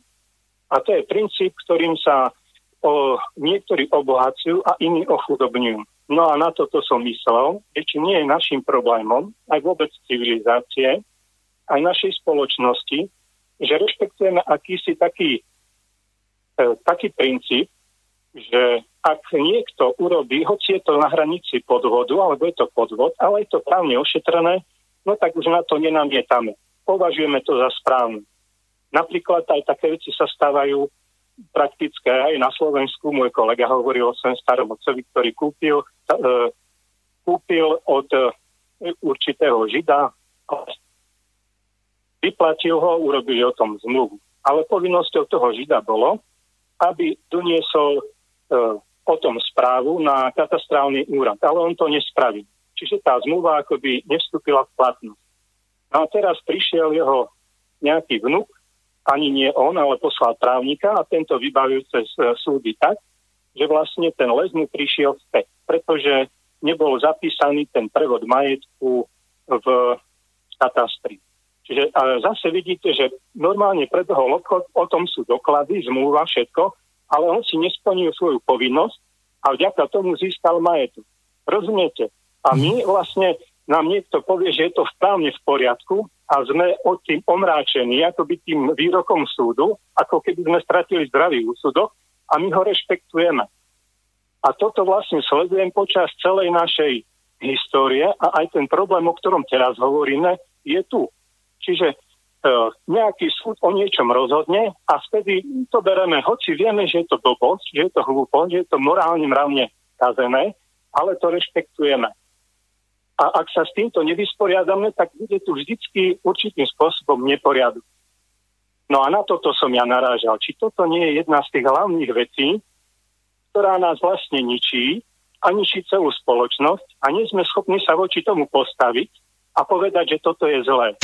A to je princíp, ktorým sa o, niektorí obohacujú a iní ochudobňujú. No a na toto som myslel, že či nie je našim problémom, aj vôbec civilizácie, aj našej spoločnosti, že rešpektujeme akýsi taký, e, taký princíp, že ak niekto urobí, hoci je to na hranici podvodu, alebo je to podvod, ale je to právne ošetrené, no tak už na to nenamietame. Považujeme to za správne. Napríklad aj také veci sa stávajú praktické aj na Slovensku. Môj kolega hovoril o svojom starom otcovi, ktorý kúpil, uh, kúpil od uh, určitého žida, vyplatil ho, urobili o tom zmluvu. Ale povinnosťou toho žida bolo, aby doniesol uh, o tom správu na katastrálny úrad, ale on to nespravil. Čiže tá zmluva akoby nevstúpila v platnosť. No a teraz prišiel jeho nejaký vnuk, ani nie on, ale poslal právnika a tento vybavil cez e, súdy tak, že vlastne ten les mu prišiel späť, pretože nebol zapísaný ten prevod majetku v katastri. Čiže ale zase vidíte, že normálne predhol obchod, o tom sú doklady, zmluva, všetko, ale on si nesplnil svoju povinnosť a vďaka tomu získal majetok. Rozumiete? A my vlastne, nám niekto povie, že je to správne v poriadku a sme od tým omráčení, ako by tým výrokom súdu, ako keby sme stratili zdravý úsudok a my ho rešpektujeme. A toto vlastne sledujem počas celej našej histórie a aj ten problém, o ktorom teraz hovoríme, je tu. Čiže E, nejaký súd o niečom rozhodne a vtedy to bereme, hoci vieme, že je to blbosť, že je to hlúpo, že je to morálne mravne kazené, ale to rešpektujeme. A ak sa s týmto nevysporiadame, tak bude tu vždycky určitým spôsobom neporiadok. No a na toto som ja narážal. Či toto nie je jedna z tých hlavných vecí, ktorá nás vlastne ničí a ničí celú spoločnosť a nie sme schopní sa voči tomu postaviť a povedať, že toto je zlé.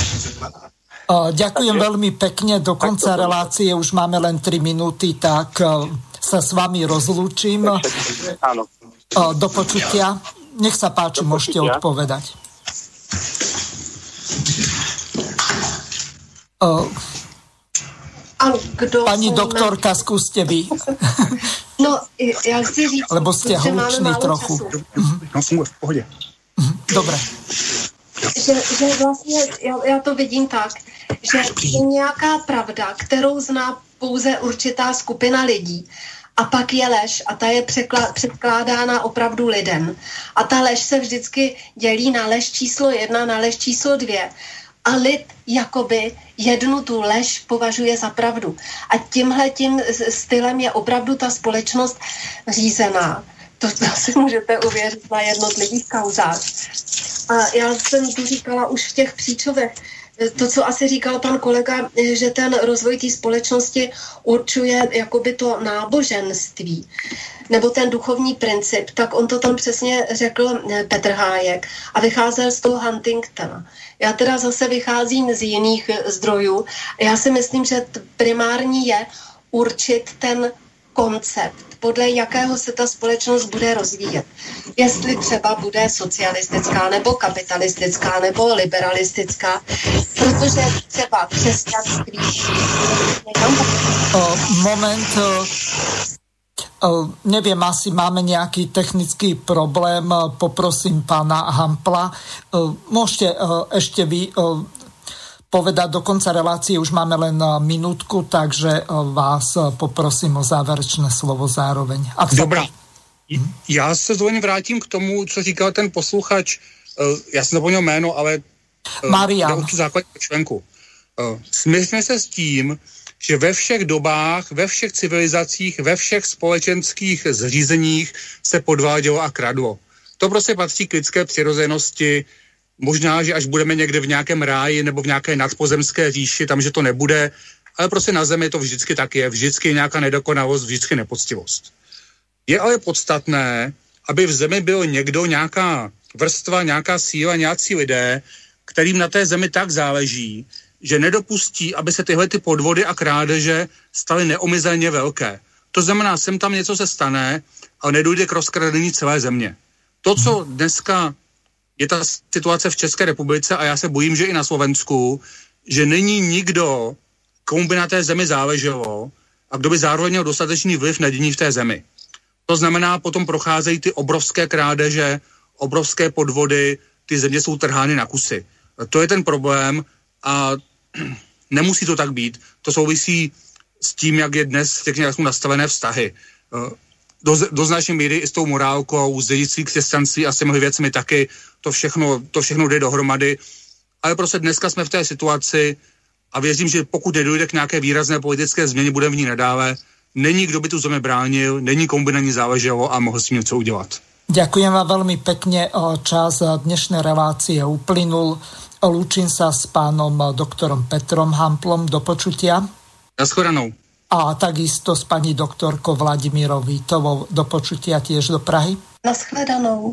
Ďakujem veľmi pekne. Do konca relácie už máme len 3 minúty, tak sa s vami rozlúčim. Áno. Do počutia. Nech sa páči, môžete odpovedať. A kdo Pani doktorka, skúste vy. No, já chci říct, Lebo ste hluční trochu. No, funguje v pohodě. Dobre. Že, že vlastně, já, já to vidím tak, že je nějaká pravda, kterou zná pouze určitá skupina lidí. A pak je lež a ta je předkládána opravdu lidem. A ta lež se vždycky dělí na lež číslo jedna, na lež číslo dvě. A lid jakoby jednu tu lež považuje za pravdu. A tímhle tím stylem je opravdu ta společnost řízená. To si můžete uvěřit na jednotlivých kauzách. A já jsem tu říkala už v těch příčovech, to, co asi říkal pan kolega, že ten rozvoj té společnosti určuje jakoby to náboženství nebo ten duchovní princip, tak on to tam přesně řekl eh, Petr Hájek a vycházel z toho Huntingtona. Já teda zase vycházím z jiných eh, zdrojů. Já si myslím, že primární je určit ten koncept, podle jakého se ta společnost bude rozvíjet. Jestli třeba bude socialistická, nebo kapitalistická, nebo liberalistická, protože třeba křesťanství... Moment, neviem, asi máme nejaký technický problém, poprosím pána Hampla. Môžete ešte vy povedať do konca relácie. Už máme len eh, minútku, takže eh, vás eh, poprosím o záverečné slovo zároveň. Ak Dobrá. Já se zvoleně vrátím k tomu, co říkal ten posluchač. Já jsem zapomněl jméno, ale Marian. tu základní členku. Smířme se s tím, že ve všech dobách, ve všech civilizacích, ve všech společenských zřízeních se podvádělo a kradlo. To prostě patří k lidské přirozenosti Možná, že až budeme někde v nějakém ráji nebo v nějaké nadpozemské říši, tam, že to nebude, ale prostě na zemi to vždycky tak je. Vždycky je nějaká nedokonalost, vždycky nepoctivost. Je ale podstatné, aby v zemi byl někdo, nějaká vrstva, nějaká síla, nějací lidé, kterým na té zemi tak záleží, že nedopustí, aby se tyhle ty podvody a krádeže staly neomyzelně velké. To znamená, sem tam něco se stane, ale nedojde k rozkradení celé země. To, co dneska je ta situace v České republice a já se bojím, že i na Slovensku, že není nikdo, komu by na té zemi záleželo a kdo by zároveň měl dostatečný vliv na dění v té zemi. To znamená, potom procházejí ty obrovské krádeže, obrovské podvody, ty země jsou trhány na kusy. To je ten problém a nemusí to tak být. To souvisí s tím, jak je dnes jak jsou nastavené vztahy. Do, do značné míry i s tou morálkou, s dědictví křesťanství a s těmi věcmi taky, to všechno, to všechno jde dohromady. Ale prostě dneska jsme v té situaci a věřím, že pokud nedojde k nějaké výrazné politické změně, budeme v ní nadále, není kdo by tu zemi bránil, není komu by na ní záleželo a mohl s tím něco udělat. Ďakujem vám veľmi pekne. Čas dnešnej relácie uplynul. Lúčim sa s pánom doktorom Petrom Hamplom. Do počutia. Naschledanou. A takisto s pani doktorkou Vladimírou Vítovou. Do počutia tiež do Prahy. Naschledanou.